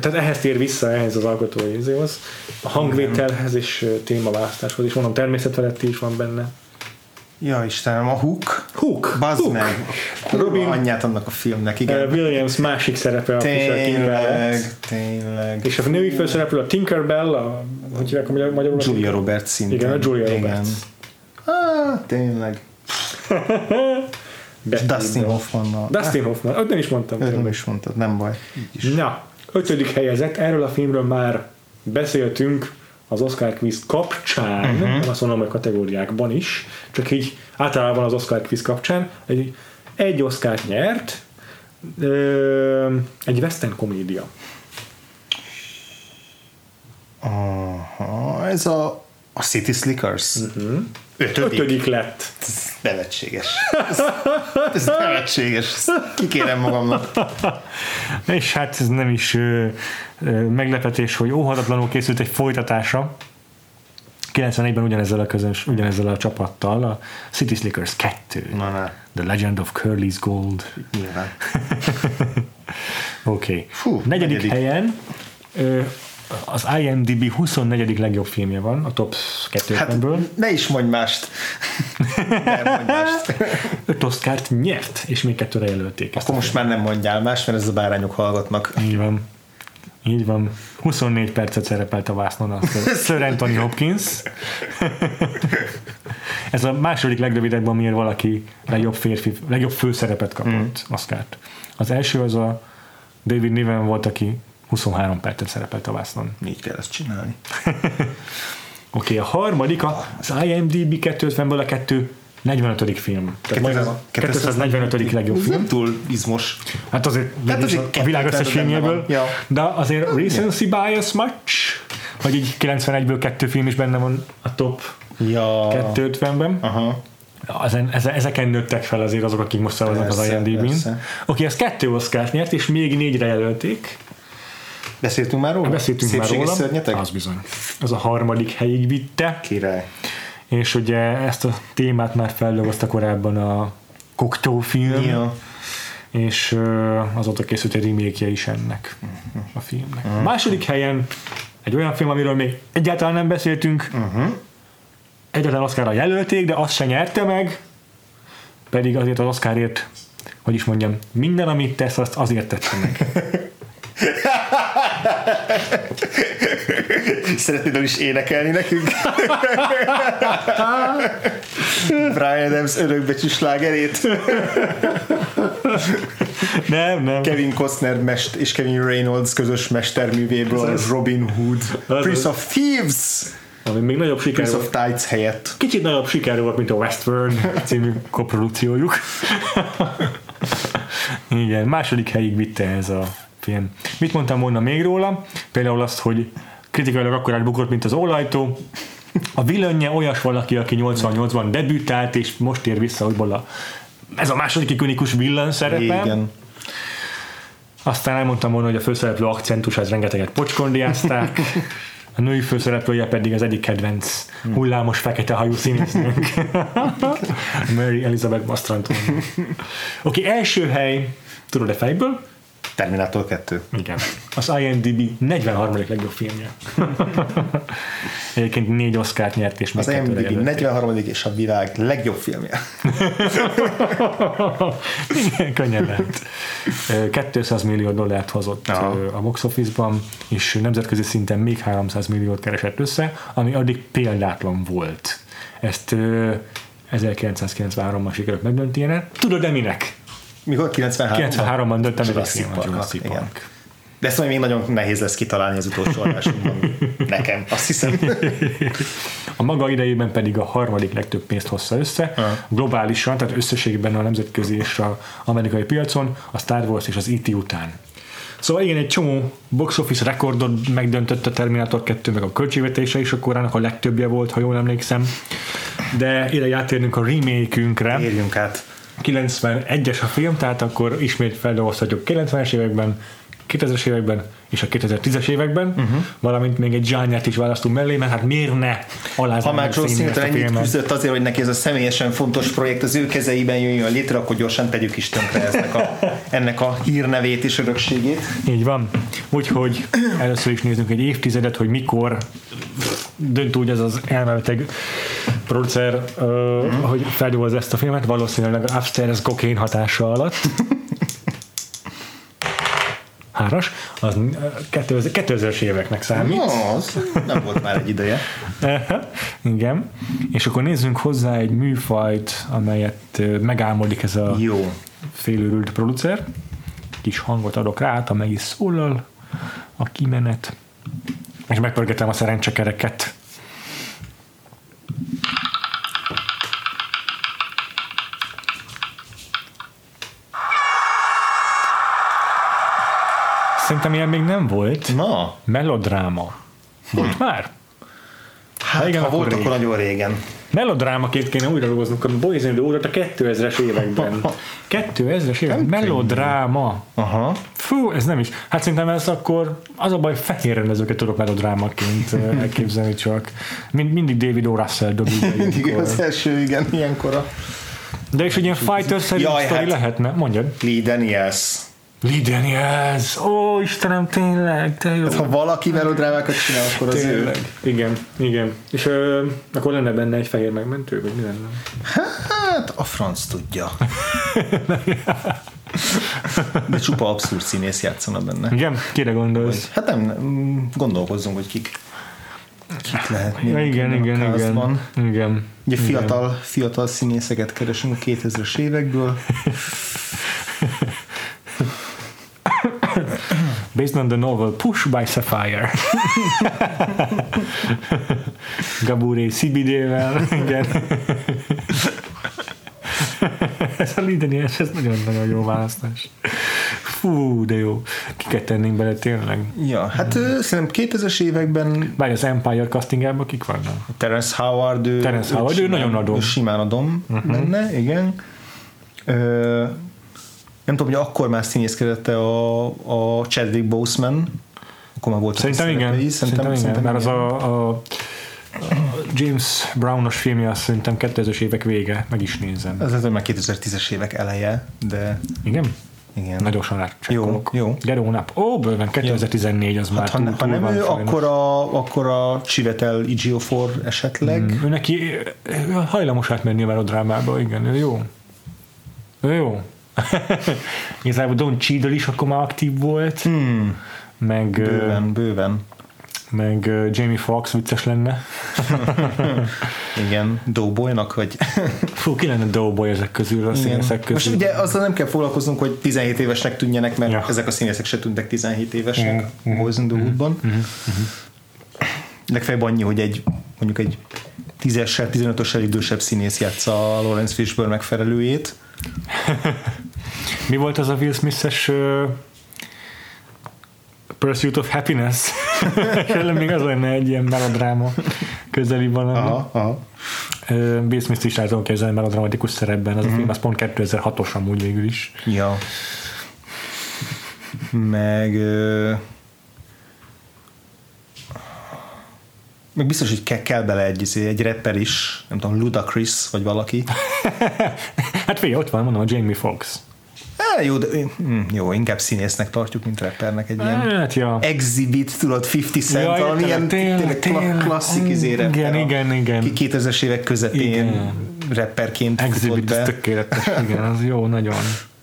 tehát ehhez tér vissza, ehhez az alkotói izéhoz. A hangvételhez és témaválasztáshoz is, mondom, természetfeletti is van benne. ja Istenem, a Hook. Hook! Bazd Hook. meg. Robin-. Anyját annak a filmnek, igen. Williams másik szerepe a King mellett. Tényleg, tényleg. És a női főszereplő a Tinkerbell, a, hogy hívják a magyar- magyarul? Julia Roberts szinten. Igen, a Julia Igen. Roberts. Ah, tényleg. És Dustin Hoffmannal. Dustin Hoffman, ott nem is mondtam. Őt nem is mondtad, nem baj. Is. Na, ötödik helyezett, erről a filmről már beszéltünk az Oscar quiz kapcsán, uh-huh. azt mondom, hogy kategóriákban is, csak így általában az Oscar quiz kapcsán egy, egy Oscar nyert, ö, egy western komédia. Aha, ez a, a City Slickers. Uh-huh. Ötödik. Ötödik lett. Ez nevetséges. Ez, ez nevetséges. Ezt Kikérem magamnak. És hát ez nem is ö, ö, meglepetés, hogy óhatatlanul készült egy folytatása. 91-ben ugyanezzel a, közös, ugyanezzel a csapattal, a City Slickers 2. Na, ne. The Legend of Curly's Gold. Nyilván. Oké. Okay. Fú, negyedik, negyedik. helyen ö, az IMDb 24. legjobb filmje van a top 250-ből. Hát ne is mondj mást. Nem mondj mást. Öt nyert, és még kettőre jelölték. Ezt Akkor most már nem mondjál más, mert ez a bárányok hallgatnak. Így van. Így van. 24 percet szerepelt a vásznon a Sir- Anthony Hopkins. Ez a második legrövidebb, amiért valaki legjobb férfi, legjobb főszerepet kapott mm. Oscárt. Az első az a David Niven volt, aki 23 percet szerepelt a vásznon. Így kell ezt csinálni. Oké, okay, a harmadik az IMDb 250-ből a 2 45. film. Tehát majd a 245. legjobb film. nem túl izmos. Hát azért, Hát hát azért a világ összes 250-ben filmjéből. Ja. de azért recency bias much, hogy így 91-ből kettő film is benne van a top Ja. 250-ben. Aha. Ezen, ezeken nőttek fel azért azok, akik most szavaznak az IMDb-n. Oké, ez kettő oszkárt nyert, és még négyre jelölték. Beszéltünk már róla? Beszéltünk már Szépséges róla. szörnyeteg? Az bizony. Az a harmadik helyig vitte. Király. És ugye ezt a témát már feldolgozta korábban a Cocteau film, Ja. és azóta készült egy remake is ennek a filmnek. A második helyen egy olyan film, amiről még egyáltalán nem beszéltünk, egyáltalán Oscarra jelölték, de azt se nyerte meg, pedig azért az Oscarért, hogy is mondjam, minden, amit tesz, azt azért tette meg. Szeretnéd is énekelni nekünk? Brian Adams örökbecsű slágerét. nem, nem. Kevin Costner mest és Kevin Reynolds közös mesterművéből. Robin Hood. Prince of Thieves. Ami még nagyobb siker Prince of Tides helyett. Kicsit nagyobb siker volt, mint a Westworld című koprodukciójuk. Igen, második helyig vitte ez a film. Mit mondtam volna még róla? Például azt, hogy kritikailag akkor átbukott, mint az ólajtó. A vilönje olyas valaki, aki 88-ban debütált, és most ér vissza újból a ez a második ikonikus villan szerepe. Igen. Aztán elmondtam volna, hogy a főszereplő akcentusát rengeteget pocskondiázták, a női főszereplője pedig az egyik kedvenc hullámos fekete hajú színésznőnk. Mary Elizabeth Mastranton. Oké, okay, első hely, tudod-e fejből? Terminator 2. Igen. Az IMDb 43. legjobb filmje. Egyébként négy Oscárt nyert, és Az IMDb jelölték. 43. és a világ legjobb filmje. Igen, könnyen lehet. Ö, 200 millió dollárt hozott Aha. a box office-ban, és nemzetközi szinten még 300 milliót keresett össze, ami addig példátlan volt. Ezt ö, 1993-ban sikerült megdöntenie. Tudod-e minek? Mikor? 93? 93-ban döntem meg a Jurassic Park, Jurassic igen. Park. De ezt majd még nagyon nehéz lesz kitalálni az utolsó adásunkban. Nekem, azt hiszem. A maga idejében pedig a harmadik legtöbb pénzt hozza össze, Aha. globálisan, tehát összességben a nemzetközi és a amerikai piacon, a Star Wars és az E.T. után. Szóval igen, egy csomó box office rekordot megdöntött a Terminator 2, meg a költségvetése is a korának a legtöbbje volt, ha jól emlékszem. De ide átérnünk a remake-ünkre. Érjünk át. 91-es a film, tehát akkor ismét feldolgozhatjuk 90-es években, 2000-es években és a 2010-es években, uh-huh. valamint még egy zsányát is választunk mellé, mert hát miért ne alázni Ha már Singleton a ennyit küzdött azért, hogy neki ez a személyesen fontos projekt az ő kezeiben jöjjön létre, akkor gyorsan tegyük is tönkre ennek a, ennek a hírnevét és örökségét. Így van. Úgyhogy először is nézzünk egy évtizedet, hogy mikor dönt úgy ez az elmebeteg producer, uh, Mhm. hogy feldolgoz ezt a filmet, valószínűleg Upstairs kokain hatása alatt. Háras, az uh, 2000 2000-es éveknek számít. No, az nem volt már egy ideje. Igen. És akkor nézzünk hozzá egy műfajt, amelyet ö, megálmodik ez a Jó. félőrült producer. Kis hangot adok rá, hát, meg is szólal a kimenet. És megpörgetem a szerencsekereket. Szerintem ilyen még nem volt. Na, Melodráma. Volt már? hát igen, ha akkor volt, rég. akkor nagyon régen. Melodrámaként kéne újra dolgoznunk a Boys in the Hood a 2000-es években. 2000-es években. Melodráma. Aha. Fú, ez nem is. Hát szerintem ez akkor az a baj, fehér rendezőket tudok melodrámaként elképzelni csak. Mind, mindig David O. Russell dob ide Mindig az első, igen, ilyenkor a De és egy ilyen fighter-szerű sztori hát. lehetne? Mondjad. Lee Daniels. Lee Daniels! Ó, Istenem, tényleg, te jó. Ha valaki melodrámákat csinál, akkor az ő. Tényleg. Igen, igen. És ö, akkor lenne benne egy fehér megmentő, vagy mi lenne? Hát a franc tudja. De csupa abszurd színész játszana benne. Igen? Kire gondolsz? Hát nem, nem, gondolkozzunk, hogy kik, kik lehetnének. Ja, igen, ebben a igen, igen, igen. Ugye igen. fiatal, fiatal színészeket keresünk a 2000-es évekből. Based on the novel Push by Sapphire. Gaburi CBD-vel, igen. ez a Lideni, ez, nagyon-nagyon jó választás. Fú, de jó. Kiket tennénk bele tényleg? Ja, hát mm. szerintem 2000-es években Várj, az Empire castingában kik vannak? Terence Howard, ő, Terence Howard, ő simán- nagyon adom. Ő simán adom uh-huh. benne, igen. Ö, nem tudom, hogy akkor már színészkedett a, a Chadwick Boseman, akkor már volt Szerintem igen. Szerintem, igen. Mert az a, a, James Brownos filmje azt szerintem 2000-es évek vége, meg is nézem. Ez az már 2010-es évek eleje, de Igen? igen. Nagyosan rácsekkolok. Jó, jó. Gyere hónap. Ó, bőven 2014 az már Hát, ha, túl, ha nem ő, akkor a, akkor a Chivetel Ejiofor esetleg. Mm. Ő neki ő hajlamos átmenni a melodrámába, igen, ő jó. Ő jó. Igazából Don Cheadle is akkor már aktív volt, Hmm. meg, Bőven, bőven. meg Jamie Foxx vicces lenne. Igen, Doughboynak, vagy... Fú, ki lenne Doughboy ezek közül, a színészek Most közül. ugye azzal nem kell foglalkoznunk, hogy 17 évesnek tűnjenek, mert Ja. ezek a színészek se tűntek 17 évesnek mm. Woodban. Mm. Legfeljebb annyi, hogy egy mondjuk egy 10-essel, 15-össel idősebb színész játsza a Lawrence Fishburne megfelelőjét. Mi volt az a Will Smith-es uh, Pursuit of Happiness? Kellene még az lenne egy ilyen melodráma közeli valami. Aha, aha. Uh, Will Smith is tudom képzelni melodramatikus szerepben, az a film az pont 2006-os amúgy végül is. Ja. Meg... ö, Meg biztos, hogy ke- kell bele egy, izé, egy rapper is, nem tudom, Ludacris, vagy valaki. Hát figyelj, ott van, mondom, a Jamie Foxx. Á, jó, de, hm, jó, inkább színésznek tartjuk, mint rappernek egy ilyen Hát, ja. exhibit, tudod, 50 Cent, Ja, valami ilyen tényleg, tényleg kla- tényleg. klasszik izé Igen, igen, igen. Ki 2000-es évek közepén Igen. rapperként Exhibit, be. tökéletes, igen, az jó, nagyon.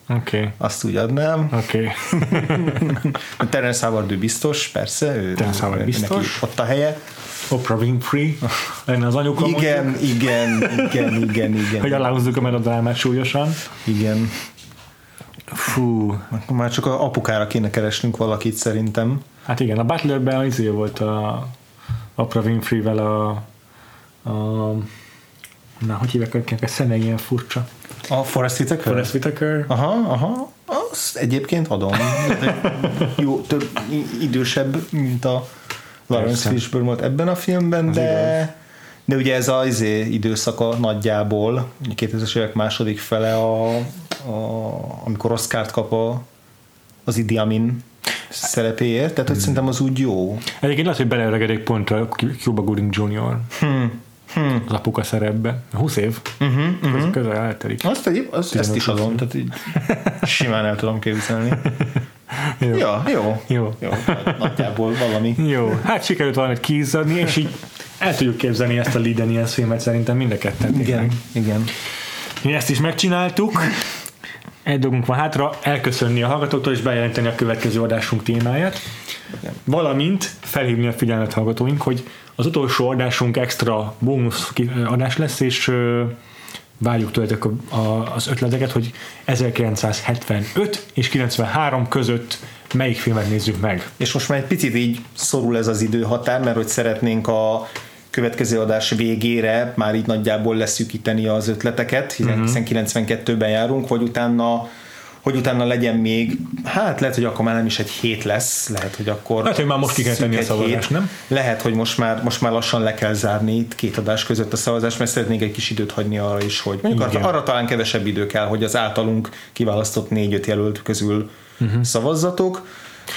Oké, okay. Azt úgy adnám. oké. Okay. Terence Howard ő biztos, persze. Ő, Terence Howard biztos. Neki ott a helye. Oprah Winfrey lenne az anyuka. Igen, mondjuk, igen, igen, igen, igen. Hogy aláhozzuk a melodrámát súlyosan. Igen. Fú, Akkor már csak a apukára kéne keresnünk valakit szerintem. hát igen, a Butlerben izé volt a Oprah Winfrey-vel a, a na, hogy hívják őket, a szeme ilyen furcsa. A Forrest Whitaker? Forrest Whitaker. Aha, aha. Azt egyébként adom. Jó, több idősebb, mint a Lawrence. Fishburne volt ebben a filmben, de, de ugye ez az izé, időszaka nagyjából, ugye 2000-es évek második fele, a, a, amikor Oscar-t kap a, az Idi Amin szerepéért, tehát hogy szerintem az úgy jó. Egyébként lehet, hogy beleöregedik pont a Cuba Gooding Jr. Hmm. Hmm. az apuka szerepbe. 20 év. Uh-huh, Uh-huh. uh-huh. Közel eltelik. Azt egyéb, azt, ezt is adom, tehát így simán el tudom képzelni. Jó. Ja, jó. Jó. jó. Nagyjából valami. Jó, hát sikerült valamit kiizzadni, és így el tudjuk képzelni ezt a Liden ilyen filmet szerintem mind a ketten. Igen, igen. Mi ezt is megcsináltuk. Egy dolgunk van hátra, elköszönni a hallgatóktól és bejelenteni a következő adásunk témáját. Igen. Valamint felhívni a figyelmet hallgatóink, hogy az utolsó adásunk extra bónusz adás lesz, és várjuk tőletek a- a- az ötleteket, hogy 1975 és 93 között melyik filmet nézzük meg. És most már egy picit így szorul ez az időhatár, mert hogy szeretnénk a következő adás végére már így nagyjából leszűkíteni az ötleteket, hiszen, Mhm. uh-huh. hiszen 92-ben járunk, hogy utána hogy utána legyen még, hát lehet, hogy akkor már nem is egy hét lesz, lehet, hogy akkor Lehet, hogy már most ki kell tenni a szavazást, nem? Lehet, hogy most már, most már lassan le kell zárni itt két adás között a szavazást, mert szeretnék egy kis időt hagyni arra is, hogy mondjuk arra, arra talán kevesebb idő kell, hogy az általunk kiválasztott négy-öt jelölt közül uh-huh. szavazzatok.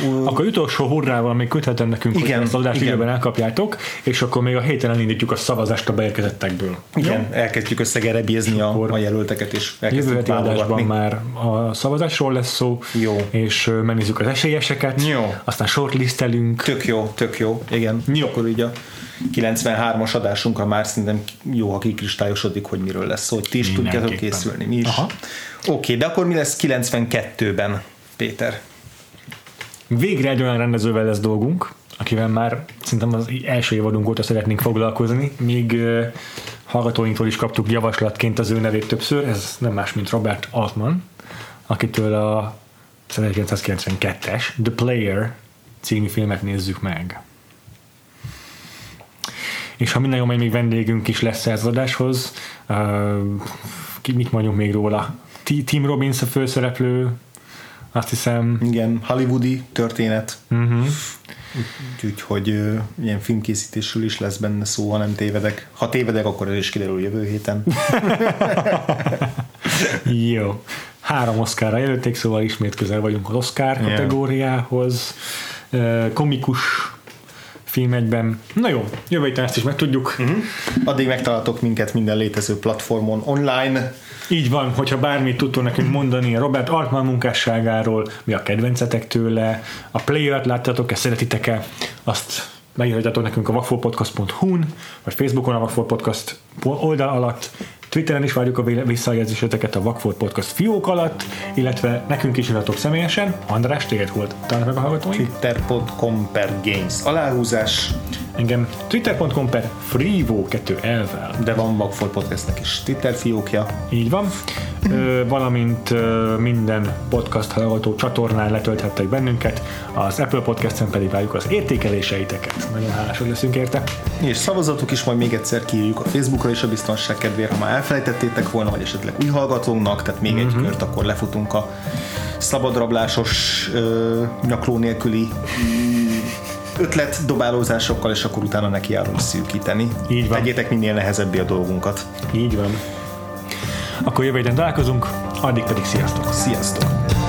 Uh, akkor utolsó hurrával még köthetem nekünk, igen, hogy ezt az adást időben elkapjátok, és akkor még a héten elindítjuk a szavazást a beérkezettekből. Igen, Jó? elkezdjük összegerebézni a, a jelölteket, és Jövő heti adásban már a szavazásról lesz szó, jó. és megnézzük az esélyeseket, jó. aztán shortlistelünk. Tök jó, tök jó, igen. Jó. Akkor így a 93-as adásunkra már szerintem jó, ha kikristályosodik, hogy miről lesz szó, hogy ti is tudjátok készülni, mi is. Oké, okay, de akkor mi lesz 92-ben, Péter? Végre egy olyan rendezővel lesz dolgunk, akivel már szerintem az első évadunk óta szeretnénk foglalkozni, uh, hallgatóinktól is kaptuk javaslatként az ő nevét többször, ez nem más, mint Robert Altman, akitől a 1992-es The Player című filmet nézzük meg. És ha minden jó, még vendégünk is lesz ez adáshoz, uh, ki, mit mondjuk még róla? Tim Robbins a főszereplő, azt hiszem. Igen, hollywoodi történet. Uh-huh. Úgyhogy uh, ilyen filmkészítésről is lesz benne szó, ha nem tévedek. Ha tévedek, akkor ez is kiderül jövő héten. Jó. Három Oscarra jelölték, szóval ismét közel vagyunk az Oscar yeah. kategóriához. Uh, komikus film egyben. Na jó, jövő héten ezt is megtudjuk. Uh-huh. Addig megtaláltok minket minden létező platformon online. Így van, hogyha bármit tudtok nekünk mondani Robert Altman munkásságáról, mi a kedvencetek tőle, a Player-t láttatok-e, szeretitek-e, azt megírhatjátok nekünk a vakfolpodcast.hu-n, vagy Facebookon a Vakfolt Podcast oldal alatt, Twitteren is várjuk a visszajelzéseteket a Vakfolt Podcast fiók alatt, illetve nekünk is iratok személyesen. András, téged volt talán meg a hallgatóink? Twitter.com per games aláhúzás. Engem twitter.com per freevo 2 elvel. De van Vakfolt Podcastnek is Twitter fiókja. Így van. Ö, valamint ö, minden podcast hallgató csatornán letölthettek bennünket, az Apple Podcast-en pedig várjuk az értékeléseiteket. Nagyon hálásak leszünk érte. És szavazatok is majd még egyszer kiírjuk a Facebookra is a biztonság kedvéért, ha már elfelejtettétek volna, vagy esetleg új hallgatónknak, tehát még mm-hmm. egy kört akkor lefutunk a szabadrablásos ö, nyakló nélküli ötletdobálózásokkal, és akkor utána nekiállunk szűkíteni. Így van. Tegyétek minél nehezebbé a dolgunkat. Így van. Akkor jövő héten találkozunk, addig pedig sziasztok! Sziasztok!